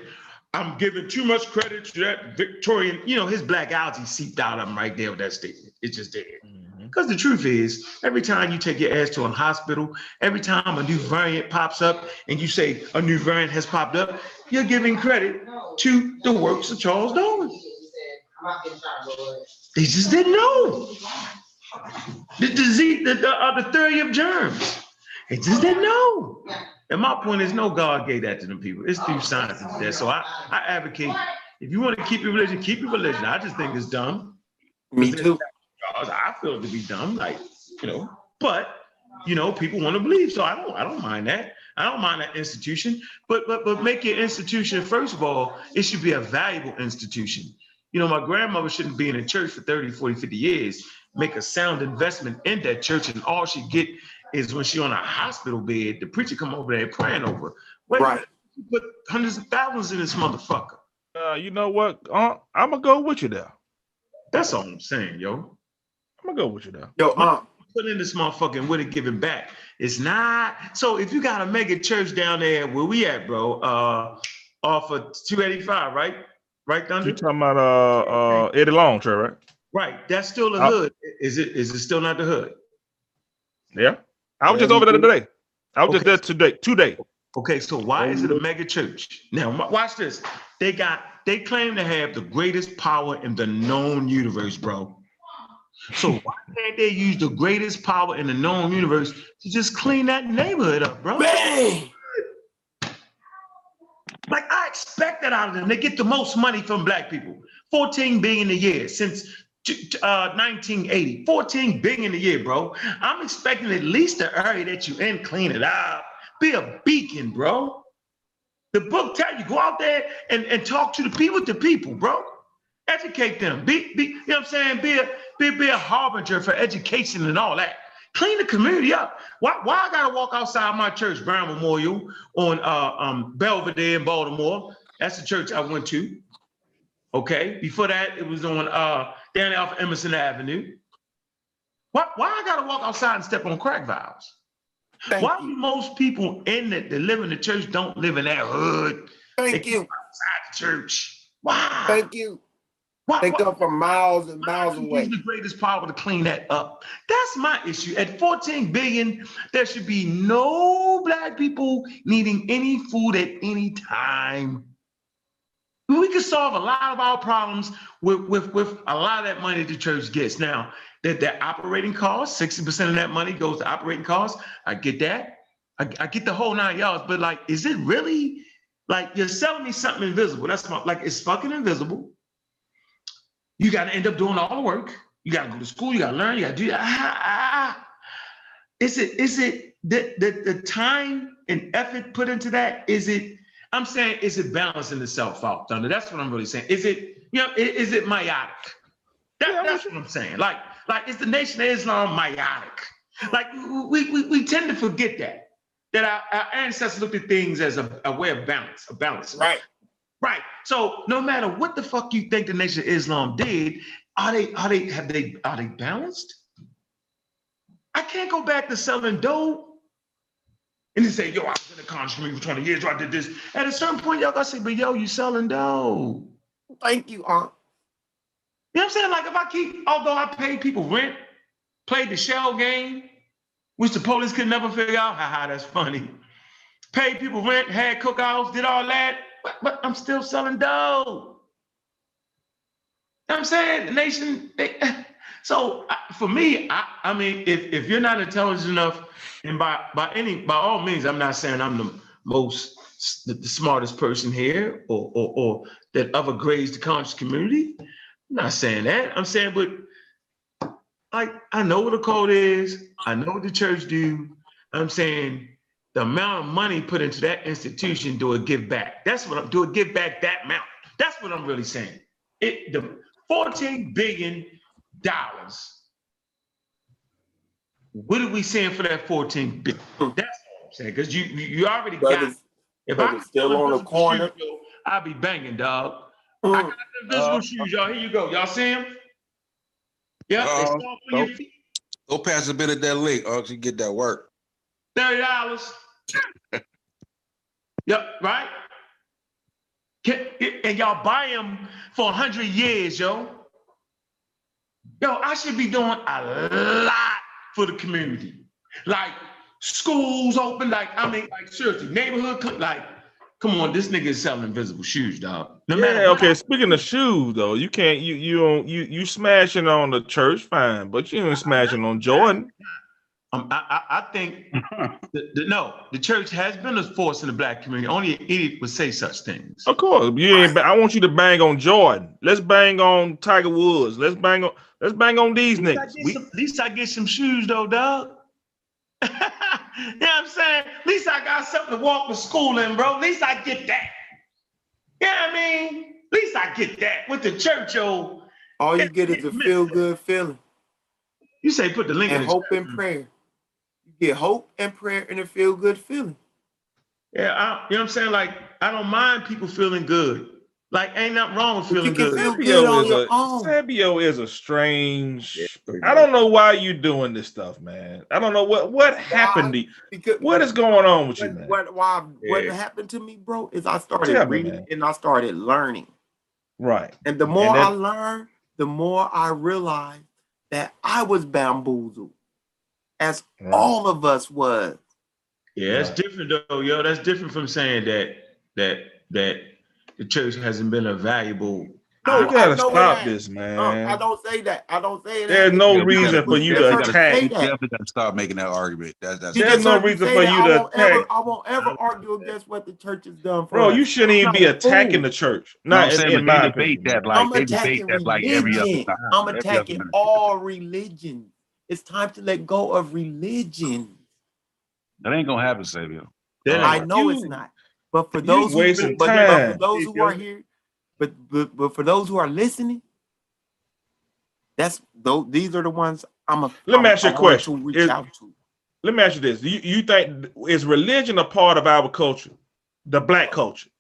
I'm giving too much credit to that Victorian, you know, his black algae seeped out of him right there with that statement. It's just there. Mm-hmm. Because the truth is, every time you take your ass to a hospital, every time a new variant pops up and you say a new variant has popped up, you're giving credit to the works of Charles Darwin. They just didn't know. The disease, the, the, uh, the theory of germs. They just didn't know. And my point is, no God gave that to them people. It's through science it's there. So I, I advocate, if you want to keep your religion, keep your religion. I just think it's dumb. Me too. I feel it to be dumb, like, you know, but you know, people want to believe. So I don't I don't mind that. I don't mind that institution, but but but make your institution, first of all, it should be a valuable institution. You know, my grandmother shouldn't be in a church for 30, 40, 50 years, make a sound investment in that church, and all she get is when she on a hospital bed, the preacher come over there praying over. her. Wait, Right. you put hundreds of thousands in this motherfucker. Uh, you know what? Uh, I'm gonna go with you there. That's all I'm saying, yo. I'm gonna go with you there. Yo, uh, Put in this motherfucking with it giving back. It's not so if you got a mega church down there where we at, bro, uh off of 285, right? Right, Thunder? You talking about uh uh Eddie Long, Trey, right? Right. That's still the Uh, hood. Is it is it still not the hood? Yeah. I was just over there today. I was just there today. Today. Okay, so why is it a mega church? Now, watch this. They got they claim to have the greatest power in the known universe, bro. So why can't they use the greatest power in the known universe to just clean that neighborhood up, bro? Man. Like I expect that out of them. They get the most money from black people. 14 billion a year since t- t- uh, 1980. 14 billion a year, bro. I'm expecting at least the area that you in, clean it up. Be a beacon, bro. The book tell you go out there and, and talk to the people, the people, bro. Educate them. Be, be, you know what I'm saying? Be a be, be a harbinger for education and all that. Clean the community up. Why, why I gotta walk outside my church, Brown Memorial, on uh, um, Belvedere in Baltimore? That's the church I went to. Okay. Before that, it was on uh, down there off Emerson Avenue. Why, why I gotta walk outside and step on crack valves? why do most people in the, that live in the church don't live in that hood? Thank They you. outside the church. Why? Thank you. Why- They why- come from miles and miles away. the greatest power to clean that up. That's my issue. At 14 billion, there should be no black people needing any food at any time. We could solve a lot of our problems with, with, with a lot of that money the church gets. Now, that their operating costs, 60% of that money goes to operating costs. I get that. I, I get the whole nine yards, but like, is it really like you're selling me something invisible? That's my like it's fucking invisible. You got to end up doing all the work. You got to go to school. You got to learn. You got to do that. Ah, ah. Is it is it the, the the time and effort put into that? Is it? I'm saying, is it balancing itself out, Thunder? That's what I'm really saying. Is it? You know, i- is, it myopic? That, that's what I'm saying. Like like is the Nation of Islam myopic? Like we we, we tend to forget that that our, our ancestors looked at things as a, a way of balance, a balance. Right. Right. So no matter what the fuck you think the Nation of Islam did, are they are they have they are they balanced? I can't go back to selling dope and then say, yo, I was in the conscious community for 20 years, I did this. At a certain point, y'all gotta say, but yo, you selling dough. Thank you, Aunt. You know what I'm saying? Like if I keep, although I paid people rent, played the shell game, which the police could never figure out, haha, that's funny. Paid people rent, had cookouts, did all that, but, but I'm still selling dough. You know what I'm saying? The nation, they, so for me, I, I mean, if, if you're not intelligent enough, and by by any by all means, I'm not saying I'm the most the, the smartest person here or, or or that ever grades the conscious community. I'm not saying that. I'm saying, but like I know what a code is. I know what the church do. I'm saying the amount of money put into that institution do it give back. That's what I'm do it give back that amount. That's what I'm really saying. It the 14 billion dollars. What are we saying for that 14 billion? That's all I'm saying. Because you you you already got Brothers, if brothers I still on the corner. I'll be banging, dog. I got the invisible Uh, shoes, y'all. Here you go. Y'all see them? Yeah, they Uh, soft on your feet. Go pass a bit of that link, or you get that work. Thirty dollars. yep, right. And y'all buy them for a hundred years, yo. Yo, I should be doing a lot for the community. Like schools open, like I mean, like seriously, neighborhood, like, come on, this nigga is selling invisible shoes, dog. No Yeah, what okay. Speaking of shoes, though, you can't you you don't you you smashing on the church, fine, but you ain't smashing on Jordan. Um, I, I, I think the, the, no, the church has been a force in the black community. Only an idiot would say such things. Of course, you ain't. I want you to bang on Jordan. Let's bang on Tiger Woods. Let's bang on. Let's bang on these At least niggas. get We, some- at least I get some shoes though, dog. you know what I'm saying? At least I got something to walk to school in, bro. At least I get that. Yeah, I mean, at least I get that with the church, yo. All you get is a feel good feeling You say put the link in and the hope and prayer. You get hope and prayer and a feel good feeling. Yeah, I, you know what I'm saying? Like, I don't mind people feeling good. Like, ain't nothing wrong with But you feeling can good. feel good on is your a own. Sabio is a strange. I don't know why you doing this stuff, man. I don't know what what happened to you. Because What is going on with you, what, man? what, why, what happened to me, bro, is I started Tell reading man. and I started learning. Right. And the more And I learned, the more I realized that I was bamboozled, as Right. all of us was. Yeah, it's different though, yo. That's different from saying that that that the church hasn't been a valuable. No, You gotta I stop it this, man. I don't say that. I don't say that. There's no Yeah, reason gotta- for you gotta- to we gotta- attack. We Say that. definitely got to stop making that argument. That's that's There's no reason for that. you to won't ever, attack. I won't ever argue against what the church has done for Bro, us. you shouldn't even be attacking the church. No, Not I'm in, saying, in but my they debate that like I'm they debate attacking that like every other religion. time. I'm attacking night. all religions. It's time to let go of religion. That ain't gonna happen, Sabio. That I ain't- know it's not. But for you those who but, but for those who are here, but, but but for those who are listening, that's those these are the ones I'm a Let me I'm- ask you a question. to reach Is- out to. Let me ask you this: you, you think is religion a part of our culture, the black culture?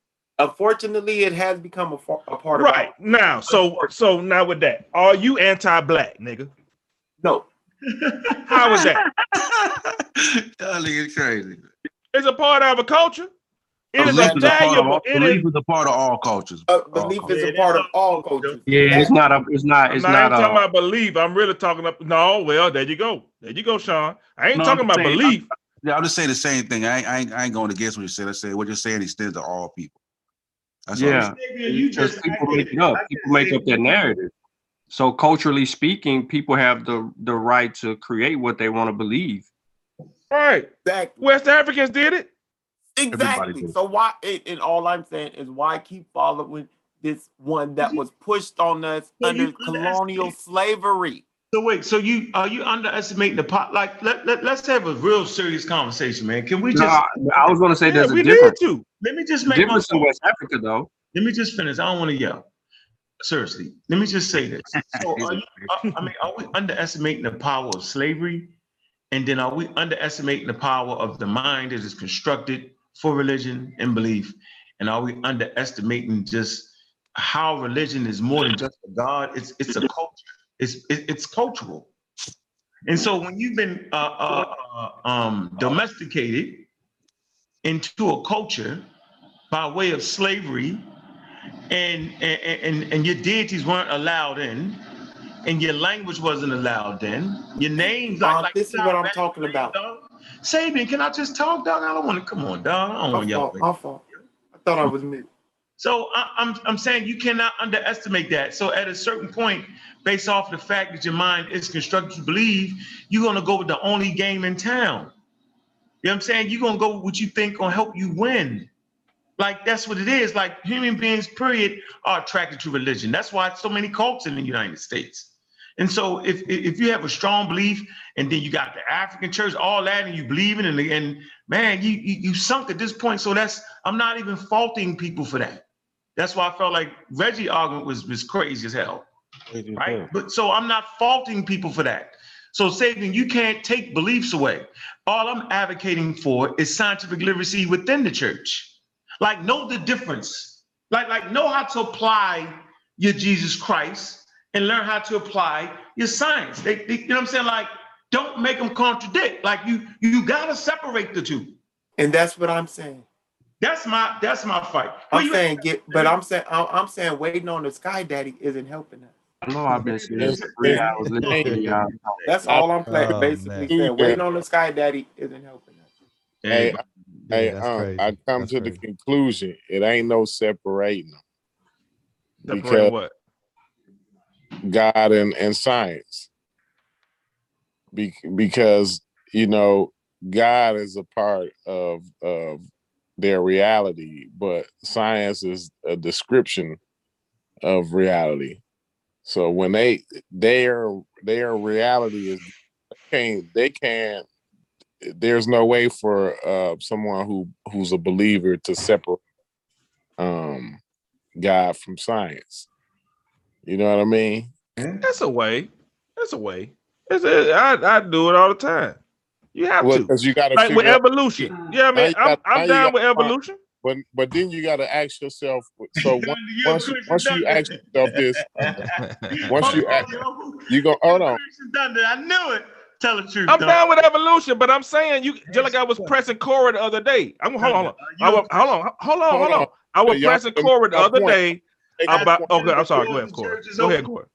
Unfortunately, it has become a, fa- a part of Right now, so so now with that, are you anti-black, nigga? no. How is that? Y'all crazy. It's a part of our culture. It is Belief a is a part of valuable. all, It belief is. is a part of all cultures. Uh, All belief cultures. is Yeah, a part of all all- cultures. Yeah, it's not a. It's not. It's No, I ain't not talking a. about belief. I'm really talking about no. Well, there you go. There you go, Sean. I ain't No, talking I'm about saying- belief. Yeah, I'll just say the same thing. I ain't, I ain't, I ain't going against what you said. I say what you're saying extends to all people. That's Yeah, Xavier, you just people make it up. People make up their narrative. So culturally speaking, people have the the right to create what they want to believe. Right. Exactly. West Africans did it. Exactly. So why? And, and all I'm saying is why keep following this one that was pushed on us So under colonial slavery. So wait, so you are you underestimating the pot? Like let, let let's have a real serious conversation, man. Can we just No, I was going to say Yeah, there's a we need difference. to. let me just make my Difference in. West Africa, though. Let me just finish. I don't want to yell. Seriously, let me just say this. So, are you, uh, I mean, are we underestimating the power of slavery? And then are we underestimating the power of the mind that is constructed for religion and belief? And are we underestimating just how religion is more than just a God? It's it's a culture. It's it- it's cultural. And so when you've been uh, uh, uh, um, domesticated into a culture by way of slavery and and, and and your deities weren't allowed in, and your language wasn't allowed in. Your names, like, Uh, like this is what I'm talking about. dog. Sabian, can I just talk, dog? I don't want to come on, dog. I don't want y'all. My fault. I thought I was mute. So I, I'm I'm saying you cannot underestimate that. So at a certain point, based off the fact that your mind is constructed to believe, you're gonna go with the only game in town. You know what I'm saying? You're gonna go with what you think gonna help you win. Like that's what it is. Like human beings, period, are attracted to religion. That's why so many cults in the United States. And so if if you have a strong belief, and then you got the African church, all that, and you believe in it, and, and man, you, you you sunk at this point. So that's I'm not even faulting people for that. That's why I felt like Reggie argument was was crazy as hell, right? But so I'm not faulting people for that. So Satan, you can't take beliefs away. All I'm advocating for is scientific literacy within the church. Like know the difference Like, like know how to apply your Jesus Christ and learn how to apply your science. They, they- you know what I'm saying? Like, don't make them contradict. Like you, you gotta separate the two. And that's what I'm saying. That's my that's my fight. Where I'm you saying get, but I'm saying I'm I'm saying waiting on the Sky Daddy isn't helping us. I know I've been sitting It's- here for three hours listening to y'all. That's all I'm playing, Oh, basically man. saying. Waiting on the Sky Daddy isn't helping us. Hey, hey, Yeah, that's um. I come That's to the conclusion it ain't no separating them. Separate Because what? God and, and science. Be, because you know God is a part of of their reality, but science is a description of reality. So when they their their reality is can't they can't there's no way for uh someone who who's a believer to separate um God from science. You know what I mean? Mm-hmm. That's a way. That's a way. It's a, I I do it all the time. You have Well, to. because you got to Like with out- evolution. Yeah, I mean, you I'm, got- I'm down got with to find- evolution. But but then you got to ask yourself. So once once you, once you ask yourself this, once you ask, you go hold on. I knew it. Tell the truth. I'm dog. down with evolution, but I'm saying you just like I was pressing Corey the other day. I'm hold on, hold on. I was, hold on, hold on, hold on. I was pressing Corey the other day Take that about. Okay, I'm sorry. Go ahead, Corey. Go ahead, Corey.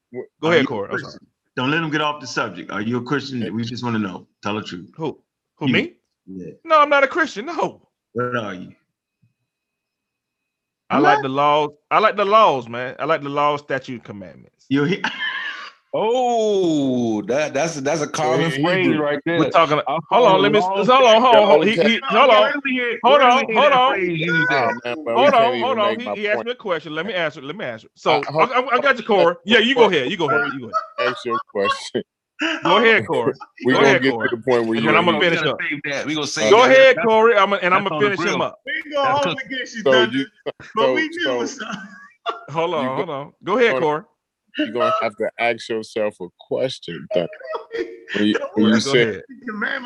Go ahead, Corey. I'm sorry. Don't let him get off the subject. Are you a Christian? We just want to know. Tell the truth. Who? Who You. me? Yeah. No, I'm not a Christian. No, What are you? I like the laws. I like the laws, man. I like the laws, statute, commandments. You he- Oh, that that's that's a common He- phrase Hebrew. right there. We're talking. I'll Hold on. Let me. Hold on. Hold on. Hold, he, he, hold on. Where do we hear- Hold where do we on. Hold on. phrase used at? man, but we Hold on, hold on. He, he asked me a question. Let me answer. Let me answer. So Uh, I, I, I got you, Corey. Yeah, you go ahead. You go ahead. You go ahead. Ask your question. Go ahead, Corey. We Go gonna ahead, get Corey. to the point where you then I'm gonna finish up. that. We gonna save Go that. ahead, That's- Corey. I'm and I'm gonna finish him up. We go That's home cook- against you, So you but we knew it so was something. Hold on, hold on. Go ahead, Corey. You're gonna have to ask yourself a question. Thunder. When you, when you say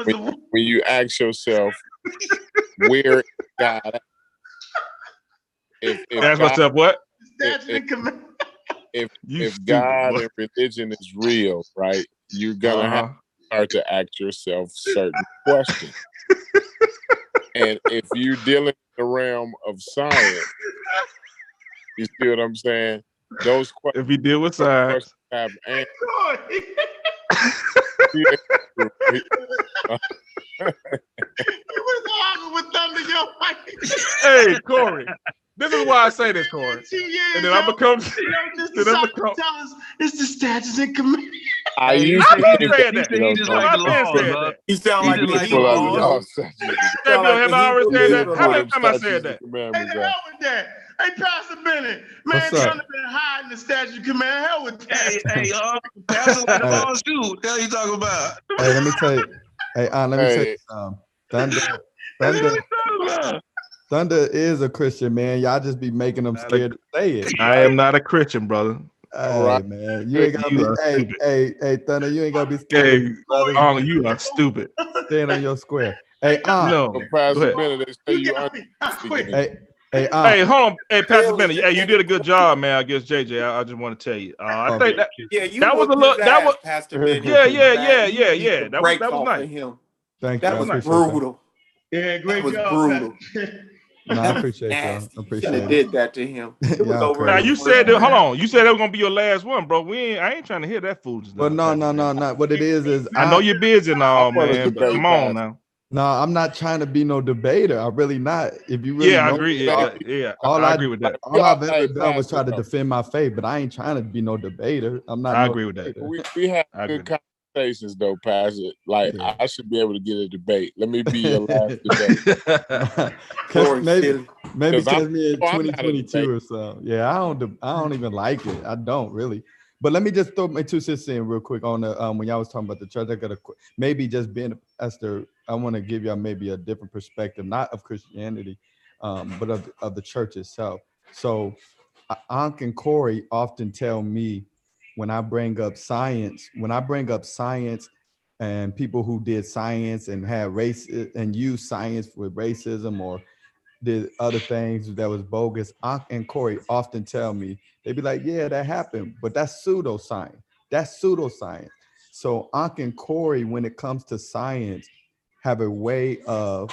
when, when you ask yourself where is God at? if if Ask God myself what? statute if- and command. if if God boy. and religion is real, right? You're gonna have Uh-huh. to start to ask yourself certain questions. and if you're dealing in the realm of science, you see what I'm saying? Those questions If you deal with science, have answers. Was arguing with Thunder, yo. hey, Corey. This is why I say this, Corey. And then I become. Yo, just then I become. tell us it's the statutes and commandments. I Hey, he used to he think just- said that. said he just like the I've been laws, that. He sound like just the like the people are Hebrew, laws. yo. lost. Sound Samuel, like have I already said that? How many times I said that? Hey, Commandments the are- hell with that. Hey, Pastor Bennett. Man, What's up? Thunder been hiding the statute command. Hell with that. Hey, hey, uh, Pastor like the Hey. What the hell you talking about? Hey, let me tell you. Hey, Aunt, let me tell you something. Thunder, Thunder, you talking about? Thunder is a Christian man. Y'all just be making them Not a- scared to say it. I am not a Christian, brother. Hey right. man, you ain't gotta You be. are Hey, stupid. hey, hey, Thunder, you ain't gotta be scared. Hey, brother. you are stupid. Stand on your square. Hey, Aunt. No. So Go Pastor ahead. Bennett, they say You you got me. Hey, hey, Aunt. Hey, hold on. Hey, Pastor Bennett. Yeah, you did a good job, man, I guess JJ. I, I just want to tell you. Uh, I Oh. think that Yeah, you That was a whooped little- his that was- Pastor Bennett. Yeah, yeah, yeah, yeah, yeah. That was brakes that was nice. him. Thank you. That I was appreciate that. brutal. Yeah, great was job. brutal. Pastor. No, I appreciate y'all. I appreciate shouldn't it. did that to him. It was Y'all over. Now you said that. Hold on. You said that was gonna be your last one, bro. We ain't. I ain't trying to hear that foolishness. Well, no, no, no, Bennett. no. What it is is I know you're busy and all, man. But come on now. No, I'm not trying to be no debater. I really not. If you really Yeah, I agree. me, Yeah, all, yeah. all I I, agree with that. all I've Hey, ever done was try to defend my faith, but I ain't trying to be no debater. I'm not. I no agree with that. We we have I agree. good conversations though, Pastor. Like Yeah. I should be able to get a debate. Let me be your last debate. Cause Corey maybe, silly. maybe 'Cause me in oh, I'm not a 2022 or so. Yeah, I don't. de- I don't even like it. I don't really. But let me just throw my two cents in real quick on the um when y'all was talking about the church. I got a maybe just being Esther. I want to give y'all maybe a different perspective, not of Christianity, um, but of of the church itself. So, Ankh and Corey often tell me when I bring up science, when I bring up science and people who did science and had race and used science with racism or did other things that was bogus. Ankh and Corey often tell me, they'd be like, yeah, that happened, but that's pseudoscience. That's pseudoscience. So Ankh and Corey, when it comes to science, have a way of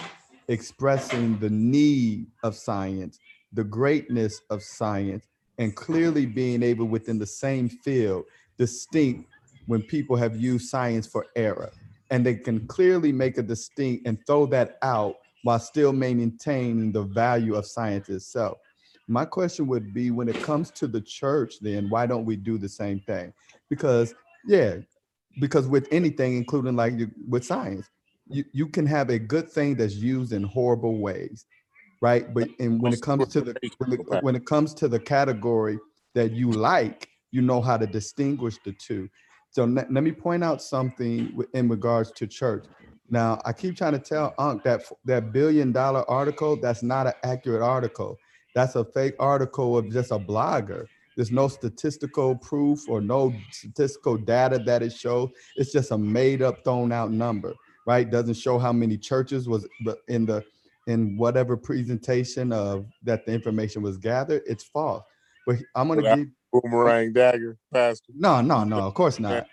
expressing the need of science, the greatness of science, and clearly being able within the same field distinct when people have used science for error. And they can clearly make a distinct and throw that out while still maintaining the value of science itself. My question would be when it comes to the church, then why don't we do the same thing? Because, yeah, because with anything, including like with science, you, you can have a good thing that's used in horrible ways, right? But and when it comes to the when it, when it comes to the category that you like, you know how to distinguish the two. So let, let me point out something in regards to church. Now, I keep trying to tell Unc that that billion dollar article, that's not an accurate article. That's a fake article of just a blogger. There's no statistical proof or no statistical data that it shows. It's just a made up, thrown out number, right? Doesn't show how many churches was in the in whatever presentation of that the information was gathered. It's false. But I'm gonna give Boomerang dagger, Pastor. no, no, no, of course not.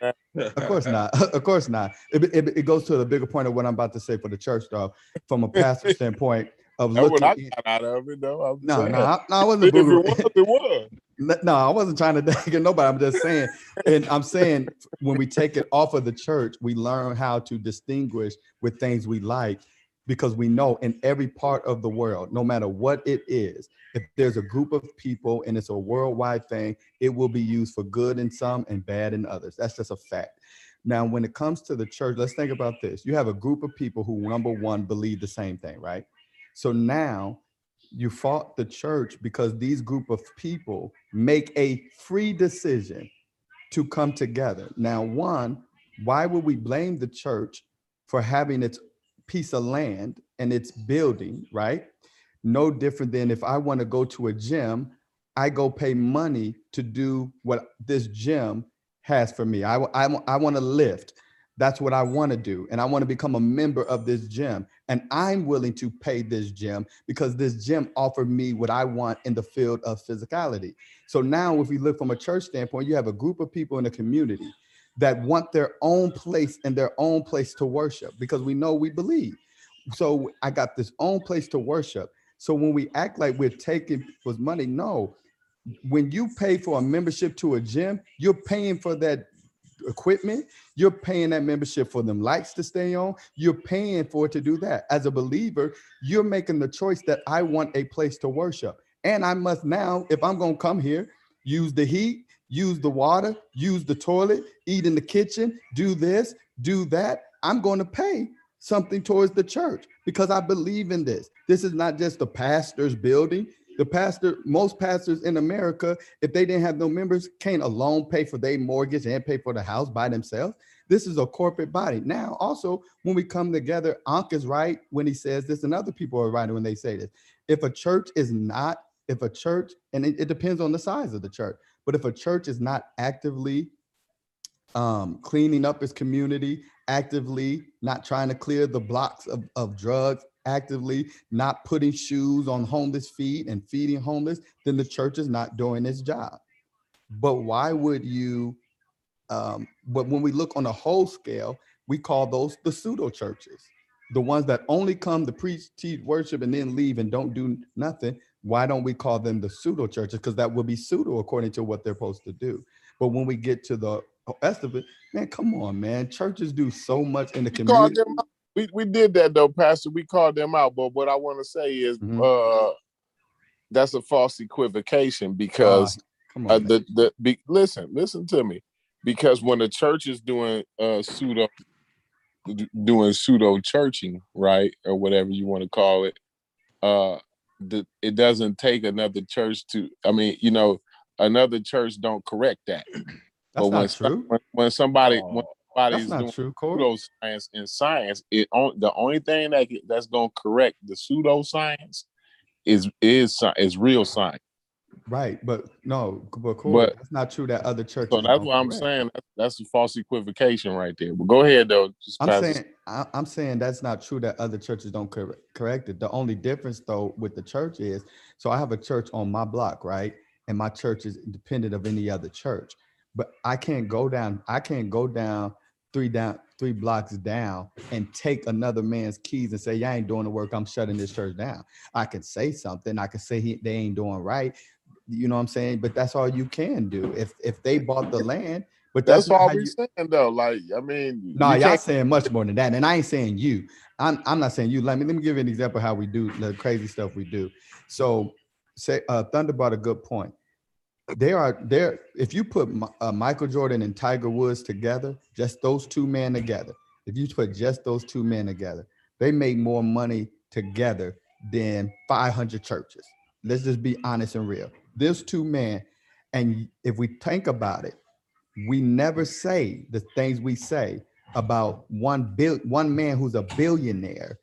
Of course not. Of course not. It, it, it goes to the bigger point of what I'm about to say for the church, though, from a pastor standpoint of That's what I looking. got out of it, though. I'm No, saying. no, I, no, I wasn't. If it was, it was. No, I wasn't trying to dig at nobody. I'm just saying, and I'm saying when we take it off of the church, we learn how to distinguish with things we like because we know in every part of the world, no matter what it is, if there's a group of people and it's a worldwide thing, it will be used for good in some and bad in others. That's just a fact. Now, when it comes to the church, let's think about this. You have a group of people who, number one, believe the same thing, right? So now you fought the church because these group of people make a free decision to come together. Now, one, why would we blame the church for having its piece of land and its building, right? No different than if I want to go to a gym, I go pay money to do what this gym has for me. I, I, I want to lift. That's what I want to do. And I want to become a member of this gym. And I'm willing to pay this gym because this gym offered me what I want in the field of physicality. So now, if we look from a church standpoint, you have a group of people in a community that want their own place and their own place to worship because we know we believe. So I got this own place to worship. So when we act like we're taking people's money, no. When you pay for a membership to a gym, you're paying for that equipment. You're paying that membership for them lights to stay on. You're paying for it to do that. As a believer, you're making the choice that I want a place to worship. And I must now, if I'm going to come here, use the heat, use the water, use the toilet, eat in the kitchen, do this, do that. I'm going to pay something towards the church because I believe in this. This is not just the pastor's building. The pastor, most pastors in America, if they didn't have no members, can't alone pay for their mortgage and pay for the house by themselves. This is a corporate body. Now, also, when we come together, Ankh is right when he says this, and other people are right when they say this. If a church is not, if a church, and it, it depends on the size of the church, but if a church is not actively um, cleaning up its community, actively not trying to clear the blocks of, of drugs, actively not putting shoes on homeless feet and feeding homeless, then the church is not doing its job. But why would you? Um, but when we look on a whole scale, we call those the pseudo churches, the ones that only come to preach, teach, worship, and then leave and don't do nothing. Why don't we call them the pseudo churches? Because that would be pseudo according to what they're supposed to do. But when we get to the rest of it, man, come on, man. Churches do so much in the community. We, we did that though, Pastor. We called them out. But what I want to say is Mm-hmm. uh that's a false equivocation because come on, uh, the the be, listen, listen to me. Because when the church is doing uh pseudo doing pseudo churching, right, or whatever you want to call it, uh the, it doesn't take another church to i mean you know another church don't correct that That's when, not true. when, when somebody when somebody's not doing true, pseudoscience in science it on, the only thing that that's going to correct the pseudoscience is is is real science Right, but no, but Corey, But- that's not true. That other churches. So that's what I'm correct. saying. That's, that's a false equivocation right there. But go ahead though. Just I'm saying I, I'm saying that's not true that other churches don't cor- correct it. The only difference though with the church is so I have a church on my block, right? And my church is independent of any other church. But I can't go down, I can't go down three down three blocks down and take another man's keys and say, I ain't doing the work, I'm shutting this church down. I can say something, I can say he, they ain't doing right. You know what I'm saying? But that's all you can do. If if they bought the land, but That's that's, all how we you- saying though. Like I mean, no, you y'all saying much more than that. And I ain't saying you. I'm I'm not saying you. Let me let me give you an example of how we do the crazy stuff we do. So say uh Thunder brought a good point. There are there, if you put uh, Michael Jordan and Tiger Woods together, just those two men together, if you put just those two men together, they make more money together than 500 churches. Let's just be honest and real. There's two men, and if we think about it, we never say the things we say about one bill one man who's a billionaire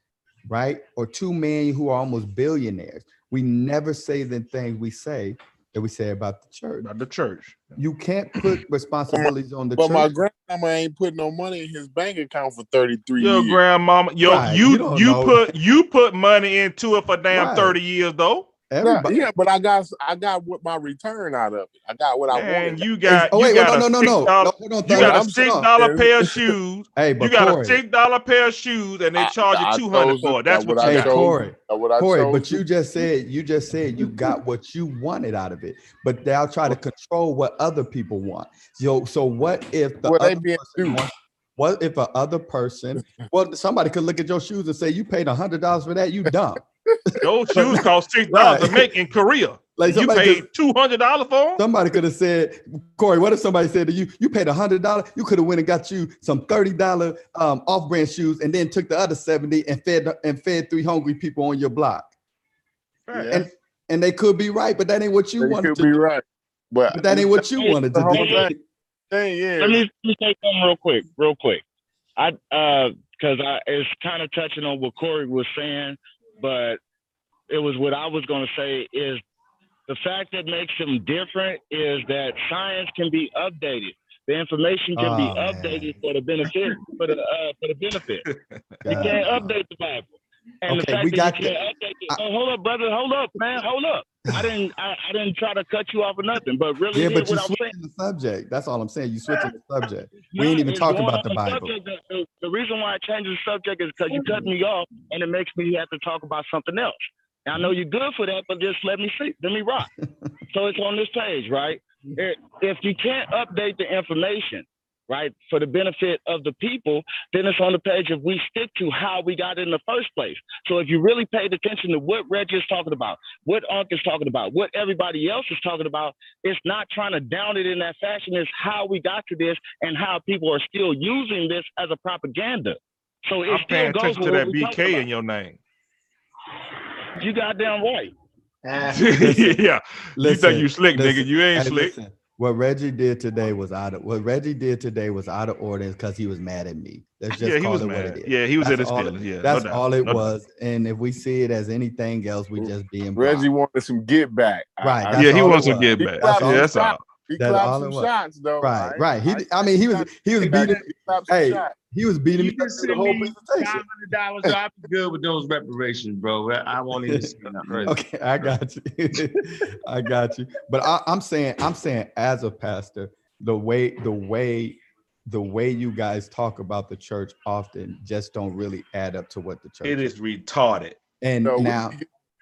right or two men who are almost billionaires we never say the things we say that we say about the church about the church you can't put responsibilities on the But my church grandmama ain't put no money in his bank account for 33 Your years. grandmama, yo, Right, you you you, put you put money into it for damn Right. thirty years though. Nah, everybody yeah, but I got I got what my return out of it. I got what I And wanted. you got oh you wait got no a no no six no dollar no hold you got a I'm six dollar pair of shoes. hey but You got Corey, a six dollar pair of shoes, and they charge I you two hundred for it. it. That's what what you I hey got. chose. Corey what I Corey, but you just said you just said you got what you wanted out of it, but they'll try to control what other people want. So, so what if the Well, they other being person wants? What if a other person? Well, somebody could look at your shoes and say you paid a hundred dollars for that. You dumb. Those shoes cost six dollars Right. to make in Korea. Like you paid two hundred dollars for them. Somebody could have said, Corey, what if somebody said to you, you paid a hundred dollars, you could have went and got you some thirty dollar um, off brand shoes, and then took the other seventy and fed and fed three hungry people on your block. Yeah, And and they could be right, but that ain't what you they wanted could to be do. right. But, But that ain't what you wanted to do. thing, thing is, Let me, let me say something real quick, real quick. I uh, cause I it's kind of touching on what Corey was saying, but it was what I was gonna say is the fact that makes them different is that science can be updated. The information can be Oh, man. updated for the benefit for the uh, for the benefit. You can't update the Bible. And the Okay, fact we that got you the- can't update it. Oh, hold up, brother. Hold up, man. Hold up. I didn't I, I didn't try to cut you off or nothing, but really Yeah, but you what I'm saying. switching the subject. That's all I'm saying. You switching the subject. We ain't even talking about the Bible. subject. The, the- reason why I changed the subject is because you cut me off, and it makes me have to talk about something else. And I know you're good for that, but just let me see, let me rock. so it's on this page, right? If you can't update the information, right, for the benefit of the people, then it's on the page if we stick to how we got in the first place. So if you really paid attention to what Reggie is talking about, what Unc is talking about, what everybody else is talking about, it's not trying to down it in that fashion. It's how we got to this and how people are still using this as a propaganda. So it I'm still paying goes attention to that BK in your name. You goddamn right. Listen, yeah, you think you slick, nigga? You ain't hey, slick. Listen. What Reggie did today was out of what Reggie did today was out of order because he was mad at me. Let's just Yeah, he call was it what mad. it is. Yeah, he was in That's his feelings. it- Yeah, no that's doubt, all it no doubt. was. And if we see it as anything else, we just being Reggie blind. wanted some get back. Right. Yeah, he wants to was. get back. That's Yeah, some it that's all. He That's clapped all some was. shots though. Right, I, right. He, I, I mean, he was he was beating. clapped Hey, shots. he was beating me You just through the whole me five presentation. hundred dollars. I'll be good with those reparations, bro. I won't even see nothing. Okay, I got you. I got you. But I, I'm saying, I'm saying, as a pastor, the way, the way, the way you guys talk about the church often just don't really add up to what the church It is retarded. And No, we- now,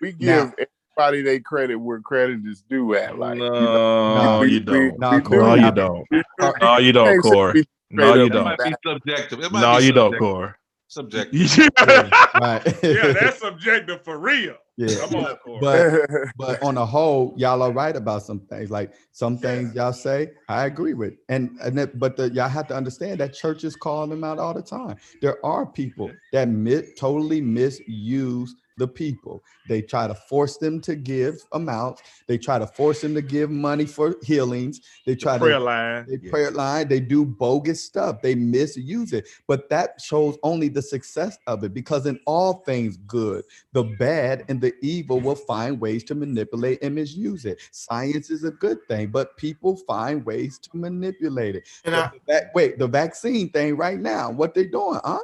we give now- everybody their credit where credit is due at. Like, you know, No, you don't. No, we Corey, No, you don't. We- we- No, you don't, can't Corey. No, you don't. It might be subjective. It might No, be you don't, subjective. Corey. Subjective. yeah, right. yeah, that's subjective for real. Yeah. Come on, Corey. But but on the whole, y'all are right about some things. Like some things y'all say, I agree with. And and that, but the, y'all have to understand that churches call them out all the time. There are people that mi- totally misuse the people. They try to force them to give amounts. They try to force them to give money for healings. They try prayer to line. they prayer line. They do bogus stuff. They misuse it. But that shows only the success of it because in all things good, the bad and the evil will find ways to manipulate and misuse it. Science is a good thing, but people find ways to manipulate it. And The I- vac- wait, the vaccine thing right now, what they're doing, huh?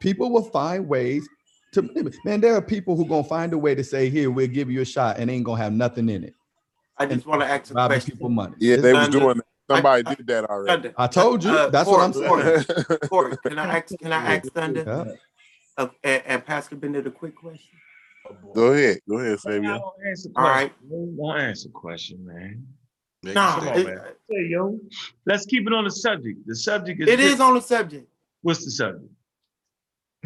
People will find ways to. Man, there are people who gonna find a way to say, "Here, we'll give you a shot," and ain't gonna have nothing in it. I just want to ask a Robbing question. people money. Yeah, It's- they was Thunder, doing that. Somebody I- did that already. Thunder, I told you. uh, That's what I'm saying. Corey, Corey, can I ask? Can I ask Thunder? Yeah. Uh, and, and Pastor Bennett a quick question? Go ahead. Go ahead, I Fabian. don't answer All right. question. Don't answer question, man. Nah, Come on, man. Hey, yo, let's keep it on the subject. The subject is it is good. on the subject. What's the subject?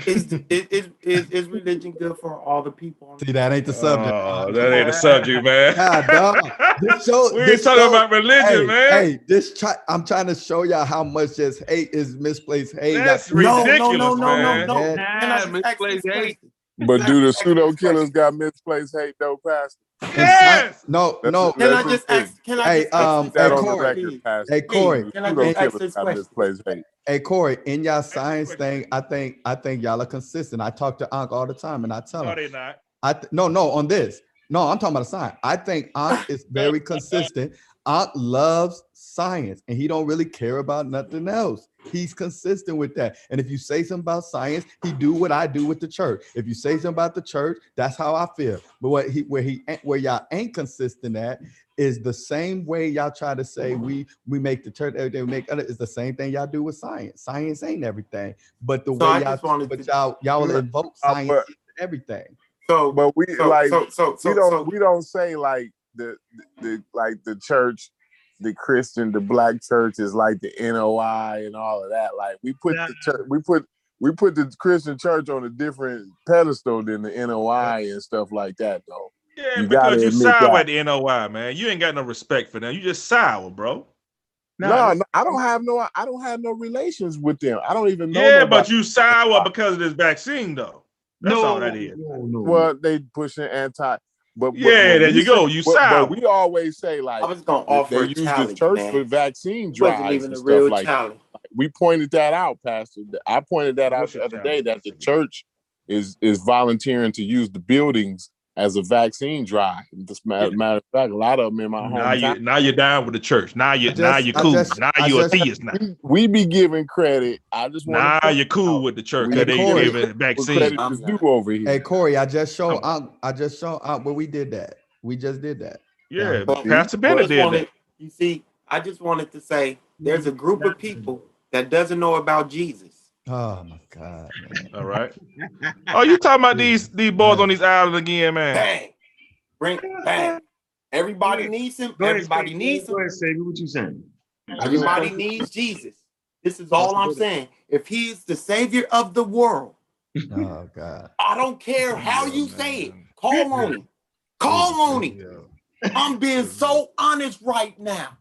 Is is is is, is religion good for all the people? See, that ain't the subject. Oh, man. that ain't the subject, man. God, dog. This show, we ain't this talking show- about religion, hey, man. Hey, this try, I'm trying to show y'all how much just hate is misplaced hate. That's Y'all- No, no, ridiculous, no, no, no, man. no. Man. Can I just ask misplaced hate. Question? But do the pseudo killers got misplaced hate though, Pastor? And si- Yes. No, Let's- no. Can I just ask? Can I Hey, just ask um, That hey, on the Corey. record. Pastor. Hey, Corey. Can I just ask this question? hate. Hey Corey, in y'all science thing, I think I think y'all are consistent. I talk to Unc all the time, and I tell No, him, they not. I th- no no on this. No, I'm talking about a science. I think Unc is very consistent. Unc loves science, and he don't really care about nothing else. He's consistent with that. And if you say something about science, he do what I do with the church. If you say something about the church, that's how I feel. But what he where he where y'all ain't consistent at is the same way y'all try to say we we make the church everything we make other is the same thing y'all do with science. Science ain't everything, but the So I way y'all just wanted but to- y'all y'all will invoke Uh, science but- everything. So, But we so, like so, so, so, we don't so, we don't say like the, the like the church, the Christian, the black church is like the NOI and all of that. Like we put the church, we put we put the Christian church on a different pedestal than the NOI and stuff like that, though. Yeah, You gotta because you admit sour that. at the NOI, man. You ain't got no respect for them. You just sour, bro. No, no, I don't have no I don't have no relations with them. I don't even know. Yeah, nobody. but you sour because of this vaccine, though. That's no, all that is. No, no. well, they pushing anti. But but- Yeah, but there we you go. You but, sour. but we always say like I was gonna they- offer they a use the church man. for vaccine drives and stuff real like that. we pointed that out, Pastor. I pointed that out What's the other challenge? day that the church is is volunteering to use the buildings as a vaccine drive. Just matter, matter of fact, a lot of them in my Now you now you're down with the church. Now you I now you're cool. just- now I you a just- theist now. We, we be giving credit. I just want Now to you're cool with the church because Hey, they Corey. giving vaccine. credit I'm is not. due over here. Hey Corey, I just showed Come on. I just showed Unc where we did that. We just did that. Yeah, But- Pastor I Bennett just did that. you see, I just wanted to say there's a group of people that doesn't know about Jesus. Oh my God, man. All right. Oh, you talking about these these boys on these islands again, man? Bang, bring bang. Everybody needs him. Go Everybody Steve. needs Go him. ahead, Savior. What you saying? Everybody needs Jesus. This is all I'm saying. If he is the savior of the world, Oh God. I don't care how you say it. Call on him. Call on him. I'm being so honest right now.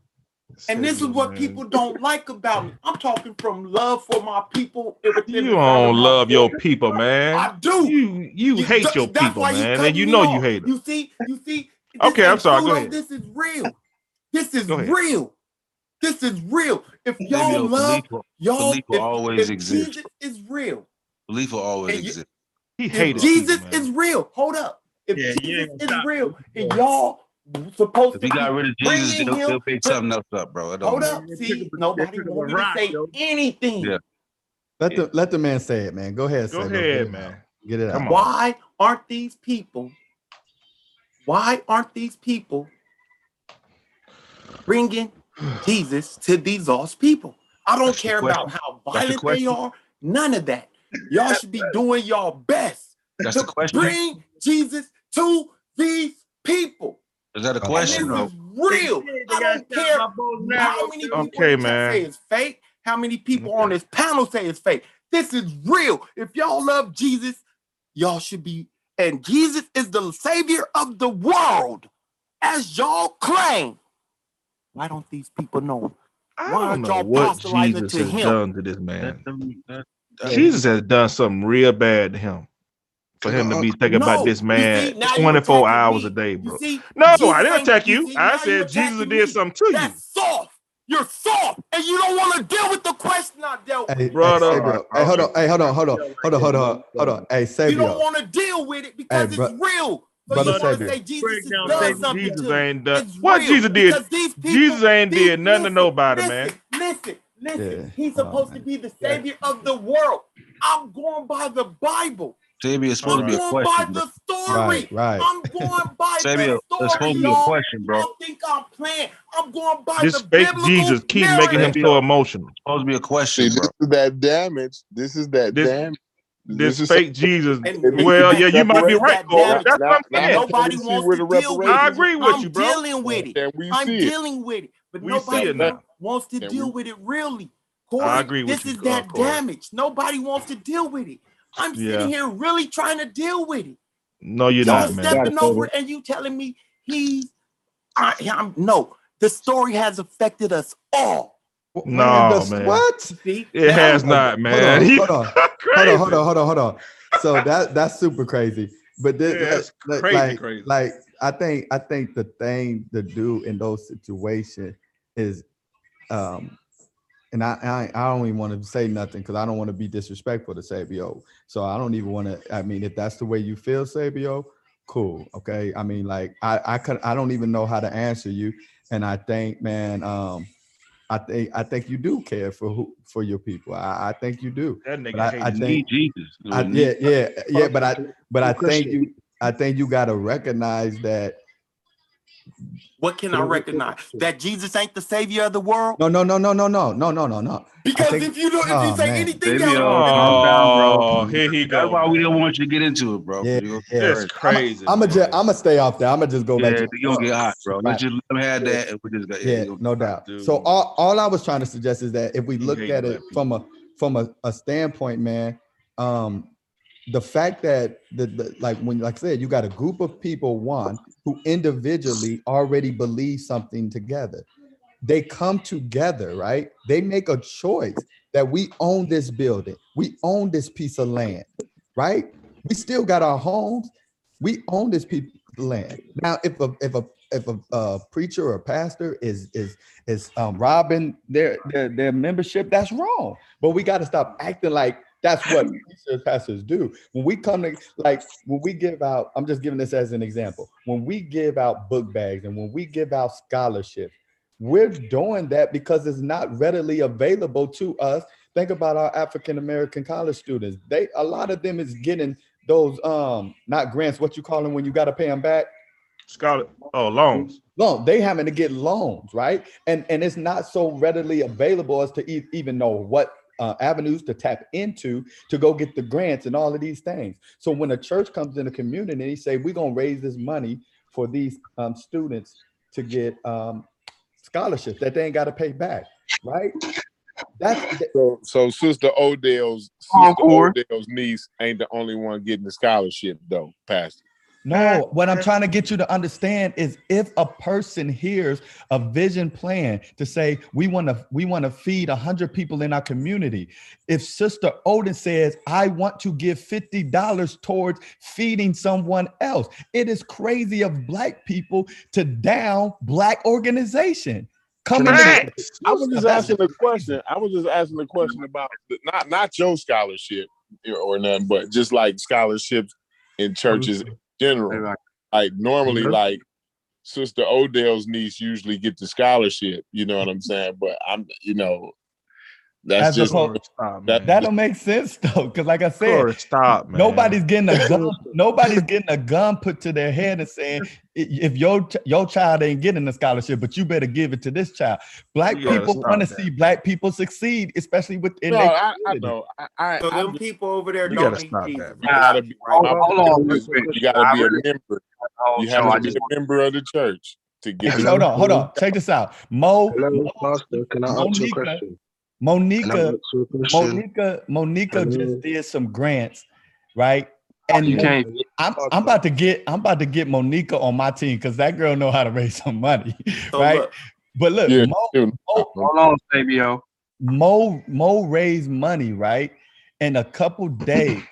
And this is what people don't like about me. I'm talking from love for my people. You the sound of don't love your people, man. I do. You you You- hate your people, man, cutting and you know off. you hate them. You see, you see. Okay, I'm sorry, go ahead. This is real. This is real. This is real. If y'all Savior, love, belief will- y'all, belief will if, always if exist. Jesus is real, Belief will always And you- exist. He if hated Jesus people, is real, hold up. If Yeah, Jesus is real, and y'all supposed If to he got rid of Jesus, they'll, him, they'll pick but- something else up, bro. It don't hold matter. up. They See, took a- nobody they took a want me to say yo. anything. Yeah. Let the let the man say it, man. Go ahead, Go Savior. Ahead, it man. out. Get it out. Why aren't these people? Why aren't these people bringing Jesus to these lost people? I don't That's care about how That's the violent they are. None of that. Y'all should be doing y'all best That's the to question. bring Jesus to these people. Is that a uh, And question? this no. is real. I don't care how many people Okay, in the chat man. say it's fake, how many people on this panel say it's fake. This is real. If y'all love Jesus, y'all should be. And Jesus is the savior of the world, as y'all claim. Why don't these people know? I Why don't aren't know y'all what Jesus to has him? done to this man. That- that- uh, Jesus has done something real bad to him. For him to uh, be thinking about this man see, 24 hours me. a day, bro. see, No, Jesus I didn't attack you you. see, I said Jesus did me. something to you. That's soft. You're soft, and you don't want to deal with the question I dealt with. Hey, Brother. hey, Sabio. Hey, hold on. Hey, hold on. Hold on. Hold on. Hold on. Hold on. Hey, You don't want to deal with it because Hey, bro- it's real. But brother you want to say Jesus has done something Jesus to ain't you. done. It's What Jesus did? people, Jesus ain't these- did nothing to nobody, listen, man. Listen, listen. Yeah. He's Oh, supposed to be the savior of the world. I'm going by the Bible. Sabio, it's supposed to I'm be a going by question, the story. Right. Right. I'm going by Sabio, the it's supposed to be a question, bro. Y'all think I'm playing? I'm going by This the fake Jesus keep making him narrative. so emotional. It's supposed to be a See, question, this bro. is that damage. This is that This- damage. This is fake Jesus. And- and Well, and- yeah, you might be right, that Corey. damage- That's what I'm saying. Nobody can we see wants to deal with it. I agree with I'm you, bro. dealing with it. Can we I'm see it? dealing with it. But We nobody it wants to Can deal we- with it really. Corey, I agree with this you, is uh, that Corey. damage. Nobody wants to deal with it. I'm Yeah. sitting here really trying to deal with it. No, you're Y'all not, man. stepping over it and you telling me he's I, I'm no. The story has affected us all. No, the- man. What? See, It Now- has not, Hold man. on, hold on, hold on, hold on, hold on, hold on. So that that's super crazy. But this, Yeah, that's like, crazy, like, crazy. like I think I think the thing to do in those situations is, um, and I I, I don't even want to say nothing because I don't want to be disrespectful to Sabio. So I don't even want to. I mean, if that's the way you feel, Sabio, cool. Okay. I mean, like I I could I don't even know how to answer you, and I think, man, um, I think I think you do care for who for your people. I, I think you do. That nigga But I, I think Jesus. I, yeah, yeah, yeah, but I but I think you I think you gotta recognize that What can I recognize? That Jesus ain't the savior of the world? no no no no no no no no no no. Because think- if you don't, if oh, say man. anything Sabio, else, calm down, bro. Oh, here he That's why we don't want you to get into it, bro. Yeah, yeah. It's crazy. I'm gonna man. just I'm gonna stay off there. I'm gonna just go back yeah, to you don't get hot, bro. Let's Right. just let them have that, and we just got yeah, you gonna- no doubt. Dude. So all, all I was trying to suggest is that if we look at it from a from a, a standpoint, man, um, the fact that the, the like when like I said, you got a group of people, one who individually already believe something together. They come together, right? They make a choice that we own this building, we own this piece of land, right? We still got our homes, we own this piece of land. Now, if a if a if a preacher or pastor is is is um, robbing their, their their membership, that's wrong. But we got to stop acting like that's what and pastors do. When we come to like when we give out, I'm just giving this as an example. When we give out book bags and when we give out scholarships, we're doing that because it's not readily available to us. Think about our African American college students. They a lot of them is getting those um not grants, what you call them when you got to pay them back Scarlet. Oh, loans. loan. They having to get loans, right? And and it's not so readily available as to e- even know what uh, avenues to tap into to go get the grants and all of these things. So when a church comes in a community and they say we're gonna raise this money for these um, students to get um, scholarships that they ain't got to pay back, right? That's So, so Sister Odell's Sister Odell's niece ain't the only one getting the scholarship, though, Pastor. No, what I'm trying to get you to understand is if a person hears a vision plan to say we want to we want to feed 100 people in our community. If Sister Odin says I want to give $50 towards feeding someone else. It is crazy of black people to down black organization. Come in I was just asking a question. I was just asking a question about the, not not your scholarship or nothing, but just like scholarships in churches in general. Like normally, like Sister Odell's niece usually get the scholarship. You know what I'm saying? But I'm, you know, that's As just opposed- Stop, that, man. That don't make sense though, because like I said, Corey, stop, man. Nobody's getting a gun. nobody's getting a gun put to their head and saying, if your your child ain't getting a scholarship, but you better give it to this child. Black You people want to see black people succeed, especially within no, their I, I community. know. I, I, so I them people over there You don't gotta stop Jesus. that, you gotta be, Hold on, you gotta be a member. You have to be a member of the church to get. Hey, hold on, hold on. Check this out. Mo, Hello, Mo Pastor. Can I ask you a question? Can I Monica, ask you a question? Monica, Monica just did some grants, right? And you can't. I'm, I'm about to get I'm about to get Monica on my team because that girl know how to raise some money, So right? look, But look, Yeah, Mo, you- Mo, Hold on, Sabio. Mo Mo raised money, right? In a couple days,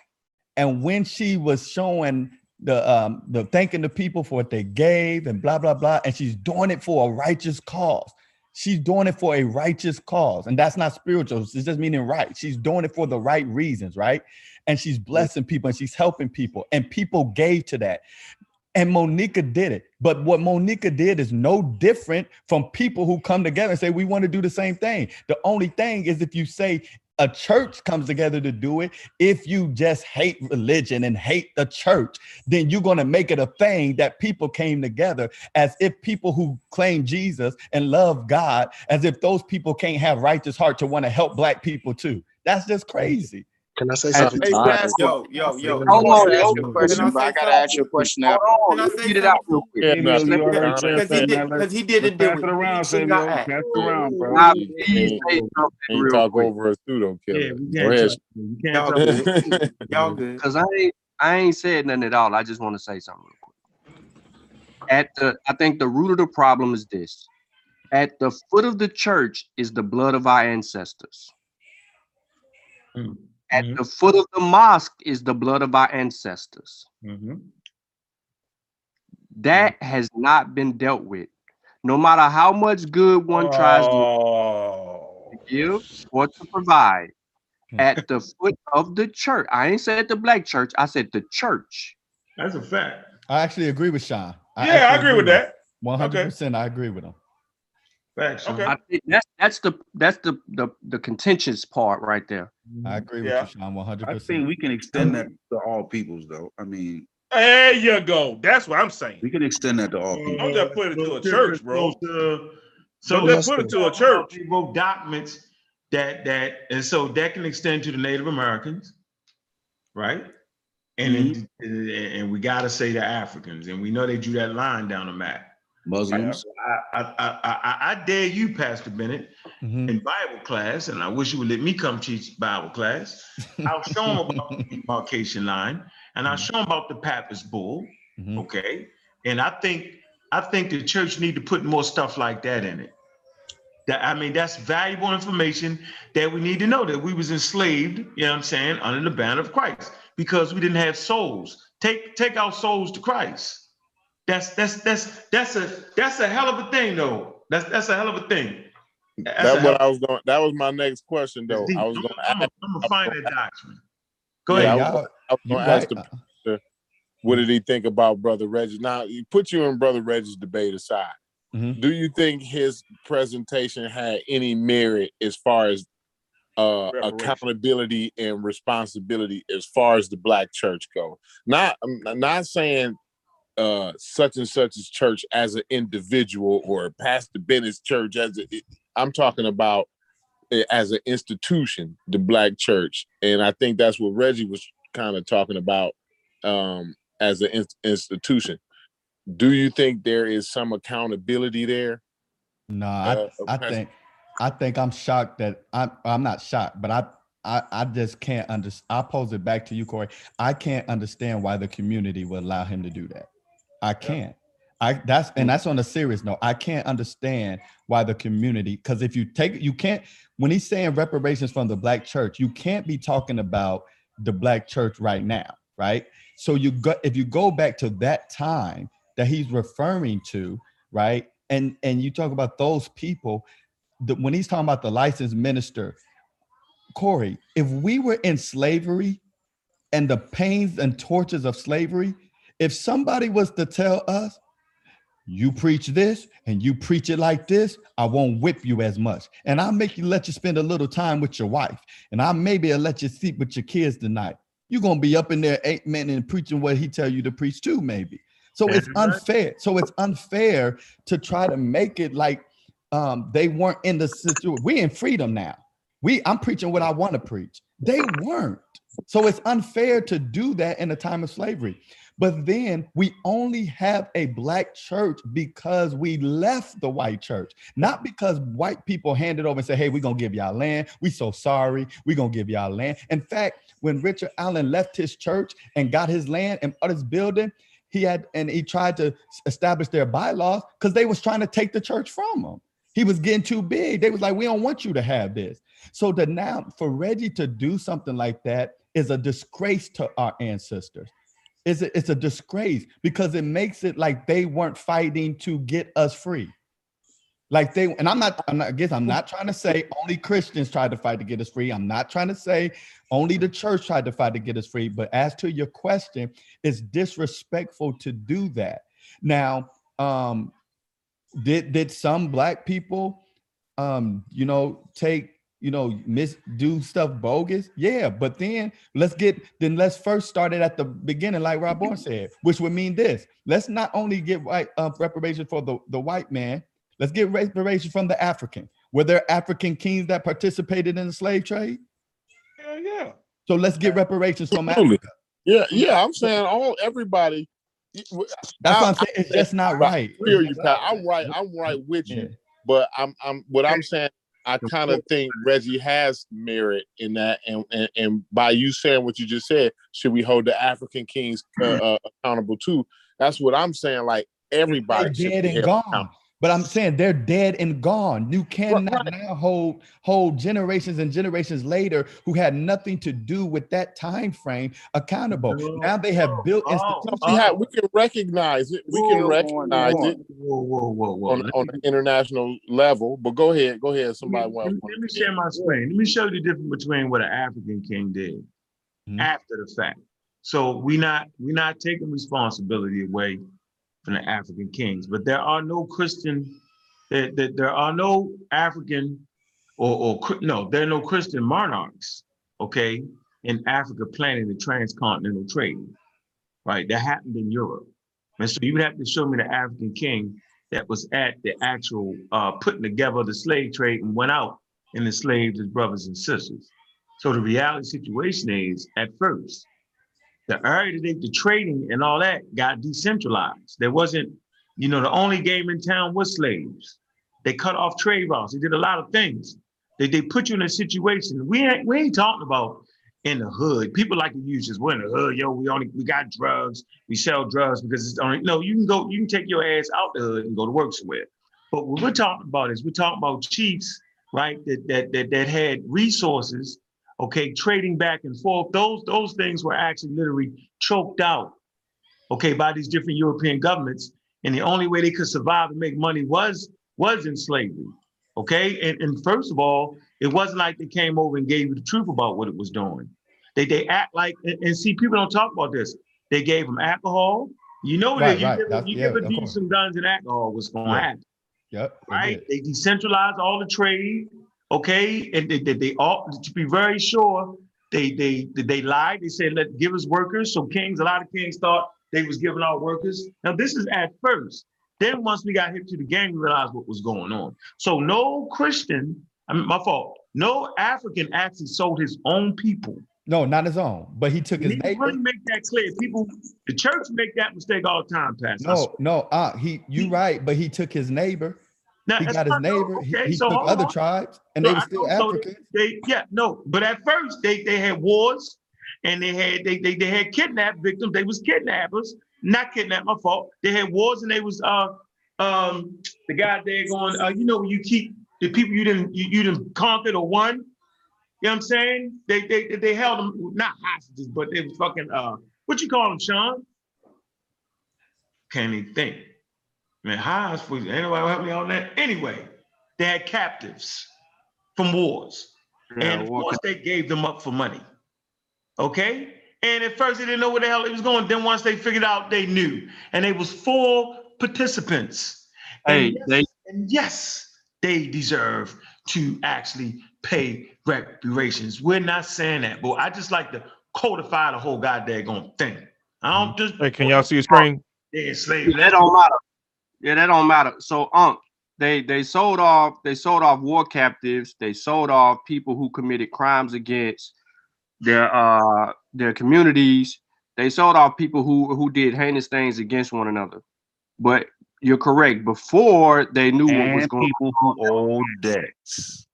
And when she was showing the um the thanking the people for what they gave and blah blah blah, and she's doing it for a righteous cause. She's doing it for a righteous cause, and that's not spiritual. It's just meaning right. She's doing it for the right reasons, right? And she's blessing people and she's helping people, and people gave to that. And Monica did it. But what Monica did is no different from people who come together and say, we want to do the same thing. The only thing is if you say a church comes together to do it, if you just hate religion and hate the church, then you're going to make it a thing that people came together as if people who claim Jesus and love God, as if those people can't have righteous heart to want to help black people too. That's just crazy. Can I say something? a to? Yo, yo, yo. Hold I on, say yo. something? But Can I I gotta ask you a question now. Hold Can on. I Can get say it out real quick? Yeah, no, you you already gotta said Because he did, man. because he did it do pass it. it around, He Samuel. got Pass it around, bro. Now, He please say something real talk quick. over us too, though, Yeah, killer. we Go can't ahead. talk. We Y'all good. Y'all good. Cause I ain't I ain't said nothing at all. I just want to say something real quick. At the I think the root of the problem is this. At the foot of the church is the blood of our ancestors. Mm, At mhm, the foot of the mosque is the blood of our ancestors. mhm. That has not been dealt with. No matter how much good one tries to Oh, give or to provide, Hmm. at the foot of the church. I ain't said the black church, I said the church. That's a fact. I actually agree with Sean. yeah, I actually agree with that. 100%. I agree with him. Fact, Sean. Okay. I think that's that's the that's the the, the contentious part right there. I agree with you, Sean. 100%. I think we can extend that to all peoples, though. I mean, There you go. That's what I'm saying. we can extend that to all people. Don't just put it to a church, bro. So, so Don't just put it to a church. They wrote documents that that, and so that can extend to the Native Americans, right? And Mm-hmm. then, and we got to say the Africans, and we know they drew that line down the map. Muslims. I, I, I, I, I dare you, Pastor Bennett, Mhm. in Bible class, and I wish you would let me come teach Bible class. I'll show them about the demarcation line, and I'll show them about the Papist Bull. Mhm. Okay, and I think I think the church need to put more stuff like that in it. That I mean, that's valuable information that we need to know that we was enslaved. You know what I'm saying under the banner of Christ because we didn't have souls. Take take our souls to Christ. That's that's that's that's a that's a hell of a thing though. That's that's a hell of a thing. That's a That's what I was going. That was my next question, though. I was going to I'm, ask. I'm gonna find that doctrine. Go Yeah, I ahead. was, I was going to ask right. the pastor, what did he think about Brother Reggie? Now, you put you and Brother Reggie's debate aside. Mhm. Do you think his presentation had any merit as far as uh, accountability and responsibility as far as the black church go? Not, I'm not saying uh, such and such's church as an individual or Pastor Bennett's church as a, I'm talking about as an institution, the black church, and I think that's what Reggie was kind of talking about um, as an in- institution. Do you think there is some accountability there? No, Uh, I, I Pastor- think I think I'm shocked that I'm I'm not shocked, but I I, I just can't understand. I pose it back to you, Corey. I can't understand why the community would allow him to do that. I can't. I that's and that's on a serious note. I can't understand why the community, because if you take you can't when he's saying reparations from the black church, you can't be talking about the black church right now, right? So you go if you go back to that time that he's referring to, right? And and you talk about those people, the, when he's talking about the licensed minister, Corey, if we were in slavery and the pains and tortures of slavery, if somebody was to tell us, you preach this and you preach it like this, I won't whip you as much. And I'll make you let you spend a little time with your wife. And I maybe I'll let you sleep with your kids tonight. You're gonna be up in there eight men and preaching what he tell you to preach too, maybe. So it's unfair. So it's unfair to try to make it like um, they weren't in the situation. We in freedom now. We I'm preaching what I want to preach. They weren't. So it's unfair to do that in a time of slavery. But then we only have a black church because we left the white church, not because white people handed over and said, Hey, we're gonna give y'all land. We so sorry. We're gonna give y'all land. In fact, when Richard Allen left his church and got his land and his building, he had and he tried to establish their bylaws because they was trying to take the church from him. He was getting too big. They was like, we don't want you to have this. So to now for Reggie to do something like that is a disgrace to our ancestors. It's a, it's a disgrace because it makes it like they weren't fighting to get us free. Like they, and I'm not, I'm not, I guess I'm not trying to say only Christians tried to fight to get us free. I'm not trying to say only the church tried to fight to get us free. But as to your question, it's disrespectful to do that. Now, um, did did some black people, um, you know, take you know, miss do stuff bogus? Yeah, but then let's get then let's first start it at the beginning, like Rob Bourne said, which would mean this: let's not only get white uh, reparation for the the white man, let's get reparation from the African. Were there African kings that participated in the slave trade? Yeah, yeah. So let's get reparations from Absolutely. Africa. Yeah, yeah. I'm saying all everybody. That's what I'm saying. It's just not right. I feel you, Pat. I'm right. I'm right with you. But I'm I'm what I'm saying. I kind of think Reggie has merit in that, and, and and by you saying what you just said, should we hold the African kings uh, uh, accountable too? That's what I'm saying. Like everybody dead and gone. Accountable. But I'm saying they're dead and gone. You cannot now hold hold generations and generations later who had nothing to do with that time frame accountable. Now they have built institutions. We, have, we can recognize it. We can Whoa, recognize whoa, it whoa, whoa, whoa, whoa. on, on an international level. But go ahead, go ahead. Somebody Let want me, let me share my screen. Let me show you the difference between what an African king did mm-hmm. after the fact. So we not we're not taking responsibility away from the African kings, but there are no Christian, there, there, there are no African or, or no, there are no Christian monarchs, okay, in Africa planning the transcontinental trade, right? That happened in Europe. And so you would have to show me the African king that was at the actual uh, putting together the slave trade and went out and enslaved his brothers and sisters. So the reality situation is at first, the that the trading and all that got decentralized. There wasn't, you know, the only game in town was slaves. They cut off trade routes. They did a lot of things. They, they put you in a situation. We ain't we ain't talking about in the hood. People like to use this. We're in the hood, yo. We only we got drugs. We sell drugs because it's only no. You can go. You can take your ass out the hood and go to work somewhere. But what we're talking about is we're talking about chiefs, right? That that that, that had resources, okay, trading back and forth. Those those things were actually literally choked out, okay, by these different European governments. And the only way they could survive and make money was was in slavery. Okay. And, and first of all, it wasn't like they came over and gave you the truth about what it was doing. They they act like and, and see people don't talk about this. They gave them alcohol. You know Right, that you right. give, That's- you yeah, give a dude some guns and alcohol, what's going to Yeah. happen? Yep. right? They decentralized all the trade, okay, and they, they, they all to be very sure they they they lied. They said let give us workers. So kings, a lot of kings thought they was giving out workers. Now this is at first. Then once we got hip to the game, we realized what was going on. So no Christian, I mean my fault. No African actually sold his own people. No, not his own, but he took his neighbor. really make that clear. People, the church make that mistake all the time, Pastor. No, no, uh, he you right, but he took his neighbor. Now, he got his neighbor. He, okay, he so took other on. tribes, and So they were still know- so African. They, yeah, no, but at first they they had wars and they had they they, they had kidnapped victims. They was kidnappers, not kidnapped. My fault. They had wars and they was uh um the guy there going uh you know when you keep the people you didn't you, you didn't conquered or won. You know what I'm saying? They they they held them not hostages, but they was fucking uh what you call them, Sean? Can't even think. Man, hostage. Anybody help me on that? Anyway, they had captives from wars. Yeah, and of war course they gave them up for money. Okay? And at first they didn't know where the hell it was going. Then once they figured out, they knew. And they was four participants. Hey, and, yes, they- and yes, they deserve to actually pay reparations. We're not saying that, but I just like to codify the whole goddamn thing. I don't mm-hmm. just Hey, can y'all see the screen? they enslaved. Yeah, that don't matter. Yeah, that don't matter. So, um, they they sold off they sold off war captives. They sold off people who committed crimes against their uh their communities. They sold off people who who did heinous things against one another. But you're correct. Before they knew what was And going people who owed debts.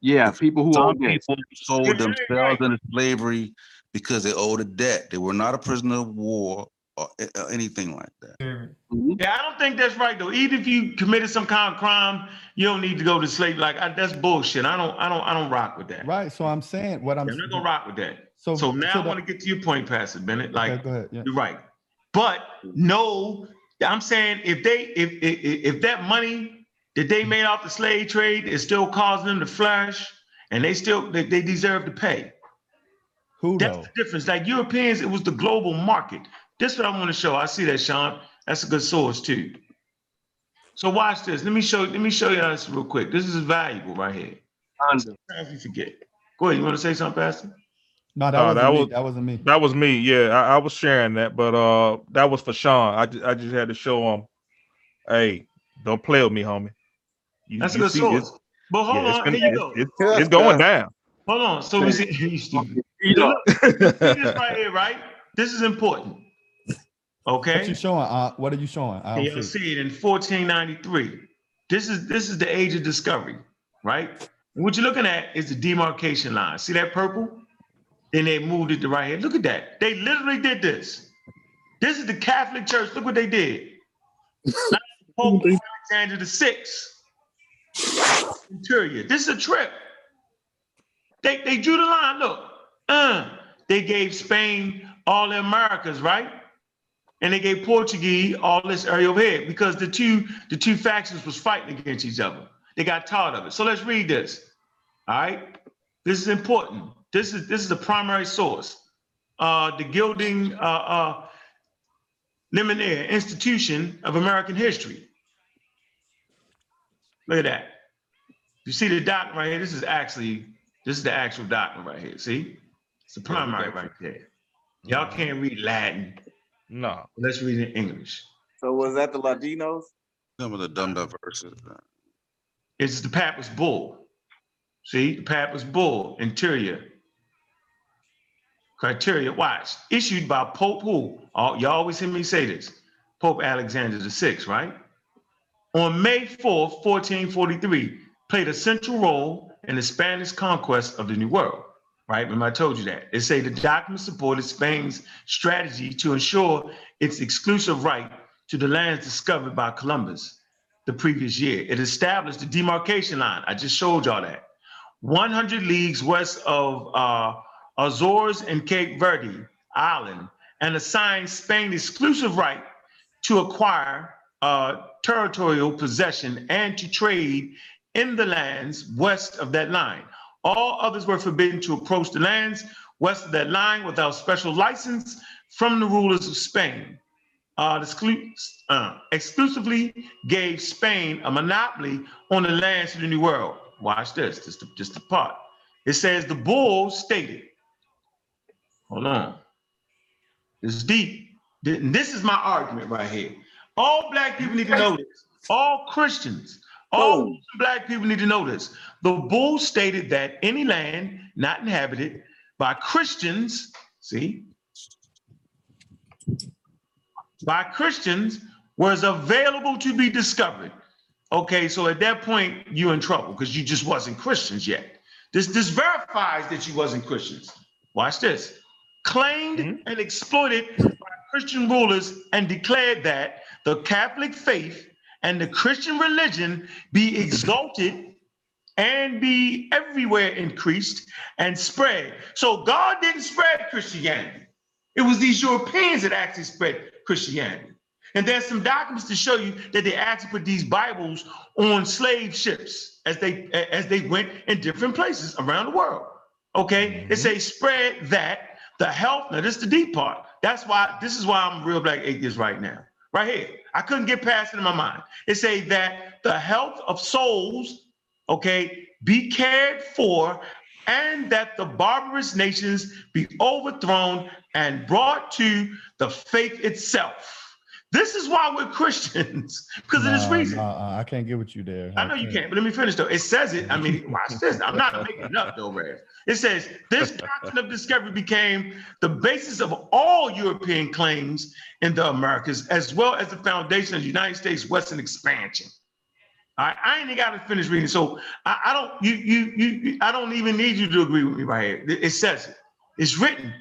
Yeah, people who Some owed debts. people sold themselves into slavery because they owed a debt. They were not a prisoner of war. Or uh, anything like that. Yeah, I don't think that's right though. Even if you committed some kind of crime, you don't need to go to slave. Like I, that's bullshit. I don't, I don't, I don't rock with that. Right. So I'm saying what I'm. I'm not gonna rock with that. So- So, now so I want to get to your point, Pastor Bennett. Like Okay, go ahead. Yeah. you're right, but no, I'm saying if they, if if if that money that they made off the slave trade is still causing them to flourish, and they still they, they deserve to pay. Who That's though? the difference. Like Europeans, it was the global market. This is what I want to show. I see that, Sean. That's a good source too. So watch this. Let me show. Let me show you this real quick. This is valuable right here. Sometimes you forget. Go ahead. You want to say something, Pastor? No, that Uh, wasn't that me. was- that wasn't me. That was me. Yeah, I, I was sharing that, but uh, that was for Sean. I just, I just had to show him, hey, don't play with me, homie. You- That's a good source. it's- But hold yeah, on. gonna- Here you go. it's- it's- it's going down. Hold on. So we see. You stupid. Look, see this right here, right? This is important. Okay. What you showing? Uh, what are you showing? I And don't you'll see. see it in 1493. This is this is the age of discovery, right? And what you're looking at is the demarcation line. See that purple? Then they moved it to right here. Look at that. They literally did this. This is the Catholic Church. Look what they did. Pope Alexander the Sixth. Inter Caetera. This is a trip. They they drew the line. Look, uh, they gave Spain all the Americas, right? And they gave Portuguese all this area over here because the two the two factions was fighting against each other. They got tired of it. So let's read this. All right, this is important. This is this is the primary source. Uh, the Gilding uh, uh, Institution of American History. Look at that. You see the document right here. This is actually this is the actual document right here. See, it's the primary right there. Y'all can't read Latin. No. Let's read it in English. So was that the Latinos? Some of the dumb up verses. It's the Papist Bull. See, the Papist Bull, Inter Caetera. Criteria, watch. Issued by Pope who? Oh, you always hear me say this. Pope Alexander VI, right? On May 4th, 1443, played a central role in the Spanish conquest of the New World. Right? Remember, I told you that. It say the document supported Spain's strategy to ensure its exclusive right to the lands discovered by Columbus the previous year. It established the demarcation line. I just showed y'all that. 100 leagues west of uh, Azores and Cape Verde Island, and assigned Spain exclusive right to acquire uh, territorial possession and to trade in the lands west of that line. All others were forbidden to approach the lands west of that line without special license from the rulers of Spain. Uh, exclu- uh, exclusively gave Spain a monopoly on the lands of the New World. Watch this, just the, just the part. It says the bull stated, hold on, it's deep. This is my argument right here. All black people need to know this. All Christians, all oh. black people need to know this. The bull stated that any land not inhabited by Christians, see, by Christians was available to be discovered. Okay, so at that point, you're in trouble because you just wasn't Christians yet. This this verifies that you wasn't Christians. Watch this. Claimed mm-hmm. and exploited by Christian rulers and declared that the Catholic faith and the Christian religion be exalted and be everywhere increased and spread. So God didn't spread Christianity. It was these Europeans that actually spread Christianity. And there's some documents to show you that they actually put these Bibles on slave ships as they as they went in different places around the world. Okay, mm-hmm. it say spread that the health. Now this is the deep part. That's why this is why I'm a real black atheist right now. Right here, I couldn't get past it in my mind. It say that the health of souls, okay, be cared for, and that the barbarous nations be overthrown and brought to the faith itself. This is why we're Christians, because of this reason. I can't get with you there. I know you can't, but let me finish though. It says it. I mean, watch this. I'm not making it up though, Rev. It says this doctrine of discovery became the basis of all European claims in the Americas, as well as the foundation of the United States Western expansion. All right, I ain't even got to finish reading, so I, I don't. You, you, you, you- I don't even need you to agree with me right here. It, it says it. It's written.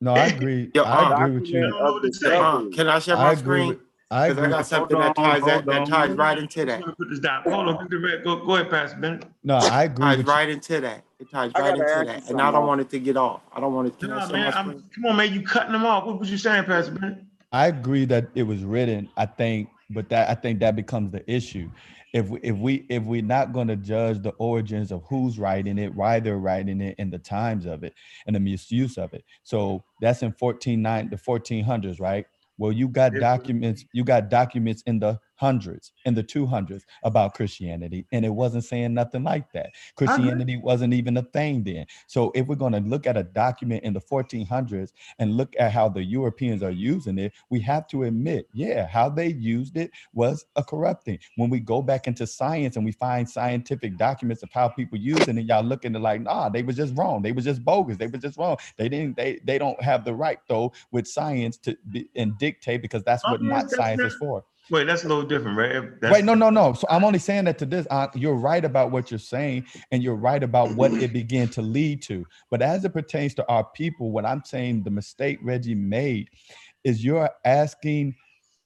No, I agree. Yo, I uh, agree with you. know say. uh, can I share my agree screen? with- I Because I got with- something that ties that, that ties right into that. Put this down. Hold on, Go, go ahead, Pastor Bennett. No, I agree ties with you. right into that. It ties right into that, and something, I don't want it to get off. I don't want it to. Nah, share man, I'm, come on, man. You cutting them off. What was you saying, Pastor Bennett? I agree that it was written. I think, but that I think that becomes the issue. If we, if we if we're not going to judge the origins of who's writing it, why they're writing it, and the times of it, and the misuse of it. So that's in 1490 the 1400s, right? Well, you got documents. You got documents in the hundreds, and the 200s about Christianity, and it wasn't saying nothing like that. Uh-huh. Christianity wasn't even a thing then. So if we're going to look at a document in the 1400s and look at how the Europeans are using it, we have to admit, yeah, how they used it was a corrupting. When we go back into science and we find scientific documents of how people use it, and y'all looking at like, nah, they was just wrong. They was just bogus. They was just wrong. They didn't. They they don't have the right though with science to be, and dictate because that's what Oh, yeah, not that's science is for. Wait, that's a little different, right? That's, Wait, no, no, no. So I'm only saying that to this. Uh, you're right about what you're saying, and you're right about what it began to lead to. But as it pertains to our people, what I'm saying, the mistake Reggie made is you're asking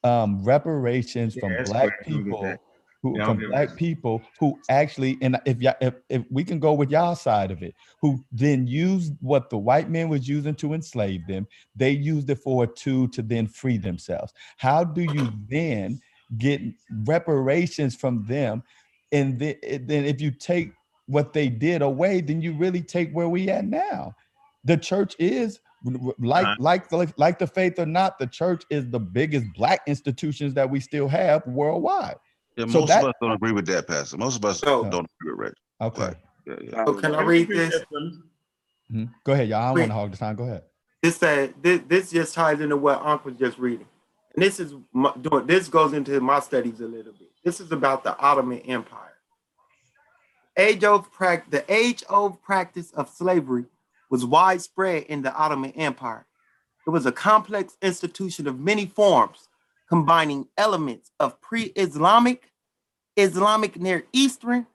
um, reparations from black correct. I'll get people that. Who Yeah, from black people who actually and if y'all if, if we can go with y'all side of it who then used what the white man was using to enslave them they used it for a tool to then free themselves. How do you then get reparations from them? And then, then if you take what they did away then you really take where we at now. The church is like Uh-huh. like the, like the faith or not the church is the biggest black institutions that we still have worldwide Yeah, So most that- of us don't agree with that, Pastor. Most of us So- don't agree with Reggie. okay Yeah, yeah. So can I read this? Mhm. Go ahead, y'all. I don't want to hog the time. Go ahead. This said this, this just ties into what Unc was just reading, and this is my, doing this goes into my studies a little bit. This is about the Ottoman Empire. Age of prac- the age old practice of slavery was widespread in the Ottoman Empire. It was a complex institution of many forms, combining elements of pre-Islamic, Islamic Near Eastern,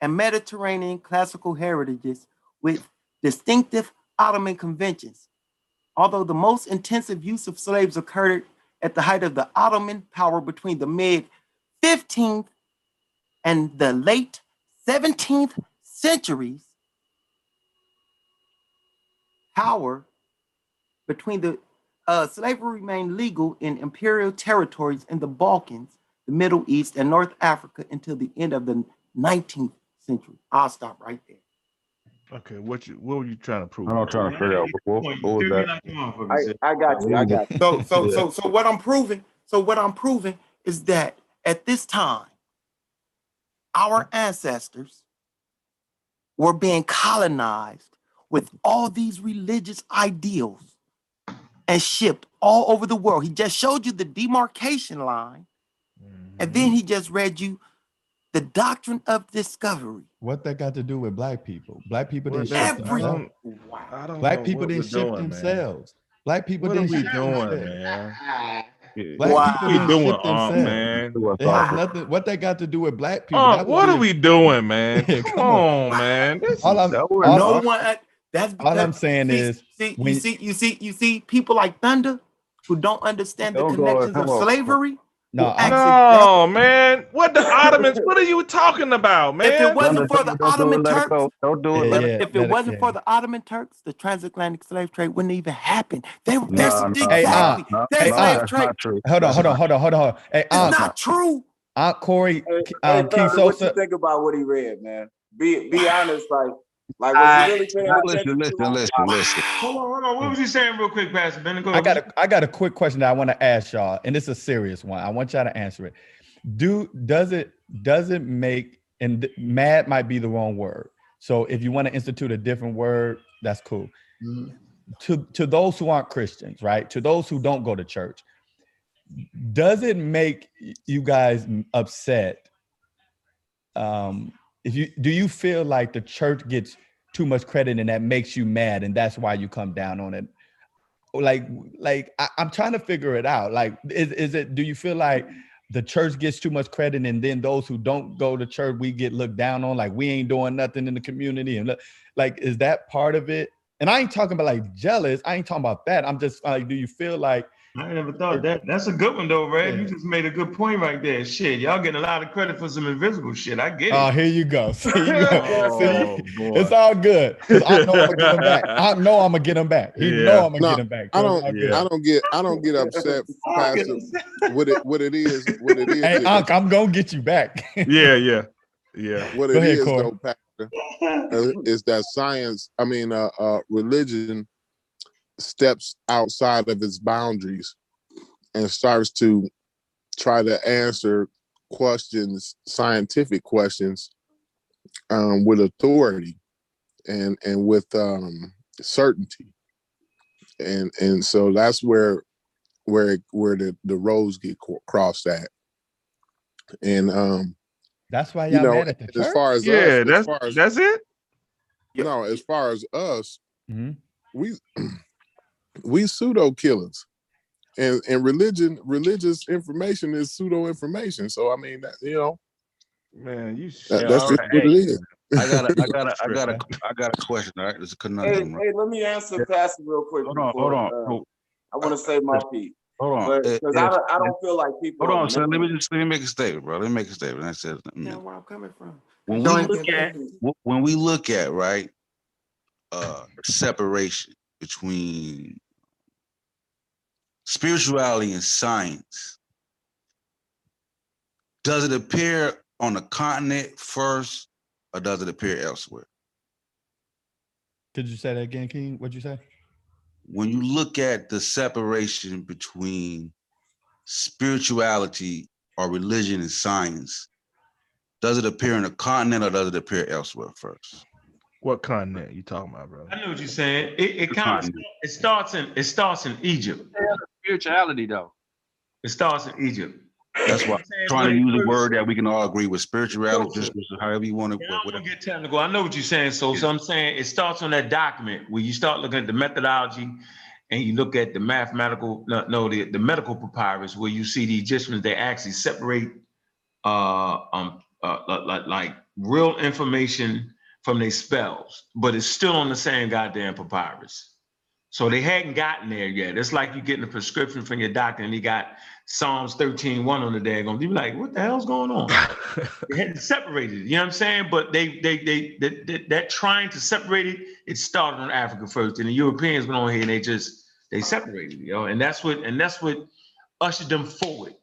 and Mediterranean classical heritages with distinctive Ottoman conventions. Although the most intensive use of slaves occurred at the height of the Ottoman power between the mid 15th and the late 17th centuries, power between the uh, slavery remained legal in imperial territories in the Balkans, the Middle East, and North Africa until the end of the 19th century. I'll stop right there. Okay, what you what were you trying to prove? I'm not trying to figure out what, what was that. I, I got you. I got you. So, so, so, so what I'm proving, so what I'm proving is that at this time, our ancestors were being colonized with all these religious ideals and shipped all over the world. He just showed you the demarcation line, and then mm-hmm. he just read you the doctrine of discovery. What that got to do with black people? Black people didn't that- ship I themselves. don't, I don't Black know people didn't ship doing, man. themselves. Black people What are didn't we ship doing, themselves. man? Black what people we didn't doing, ship Unc, themselves. man? It has nothing. What that got to do with black people? Unc, That was what the- are we doing, man? Come come on. on, man. This All is- I'm, all, was- no all- one. That's all I'm saying see, is, see, when- you see, you see, you see, people like Thunder who don't understand the Don't go- connections come of on. slavery. no, who I'm, No, man. What the Ottomans? What are you talking about, man? If it wasn't for the Don't Ottoman let Turks. Don't do it. Yeah, yeah. if it it- wasn't yeah. for the Ottoman Turks, the transatlantic slave trade wouldn't even happen. They, Nah, there's nah, exactly nah, nah, their hey, nah, slave uh, trade. not true. hold on, hold on, hold on, hold on, hold on. Hey, It's Aunt, not true. Aunt Corey, Hey, um, hey, King Thunder, what you think about what he read, man? Be be honest, like like was I- he really paying listen, listen, listen, listen. Hold on, hold on. What was he saying real quick, Pastor Bennett? Go I got a I got a quick question that I want to ask y'all, and it's a serious one. I want y'all to answer it. Do does it does it make and th- mad might be the wrong word. So if you want to institute a different word, that's cool. To to those who aren't Christians, right? To those who don't go to church, does it make you guys upset? Um, if you do you feel like the church gets too much credit and that makes you mad, and that's why you come down on it? like like I, i'm trying to figure it out like is, is it do you feel like the church gets too much credit and then those who don't go to church we get looked down on like we ain't doing nothing in the community and like is that part of it And I ain't talking about like jealous. I ain't talking about that. I'm just like, do you feel like I never thought that. That's a good one though, Red. You just made a good point right there. Shit, y'all getting a lot of credit for some invisible shit. I get it. Oh, here you go. See, you go. Oh, See, it's all good. I know I'm gonna get him back. I know I'm gonna get him back. He Yeah. know I'm gonna No, get him back. I don't. it's all good. I don't get. I don't get upset, Pastor. What it what it is. What it is. Hey, is- Unc, I'm gonna get you back. yeah, yeah, yeah. what Go it ahead, is, Corey. though, Pastor, is that science. I mean, uh, uh, religion steps outside of its boundaries and starts to try to answer questions, scientific questions, um, with authority and and with um, certainty, and and so that's where where where the the roads get crossed at, and um, That's why you y'all know, mad at the as far as Yeah, us, as that's far as, that's it. no, as far as us, mm-hmm. we we pseudo killers, and and religion, religious information is pseudo information. So I mean, that, you know, Man, you that, that's just right. what it Hey, is. I got a, I got a, I got a, I got a question. All right, there's a Hey. Right? hey, let me answer Pastor real quick. Hold on, hold on, uh, hold, I want to say my piece. hold on. Uh, because I, I don't feel like people. hold on, son. Let me just let me make a statement, bro. Let me make a statement. I said, That's where I'm coming from. when we look at when we look at right uh separation between spirituality and science does it appear on the continent first or does it appear elsewhere Could you say that again, King? What'd you say? when you look at the separation between spirituality or religion and science does it appear in the continent or does it appear elsewhere first What continent you talking about, bro? I know what you're saying. It, it kind of it starts in it starts in Egypt. Spirituality though. It starts in Egypt. That's why I'm trying to use a word that we can all agree with spirituality, just just however you want to. Yeah, I'm gonna get technical. I know what you're saying. So, so I'm saying it starts on that document where you start looking at the methodology and you look at the mathematical, no, no the, the medical papyrus where you see the Egyptians, they actually separate uh um uh, like, like like real information from their spells, but it's still on the same goddamn papyrus. So they hadn't gotten there yet. It's like you getting a prescription from your doctor and he got Psalms 13, 1 on the daggone. You be like, what the hell's going on? they hadn't separated it, you know what I'm saying? But they they they that, that, that trying to separate it, it started on Africa first. And the Europeans went on here and they just they separated, you know, and that's what and that's what ushered them forward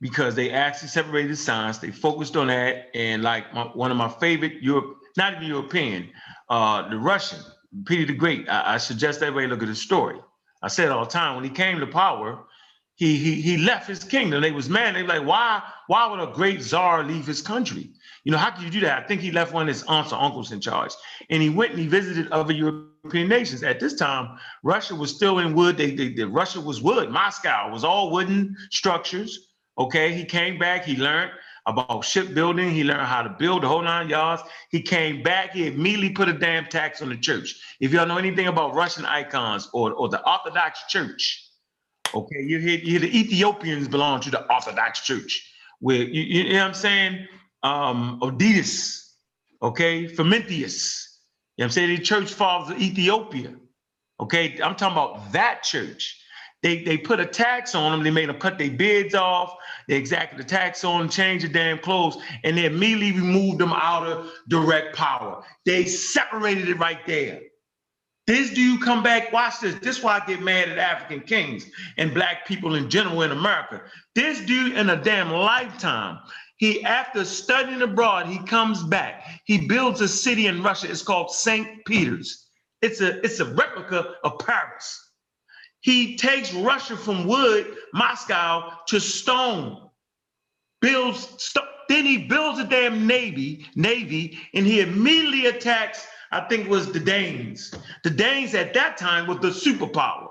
because they actually separated science. They focused on that. And like my, one of my favorite Europe, not even European, uh, the Russian, Peter the Great. I, I suggest everybody look at his story. I said all the time. When he came to power, he he he left his kingdom. They was mad. They were like, why why would a great czar leave his country? You know, how could you do that? I think he left one of his aunts or uncles in charge, and he went and he visited other European nations. At this time, Russia was still in wood. They, they, they Russia was wood. Moscow was all wooden structures. Okay, he came back. He learned about shipbuilding. He learned how to build the whole nine yards. He came back. He immediately put a damn tax on the church. If y'all know anything about Russian icons or, or the Orthodox Church, okay, you hear, you hear the Ethiopians belong to the Orthodox Church. Where you, you know what I'm saying? Um, Oditus, okay, Frumentius. You know what I'm saying? The church fathers of Ethiopia. Okay, I'm talking about that church. They they put a tax on them. They made them cut their beards off. They exacted the tax on them, changed the damn clothes, and they immediately removed them out of direct power. They separated it right there. This dude come back, watch this. This is why I get mad at African kings and black people in general in America. This dude in a damn lifetime, he after studying abroad, he comes back. He builds a city in Russia. It's called St. Peter's. It's a it's a replica of Paris. He takes Russia from wood, Moscow, to stone. Builds, st- then he builds a damn navy, navy, and he immediately attacks. I think it was the Danes. The Danes at that time was the superpower.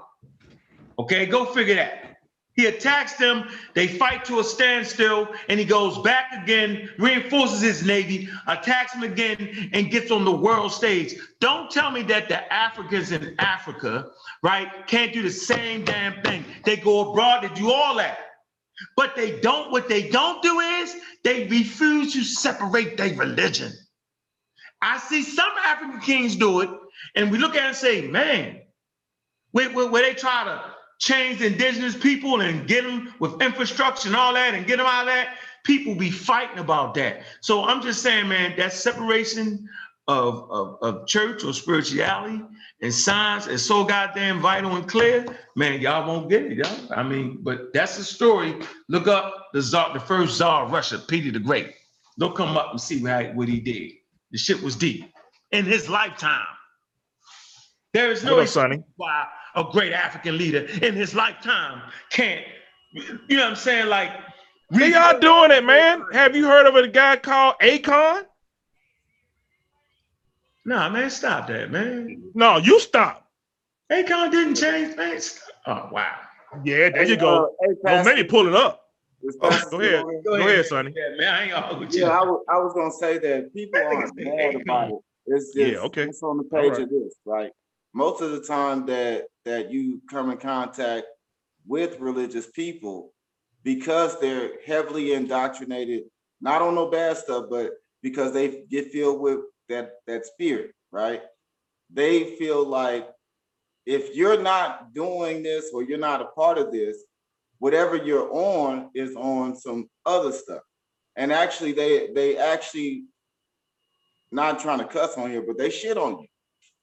Okay, go figure that. He attacks them, they fight to a standstill, and he goes back again, reinforces his navy, attacks them again, and gets on the world stage. Don't tell me that the Africans in Africa, right, can't do the same damn thing. They go abroad, they do all that. But they don't, what they don't do is they refuse to separate their religion. I see some African kings do it, And we look at it and say, man, where, where, where they try to change indigenous people and get them with infrastructure and all that and get them out of that, people be fighting about that. So I'm just saying, man, that separation of, of, of church or spirituality and science is so goddamn vital and clear. Man, y'all won't get it, y'all. I mean, but that's the story. Look up the czar, the first czar of Russia, Peter the Great. They'll come up and see how, what he did. The shit was deep in his lifetime. There is no What up, Sonny? why a great African leader in his lifetime can't, you know what I'm saying? Like, we y'all doing it, man. Have you heard of a guy called Akon? Nah, man, stop that, man. No, you stop. Akon didn't change, man. Stop. Oh, wow. Yeah, there you go. uh, hey, Don't maybe pull it up. Oh, go ahead. Go ahead, Sonny. Yeah, man, I ain't all with you. Yeah, I was, gonna say that people aren't mad about it. It's just Yeah, okay. it's on the page right. of this, right? Most of the time that that you come in contact with religious people, because they're heavily indoctrinated, not on no bad stuff, but because they get filled with that that spirit, right? They feel like if you're not doing this or you're not a part of this, whatever you're on is on some other stuff. And actually, they they actually not trying to cuss on here, but they shit on you.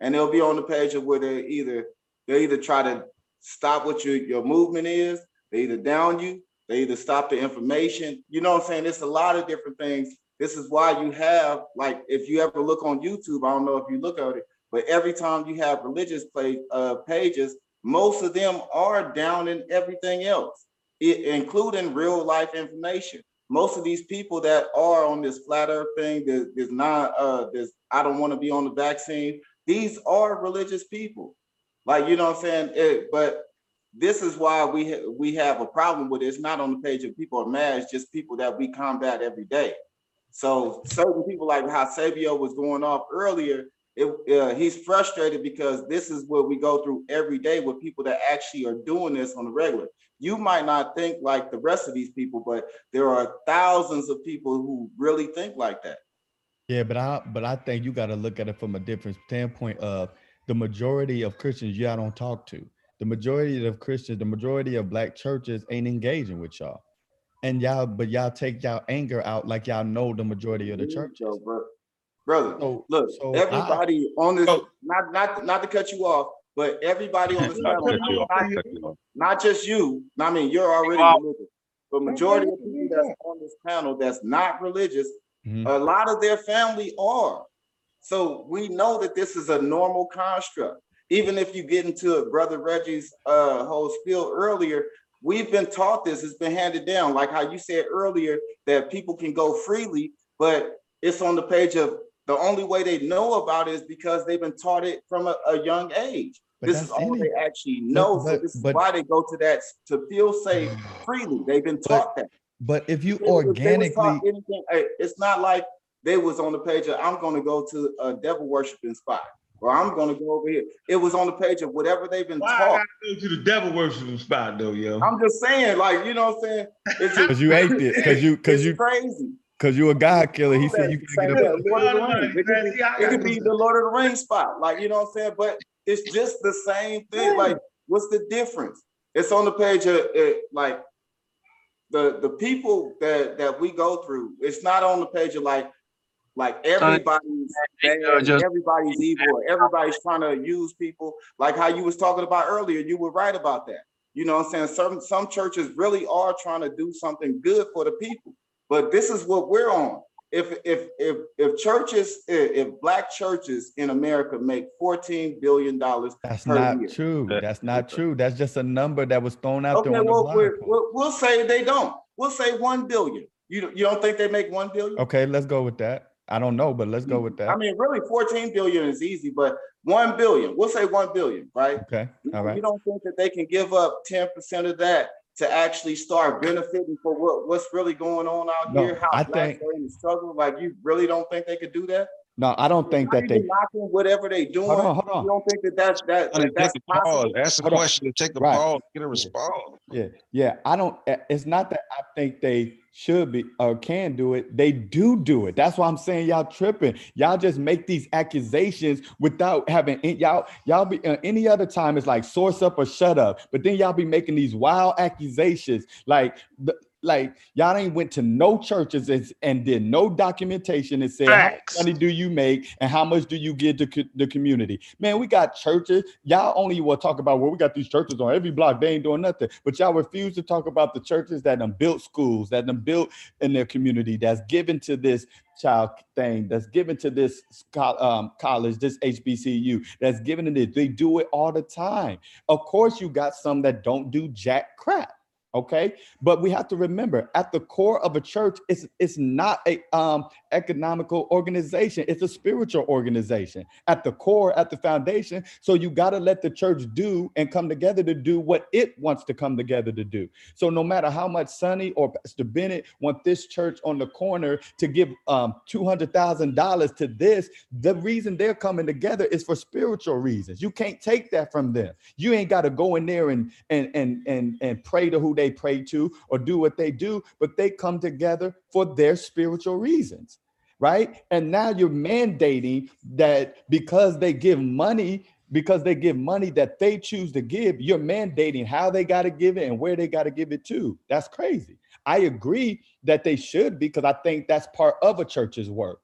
And they'll be on the page of where they either they either try to stop what your your movement is, they either down you, they either stop the information. You know what I'm saying? It's a lot of different things. This is why you have like if you ever look on YouTube, I don't know if you look at it, but every time you have religious play uh, pages, most of them are down in everything else, i- including real life information. Most of these people that are on this flat earth thing, there's, not, uh, there's, I don't want to be on the vaccine. These are religious people. Like, you know what I'm saying? It- but this is why we, ha- we have a problem with it. It's not on the page of people are mad, it's just people that we combat every day. So certain people like how Sabio was going off earlier, it, uh, he's frustrated because this is what we go through every day with people that actually are doing this on the regular. You might not think like the rest of these people, but there are thousands of people who really think like that. Yeah, but I but I think you got to look at it from a different standpoint of the majority of Christians y'all don't talk to. The majority of Christians, the majority of black churches ain't engaging with y'all. And y'all, but y'all take y'all anger out like y'all know the majority of the church. So, bro, brother, So- look, so I- everybody on this, not not not to cut you off, but everybody on this Not panel, cut you off, not, not cut you off. not just you. I mean, you're already Wow. religious, but majority of people that's on this panel that's not religious, Mhm. a lot of their family are. So we know that this is a normal construct. Even if you get into Brother Reggie's uh, whole spiel earlier, we've been taught this, it's been handed down. Like how you said earlier, that people can go freely, but it's on the page of the only way they know about it is because they've been taught it from a, a young age. But this is all any- they actually know. so but- this is why they go to that to feel safe freely. They've been taught that. But if you If they was- was organically, anything, hey, it's not like they was on the page of I'm going to go to a devil worshiping spot or I'm going to go over here. It was on the page of whatever they've been Why taught. gotta go to the devil worshiping spot though, yo? I'm just saying, like you know what I'm saying? Because you ate it, because you because you crazy. because you a God killer. He said you can get up. Lord of the No, no, no, Rings. It could be, it could be the Lord of the Rings spot, like you know what I'm saying. But it's just the same thing. Like, what's the difference? It's on the page of it, like the the people that that we go through. It's not on the page of like like everybody's bad, just- everybody's evil, everybody's trying to use people. Like how you was talking about earlier, you were right about that. You know what I'm saying? Some some churches really are trying to do something good for the people. But this is what we're on. If if if if churches, if, if black churches in America make 14 billion dollars That's per not year. true. That's not true. That's just a number that was thrown out Okay, there on the well, blog we're, post. we'll, we'll say they don't. We'll say one billion. You don't- you don't think they make one billion? Okay, let's go with that. I don't know, but let's go with that. I mean, really, 14 billion is easy, but one billion. We'll say one billion, right? Okay, all right. You don't think that they can give up 10% of that to actually start benefiting for what, what's really going on out No, here? How I blacks think- are in struggle? Like, you really don't think they could do that? No, I don't think Not that they. even knocking whatever they doing. Hold on, hold on. You don't think that that's that, Honey, that that's take a pause. possible? Ask the Hold question and take the Right. pause. Get a response. Yeah, yeah. I don't. eh, It's not that I think they should be or can do it, they do do it. That's why I'm saying y'all tripping. Y'all just make these accusations without having y'all y'all be uh, any other time it's like source up or shut up. But then y'all be making these wild accusations like like y'all ain't went to no churches and, and did no documentation and said how much money do you make and how much do you give to co- the community? Man we got churches. Y'all only will talk about well we got these churches on every block. They ain't doing nothing. But y'all refuse to talk about the churches that done built schools that done built in their community that's given to this child thing that's given to this um, college this hbcu that's given to this. They do it all the time. Of course you got some that don't do jack crap okay? But we have to remember at the core of a church it's it's not a um economical organization it's a spiritual organization. At the core at the foundation so you got to let the church do and come together to do what it wants to come together to do. So no matter how much sonny or pastor bennett want this church on the corner to give um $200000 to this the reason they're coming together is for spiritual reasons. You can't take that from them. You ain't got to go in there and and and and, and pray to who they pray to or do what they do but they come together for their spiritual reasons right? And now you're mandating that because they give money because they give money that they choose to give you're mandating how they got to give it and where they got to give it to. That's crazy. I agree that they should because i think that's part of a church's work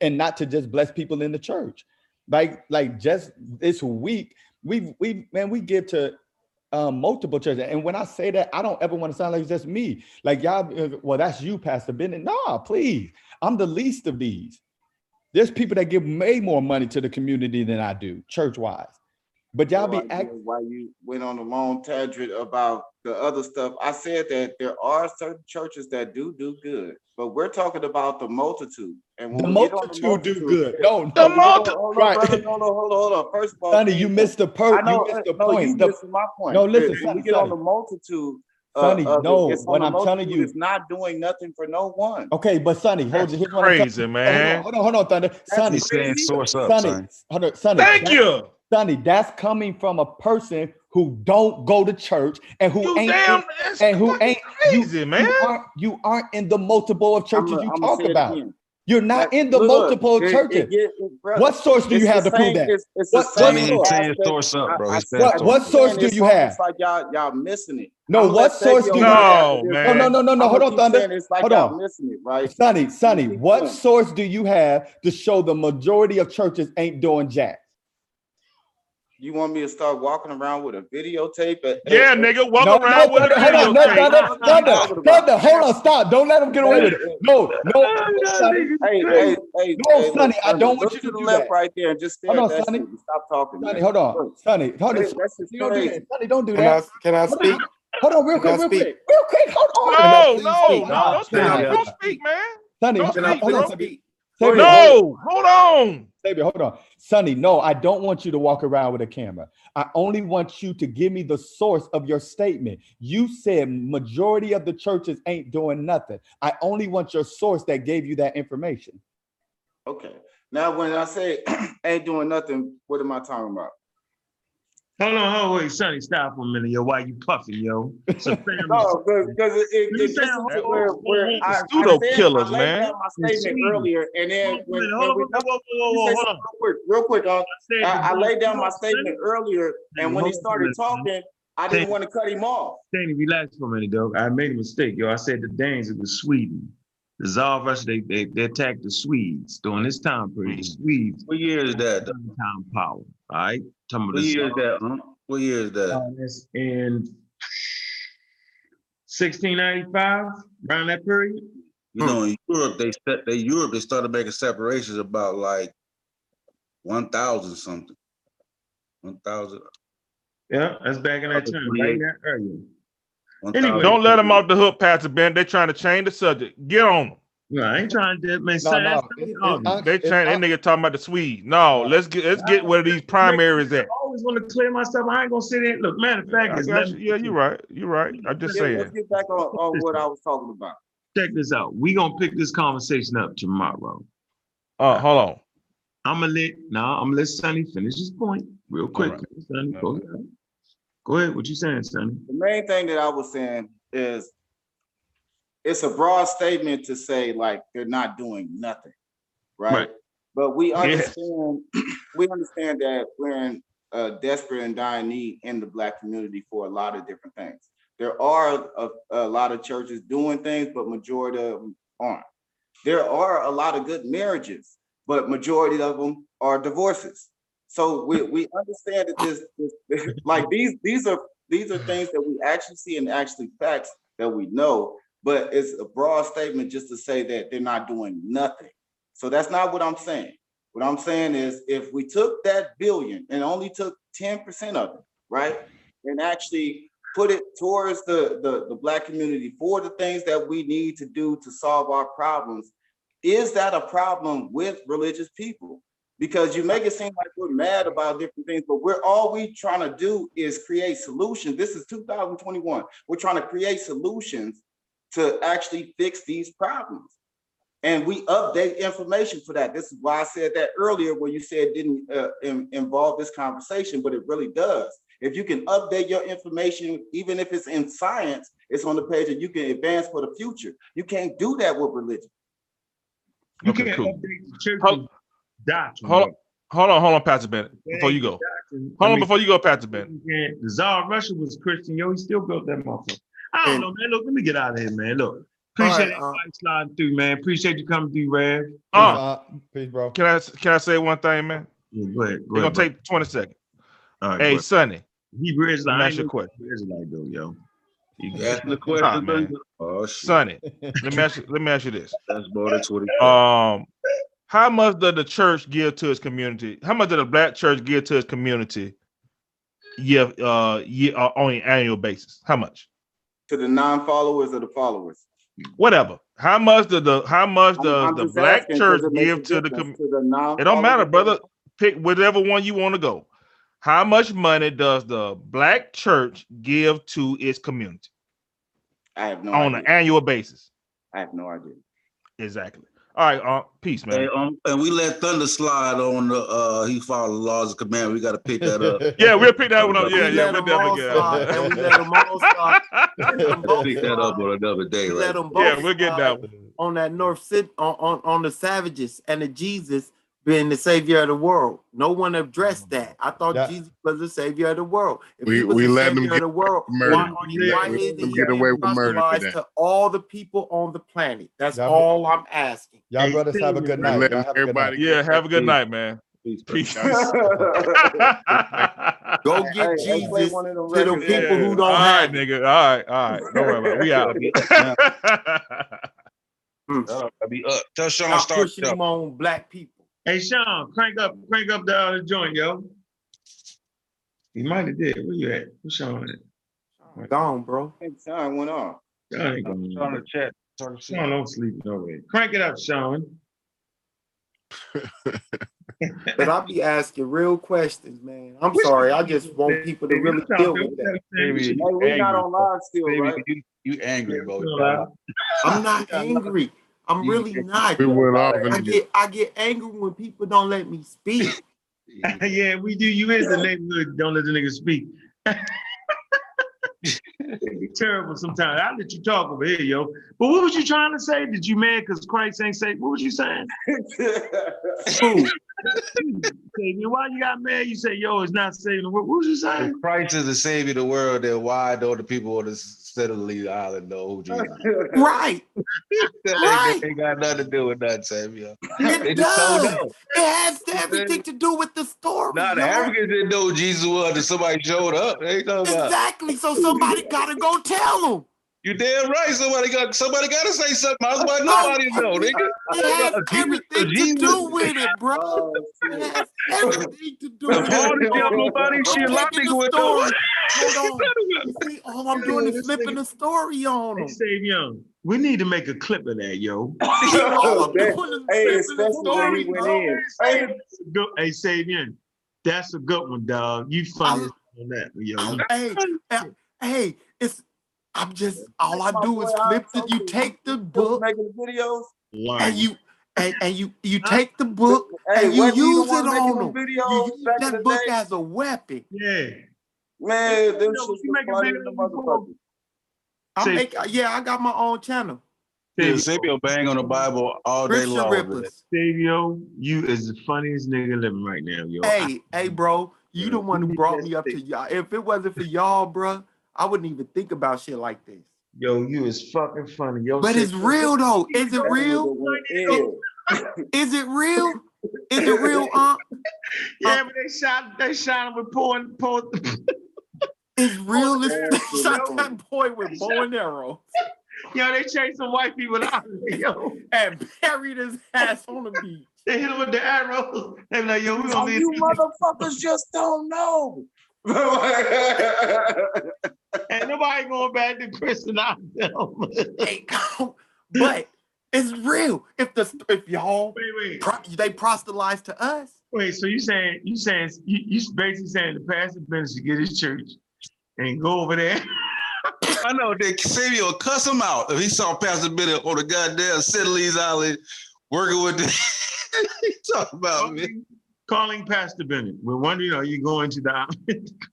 and not to just bless people in the church. Like like just this week we we man we give to um, multiple churches. And when I say that, I don't ever want to sound like it's just me. Like y'all, uh, well, that's you, Pastor Bennett. No, please. I'm the least of these. There's people that give way more money to the community than I do, church-wise. But y'all be Why act. you- why you went on a long tangent about the other stuff. I said that there are certain churches that do do good, but we're talking about the multitude. And when The we get on multitude do good. No, No, no, hold no, on, hold on, right. brother, hold on, hold on, hold on. First of all, Sonny, you missed the per. I know, You missed the no, you point. The- missing my point. No, listen, Sonny, we get on the multitude. uh, Sonny, of it, no, it's on what I'm telling you- It's not doing nothing for no one. Okay, but Sonny, hold That's on. Here's what I'm crazy, man. Hold on, hold on, hold on, Thunder. Sonny, saying source up, Sonny, son. hold Sonny. Thank that- you. Sonny, that's coming from a person who don't go to church and who You ain't damn, and who ain't crazy, you, man. You aren't, you aren't in the multiple of churches I'ma- you I'ma talk about. You're not That- in the look, multiple of it- it churches. get- it- brother, what source do you have to prove that? It's, it's What- what Sonny ain't saying aspect. source up, bro. I- I- What- source what source do you almost have? It's like y'all, y'all missing it. No, I'ma what source do you go have? after man. No, no, no, no, no. Hold on, keep Thunder. It's like Hold y'all on. missing it, right? Sonny, Sonny, what source do you have to show the majority of churches ain't doing jack? You want me to start walking around with a videotape? Yeah, at- nigga, walk No, around no, with a Thunder, hold on, no, videotape. Thunder, What are you Thunder, talking about? Thunder, hold on, stop. Don't let him get away with it. No, no, Sonny, Hey, hey, hey, no, hey, Sonny, look, I don't want you to to the do left that. right there and just stare Hold on, that Sonny. shit stop talking, Sonny, man. hold on. Look, Sonny, hold on. hey, Sonny, don't do that. Sonny, don't do Can I can I speak? hold on, real quick, real quick, real quick, hold on. No, no, no, don't speak. Can I nah, Don't speak, man. Sonny, hold Can I hold on, please Sonny. speak? Go Savior, ahead, hold go on. No, hold on. Savior, hold on. Sonny, no, I don't want you to walk around with a camera. I only want you to give me the source of your statement. You said majority of the churches ain't doing nothing. I only want your source that gave you that information. Okay. Now, when I say ain't doing nothing, what am I talking about? Hold on, hold on, wait, Sonny, stop for a minute, yo. Why you puffing, yo? It's a family. No, because it, it, Let it say, gets hold into on, where, where on. I, I Pseudo said, killers, I laid man. down my statement sweet. earlier, and then Hold on, when, hold when on, whoa, whoa, whoa, hold on. real quick, real quick, uh, said I, I laid down my statement earlier, and when he started talking, I didn't want to cut him off. Danny, relax for a minute, dog. I made a mistake, yo. I said the Danes, it was Sweden. The Tsar of Russia, they, they, they attacked the Swedes during this time period. The Swedes, What year is that? time power, all right? Talking about What the year is that? Huh? What year is that? Uh, that's in 1695, around that period. You know, in Europe, they set they Europe they started making separations about like one thousand something. One thousand. Yeah, that's back in that time, right in that area. Anyway. Don't let them off the hook, Pastor Ben. They're trying to change the subject. Get on them. No, I ain't trying to, man. No, Son, no, that's it's- the it's They trying. That nigga talking about the Swedes. No, let's get let's get where these primaries at. I always want to clear myself. I ain't gonna sit there. Look, matter of fact, I is got you. Yeah, you're right. You're right. I'm just Yeah, saying. let's get back on, on what I was talking about. check this out. We gonna pick this conversation up tomorrow. Uh, hold on. I'm gonna let now. I'm gonna let Sonny finish his point real quick. right. Sonny, go ahead. Go ahead. What you saying, Sonny? The main thing that I was saying is it's a broad statement to say like they're not doing nothing, right? Right. But we Yeah. understand we understand that we're in a desperate and dying need in the black community for a lot of different things. There are a, a lot of churches doing things, but majority of them aren't. There are a lot of good marriages, but majority of them are divorces. So we, we understand that this, this like these these are these are things that we actually see and actually facts that we know, but it's a broad statement just to say that they're not doing nothing. So that's not what I'm saying. What I'm saying is if we took that billion and only took 10% of it, right? And actually put it towards the, the, the black community for the things that we need to do to solve our problems, is that a problem with religious people? Because you make it seem like we're mad about different things, but we're all we trying to do is create solutions. This is 2021. We're trying to create solutions to actually fix these problems. And we update information for that. This is why I said that earlier when you said it didn't uh, in- involve this conversation, but it really does. If you can update your information, even if it's in science, it's on the page and you can advance for the future. You can't do that with religion. You Okay, can't cool. update the Hold, doctrine. hold, bro. hold on, hold on, Pastor Bennett, That before you go. doctrine. Hold I on, before you go, Pastor Bennett. you can't- The Tsar of Russia was Christian, yo. He still built that motherfucker. I don't And- know, man. Look, let me get out of here, man. Look, appreciate right, uh, everybody sliding through, man. Appreciate you coming through, Rev. Uh, Peace, bro. can I can I say one thing, man? Yeah, go ahead. Go It's gonna bro. take 20 seconds. All right, Hey, go ahead. Sonny, Hebrew let Israelite. me I ask ain't you a question. Hebrew Israelite though, yo. You You got the question, man. man. Oh shit. Sonny, let me ask you, let me ask you this. That's more than 20. Um, how much does the church give to its community? How much does the black church give to its community? Yeah, uh, year, uh, on an annual basis. How much? To the non-followers or the followers. Whatever. How much does the how much does the black church does it make give to the difference com- to the It don't matter, brother. Pick whatever one you want to go. How much money does the black church give to its community I have no on idea. an annual basis? I have no idea. Exactly. All right, uh, peace, man. Hey, um, and we let Thunder slide on the uh he followed the laws of command. We gotta pick that up. Yeah, we'll pick that one up. We Yeah, yeah, we'll them all definitely get slide, we let them all slide. We let them both pick that up on another day, We right? let them both Yeah, we'll get that one. on that North City on, on on the savages and the Jesus being the savior of the world. No one addressed that. I thought Yeah. Jesus was the savior of the world. If We we the let them savior get of the world, murder. why, are he, why we isn't let them he get away with murder proselytized today. to all the people on the planet? That's Y'all, all I'm asking. y'all Hey, brothers have a good night. let Y'all have a good everybody night. Yeah, have a good Peace. night, man. Peace, Peace. Go get hey, Jesus one of them to the records. yeah. people who don't right, have it. nigga. All right, all right. Don't worry about it. We out. Mm. Uh, I be up. Tell Sean start pushing the show. him on black people. Hey, Sean, crank up, crank up the uh, other joint, yo. He might have did. Where you at? What's Sean at? Gone, bro. Hey, Sean went off. Sean ain't going on. the chat. Sean don't sleep no way. Crank it up, Sean. But I be asking real questions, man. I'm sorry. I just want people to really I'm deal talking- with that. Baby, Hey, you we not angry, on bro. live still, Baby, right? you, you angry, bro. Still You alive. I'm not angry. I'm You- really not. We went off I and get I get angry when people don't let me speak. yeah, we do. You is the neighborhood. Don't let the nigga speak. It be terrible sometimes. I let you talk over here, yo. But what was you trying to say? Did you mad because Christ ain't say? What was you saying? Who? Why you got mad? You say, yo, it's not saving the world. What was you If saying? Christ is the savior of the world, then why don't the people on the center of the island know who Jesus? Right. That Right. ain't, ain't got nothing to do with that, Samuel. It They does. know. It has everything to do with the story. Nah, the yo. Africans didn't know Jesus was until somebody showed up. They about. Exactly. So somebody gotta go tell them. You damn right. Somebody got somebody got to say something. I was about nobody know, nigga. It has Jesus- everything to Jesus- do with it, bro. Oh, It has everything to do with it. didn't tell bro. nobody, shit, a lot of taking niggas the would know. story. Hold on. You see, all I'm doing is flipping the story on Hey, them. Save Young. We need to make a clip of that, yo. all I'm doing is hey, flipping the story, he went Hey, Hey, that's a good- hey, Save Young. That's a good one, dog. You funny I'm- on that, yo. Hey, uh, hey, it's I'm just all I do is flip it. You take the book making the videos. And you and, and you you take the book Hey, and you wasn't he the use one it on them them. videos You use back the that book day? as a weapon. yeah. Man, them You know, shits you was make a video the motherfucker. I make yeah, I got my own channel. Yeah, Sabio bang on the Bible all day Scripture long. man. rippers. Sabio, you is the funniest nigga living right now, yo. Hey, hey, bro, you the one who brought me up to y'all. If it wasn't for y'all, bro, I wouldn't even think about shit like this. Yo, you is fucking funny, yo. But it's Sabio. real though. Is it real? Is it real? Is it real? Uh, Yeah, but they shot they shot him with pouring pour. it's oh, real. This shot that boy with bow and arrow Yo, they chased some white people out of there, yo. and buried his ass on the beach. They hit him with the arrow. They be like, yo, we So gonna oh, leave. you motherfuckers just don't know. Ain't nobody going back to Kristen Ozdell. Hey, but it's real. If the if y'all Wait, wait. pro- they proselytize to us, Wait, so you saying you saying you, you basically saying the pastor Ben should get his church and go over there? I know that Sabio would cuss him out if he saw Pastor Bennett on the goddamn Settlees Island working with the. he talk about me. Calling Pastor Bennett. We're wondering, are you going to the island?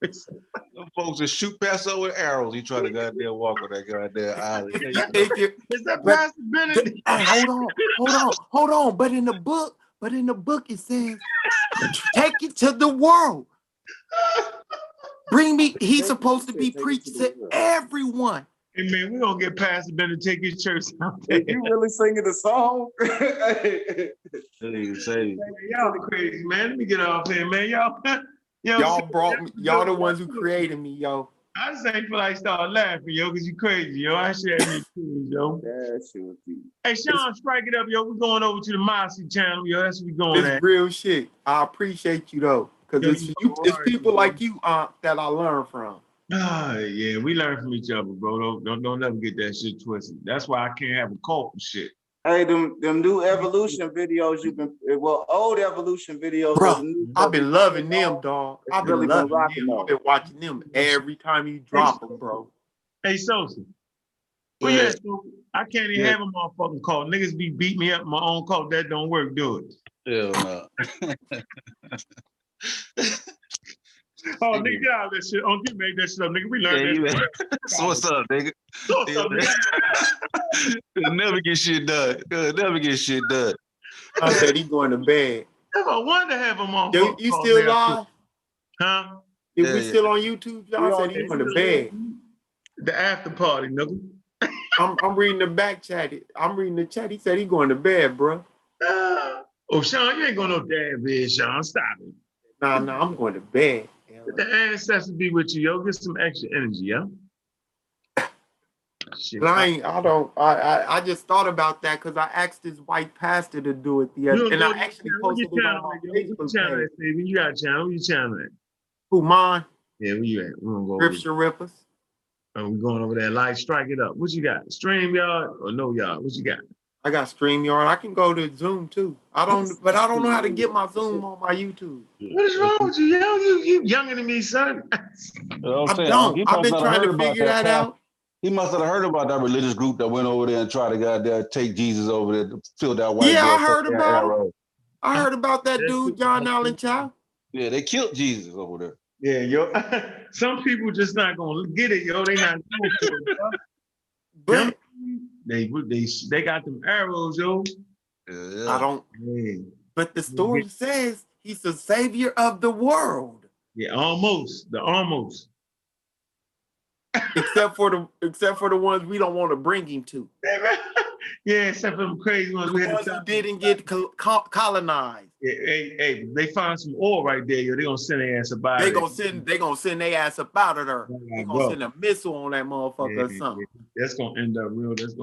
Them folks that shoot Pastor with arrows. He trying to goddamn walk on that goddamn island. if you Is that But- Pastor Bennett? Hey, hold on, hold on, hold on. But in the book, but in the book it says, take it to the world. Bring me, he's supposed to be preached to everyone. Hey man, we're gonna get past Bennett to take his church out there. You really singing the song? Nigga say, Y'all crazy, man. Let me get off here, man. Y'all, yo, Y'all brought me, y'all the ones who created me, yo. I just ain't feel like start laughing, yo, because you crazy, yo. I should have me too, yo. That shit was deep. Hey, Sean, strike it up, yo. We're going over to the Mossy channel, yo. That's what we going It's at. real shit. I appreciate you though, because it's you you, it's people like you, uh, that I learn from. Ah, yeah, we learn from each other, bro. Don't, don't, don't never get that shit twisted. That's why I can't have a cult and shit. Hey, them them new evolution videos you've been well, old evolution videos. Bro, I've been loving them, dog. I've been really loving rocking them. I've been watching them every time you drop them, bro. Hey, Sosa. Well, Yeah. yeah, so I can't even Yeah. have a motherfucking cult. Niggas be beat me up in my own cult. That don't work, do it. hell no. Oh, nigga, get out of that shit. Oh, you make that shit up, nigga. We Yeah, learned you that. so what's up, nigga? So what's up, nigga? You'll never get shit done. You'll never get shit done. I said he going to bed. If I wanted to have him on. Yo, you cult, still man, live? Huh? If Yeah, we yeah. still on YouTube, y'all said he going to bed. The after party, nigga. I'm I'm reading the back chat. I'm reading the chat. He said he going to bed, bro. Ah. Oh, Sean, you ain't going no damn bed, Sean. Stop it. Nah, nah, I'm going to bed. Let the ancestors be with you, yo. Get some extra energy, yo. Shit. I ain't, I don't, I, I, I just thought about that because I asked this white pastor to do it the other, and I actually channel. Posted it on channel my at, yo? Facebook channel page. at, Steven? You got a channel. Your channel at? Who mine? Yeah, where you at? We're gonna go Scripture rippers. Oh, there. I'm going over there. Like, strike it up. What you got? StreamYard or no yard? What you got? I got StreamYard. I can go to Zoom too. I don't, but I don't know how to get my Zoom on my YouTube. What is wrong with you, yo? You you younger than me, son. You I don't. I've been trying to figure that out. He must have heard about that religious group that went over there and tried to goddamn take Jesus over there to fill that white Yeah, I heard about arrow. it. I heard about that dude, John Allen Chau. Yeah, they killed Jesus over there. Yeah, yo. Some people just not gonna get it, yo. They not going for it, yo. But They they they got them arrows, yo. I don't. Yeah, But the story says he's the savior of the world, yeah, almost. The almost. except for the except for the ones we don't want to bring him to. Yeah, except for them crazy ones. The We ones who didn't get col- col- colonized. Yeah, hey, hey, they find some oil right there, yo. They gonna send their ass about They it. gonna send they gonna send their ass about it, or there. They Yeah, gonna bro. send a missile on that motherfucker or something. yeah. That's gonna end up real. That's